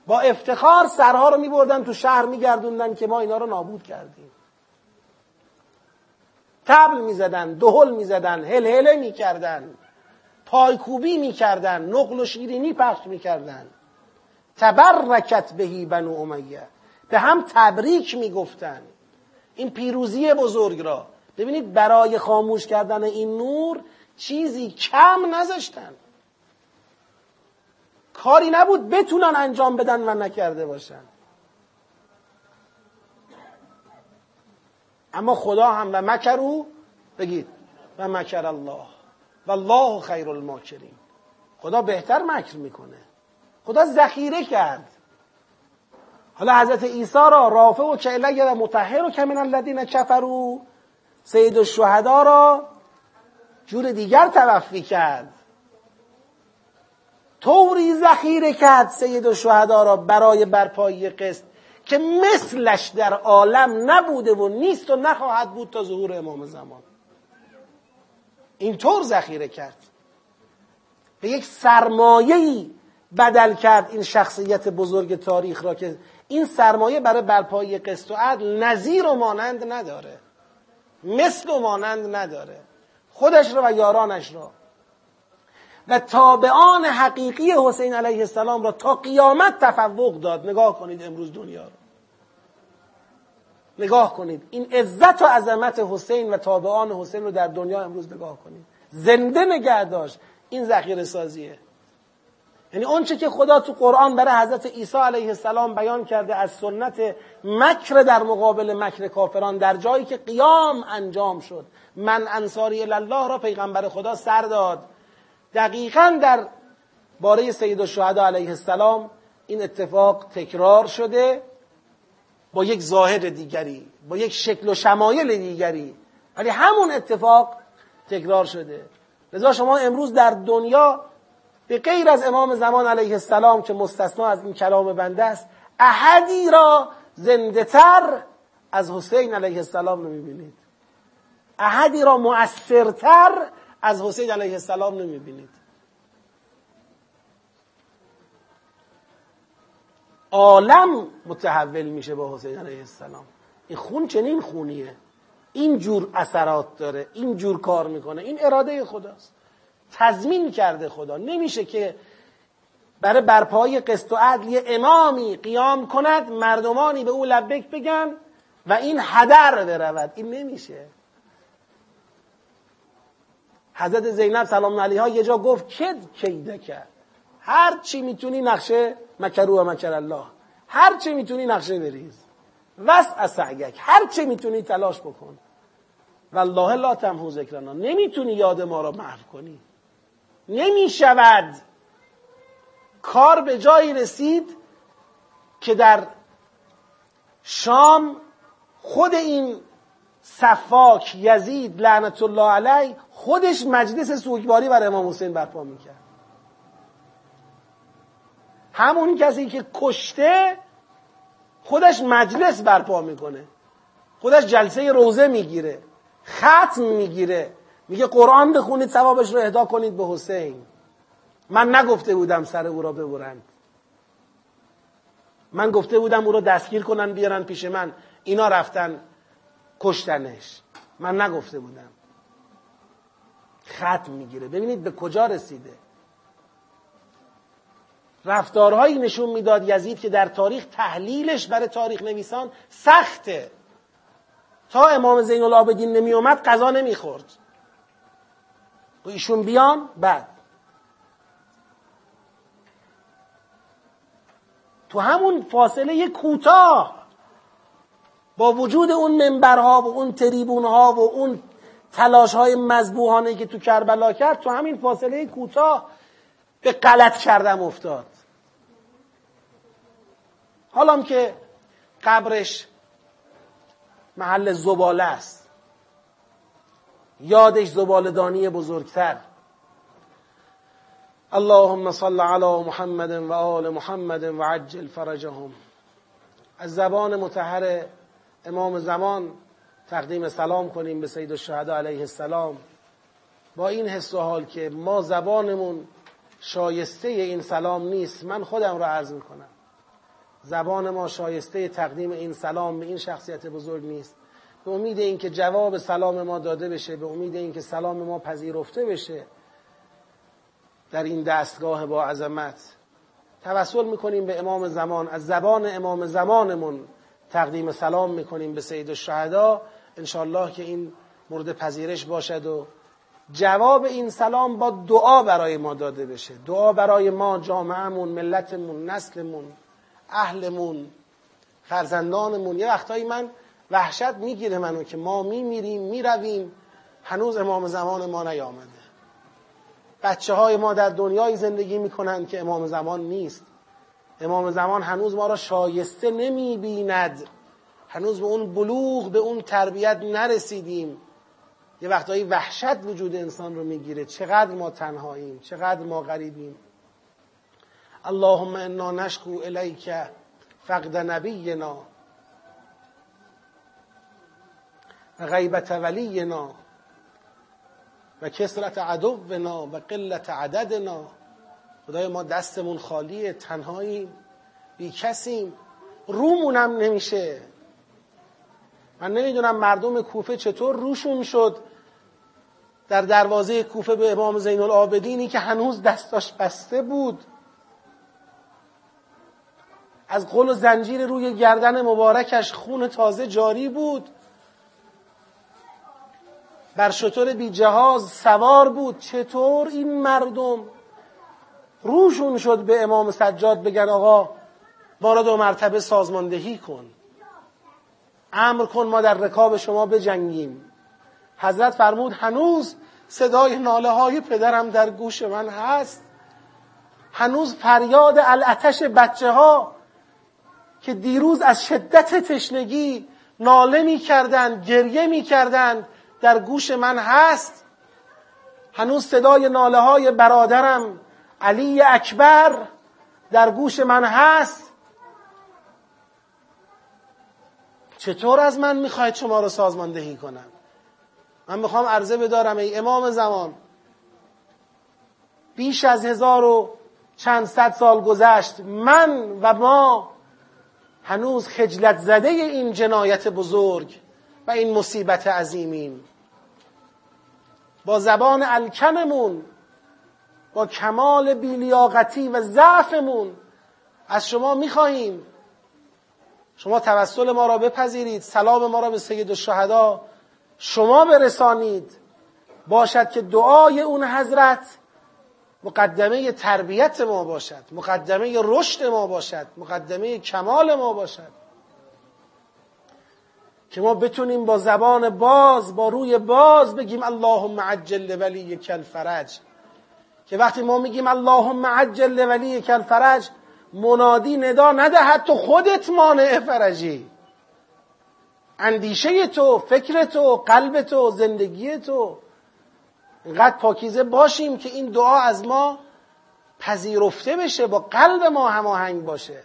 با افتخار سرها رو میبردن تو شهر میگردوندن که ما اینا رو نابود کردیم. تبل می‌زدن دهل می‌زدن هل هله می‌کردن پایکوبی می‌کردن نقل و شیرینی پخش می‌کردن. تبرکت بهی بنو امیه. به هم تبریک می‌گفتن. این پیروزی بزرگ را. ببینید برای خاموش کردن این نور چیزی کم نذاشتن. کاری نبود بتونن انجام بدن و نکرده باشن. اما خدا هم و مکرو بگید و مکر الله. و الله خیر الماکرین. خدا بهتر مکر می‌کنه. خدا ذخیره کرد. حالا حضرت عیسی را رافع و کعله و متحر و کمین الذین کفرو سید الشهدا را جور دیگر توفی کرد. طوری ذخیره کرد سید الشهدا را برای برپایی قسط که مثلش در عالم نبوده و نیست و نخواهد بود تا ظهور امام زمان. اینطور ذخیره کرد. به یک سرمایه‌ای بدل کرد این شخصیت بزرگ تاریخ را که این سرمایه برای برپایی قسط و عدل نظیر و مانند نداره. مثل و مانند نداره. خودش را و یارانش را. و تابعان حقیقی حسین علیه السلام را تا قیامت تفوق داد. نگاه کنید امروز دنیا را نگاه کنید. این عزت و عظمت حسین و تابعان حسین رو در دنیا امروز نگاه کنید. زنده نگه داشت. این ذخیره سازیه. یعنی آنچه که خدا تو قرآن برای حضرت عیسی علیه السلام بیان کرده از سنت مکر در مقابل مکر کافران در جایی که قیام انجام شد. من انصاری الله را پیغمبر خدا سر داد. دقیقا در باره سید الشهدا علیه السلام این اتفاق تکرار شده با یک ظاهر دیگری با یک شکل و شمایل دیگری. ولی همون اتفاق تکرار شده. لذا شما امروز در دنیا به غیر از امام زمان علیه السلام که مستثنا از این کلام بنده است احدی را زنده تر از حسین علیه السلام نمی‌بینید. احدی را مؤثرتر از حسین علیه السلام نمی‌بینید. عالم متحول میشه با حسین علیه السلام. این خون چنین خونیه. این جور اثرات داره این جور کار می‌کنه. این اراده خداست. تضمین کرده خدا. نمیشه که برای برپای قسط و عدل یه امامی قیام کند مردمانی به او لبک بگن و این هدر برود. این نمیشه. حضرت زینب سلام علیها یه جا گفت کد کیده کرد؟ هر چی می‌تونی نقشه مکرو و مکر الله هر چی می‌تونی نقشه بریز. وس از هر چی می‌تونی تلاش بکن. والله لا تمحو ذکرنا. نمی‌تونی یاد ما را محو کنی. نمی‌شود. کار به جایی رسید که در شام خود این صفاک یزید لعنت الله علیه خودش مجلس سوگواری بر امام حسین برپا می‌کرد. همون کسی که کشته خودش مجلس برپا می‌کنه. خودش جلسه روزه می‌گیره ختم می‌گیره. میگه قرآن بخونید ثوابش رو اهدا کنید به حسین. من نگفته بودم سر او را ببرند. من گفته بودم او را دستگیر کنن بیارن پیش من. اینا رفتن کشتنش. من نگفته بودم. ختم می‌گیره. ببینید به کجا رسیده. رفتارهایی نشون می‌داد یزید که در تاریخ تحلیلش برای تاریخ نویسان سخته. تا امام زین العابدین نمی اومد قضا نمی‌خورد. و ایشون بیان بعد. تو همون فاصله کوتاه با وجود اون منبرها و اون تریبونها و اون تلاش های مذبوحانه که تو کربلا کرد تو همین فاصله کوتاه به غلط کردم افتاد. حالا که قبرش محل زباله است. یادش زبالدانی بزرگتر. اللهم صل علی محمد و آل محمد و عجل فرجهم. از زبان متحر امام زمان تقدیم سلام کنیم به سید الشهدا علیه السلام. با این حس و حال که ما زبانمون شایسته این سلام نیست من خودم را عرض می‌کنم. زبان ما شایسته تقدیم این سلام به این شخصیت بزرگ نیست. به امید اینکه جواب سلام ما داده بشه به امید اینکه سلام ما پذیرفته بشه در این دستگاه با عظمت توسل می‌کنیم به امام زمان از زبان امام زمانمون تقدیم سلام می‌کنیم به سید الشهدا. انشالله که این مورد پذیرش باشد و جواب این سلام با دعا برای ما داده بشه. دعا برای ما جامعهمون ملتمون نسلمون اهلمون فرزندانمون. یه وقتایی من وحشت می‌گیره منو که ما میمیریم می‌رویم. هنوز امام زمان ما نیامده. بچه های ما در دنیای زندگی می‌کنند که امام زمان نیست. امام زمان هنوز ما را شایسته نمی‌بیند. هنوز به اون بلوغ به اون تربیت نرسیدیم. یه وقتایی وحشت وجود انسان رو می‌گیره. چقدر ما تنهاییم چقدر ما غریبیم. اللهم انا نشکو الیک فقد نبینا. غیبت ولینا و کسرت عدونا و قلت عددنا. خدای ما دستمون خالیه تنهاییم بی کسیم. رومونم نمیشه. من نمی‌دونم مردم کوفه چطور روشون شد. در دروازه کوفه به امام زین العابدینی که هنوز دستاش بسته بود. از قل و زنجیر روی گردن مبارکش خون تازه جاری بود. بر شطور بی جهاز سوار بود. چطور این مردم؟ روشون شد به امام سجاد بگن آقا ما را دو مرتبه سازماندهی کن. امر کن ما در رکاب شما بجنگیم. حضرت فرمود هنوز صدای ناله های پدرم در گوش من هست. هنوز فریاد الاتش بچه ها که دیروز از شدت تشنگی ناله می کردن گریه می کردن در گوش من هست. هنوز صدای ناله های برادرم علی اکبر در گوش من هست. چطور از من می‌خواید شما رو سازماندهی کنم؟ من می‌خوام عرضه بدارم ای امام زمان. بیش از هزار و چند صد سال گذشت. من و ما هنوز خجلت زده این جنایت بزرگ. و این مصیبت عظیمیم. با زبان الکنمون با کمال بیلیاقتی و ضعفمون از شما می‌خواهیم. شما توسل ما را بپذیرید سلام ما را به سید الشهدا. شما برسانید. باشد که دعای اون حضرت مقدمه تربیت ما باشد مقدمه رشد ما باشد مقدمه کمال ما باشد. که ما بتونیم با زبان باز با روی باز بگیم اللهم عجل ولی کل فرج که وقتی ما میگیم اللهم عجل ولی کل فرج منادی ندا ندهد تو خودت مانع فرجی. اندیشه تو فکر تو قلب تو زندگی تو. اینقدر پاکیزه باشیم که این دعا از ما پذیرفته بشه با قلب ما هماهنگ باشه.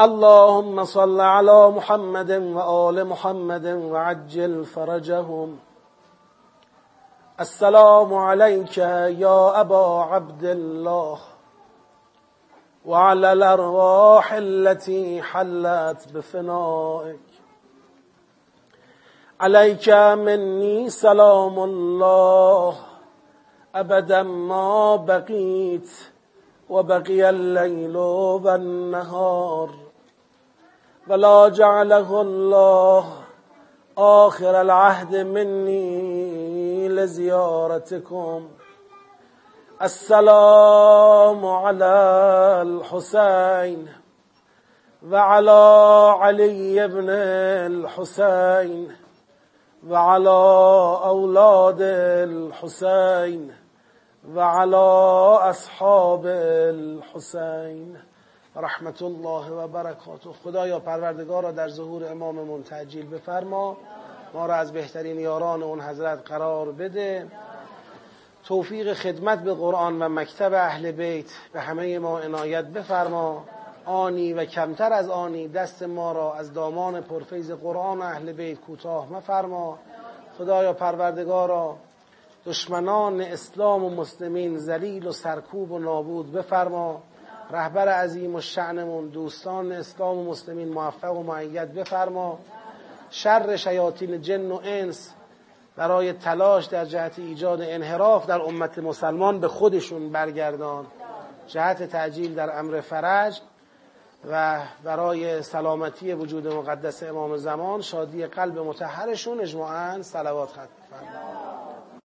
اللهم صل على محمد وآل محمد وعجل فرجهم. السلام عليك يا أبا عبد الله وعلى الأرواح التي حلت بفنائك. عليك مني سلام الله أبدا ما بقيت وبقي الليل والنهار. ولا جعله الله آخر العهد مني لزيارتكم. السلام على الحسين وعلى علي بن الحسين وعلى أولاد الحسين وعلى أصحاب الحسين. رحمت الله و برکاته. خدایا پروردگار را در ظهور اماممون تجلیل بفرما. ما را از بهترین یاران اون حضرت قرار بده. توفیق خدمت به قرآن و مکتب اهل بیت به همه ما عنایت بفرما. آنی و کمتر از آنی دست ما را از دامان پرفیز قرآن اهل بیت کوتاه مفرما. خدایا پروردگارا دشمنان اسلام و مسلمین ذلیل و سرکوب و نابود بفرما. رهبر عظیم و شعنمون دوستان اسلام و مسلمین موفق و معید بفرما. شر شیاطین جن و انس برای تلاش در جهت ایجاد انحراف در امت مسلمان به خودشون برگردان. جهت تعجیل در امر فرج و برای سلامتی وجود مقدس امام زمان شادی قلب متحرشون اجماعا صلوات ختم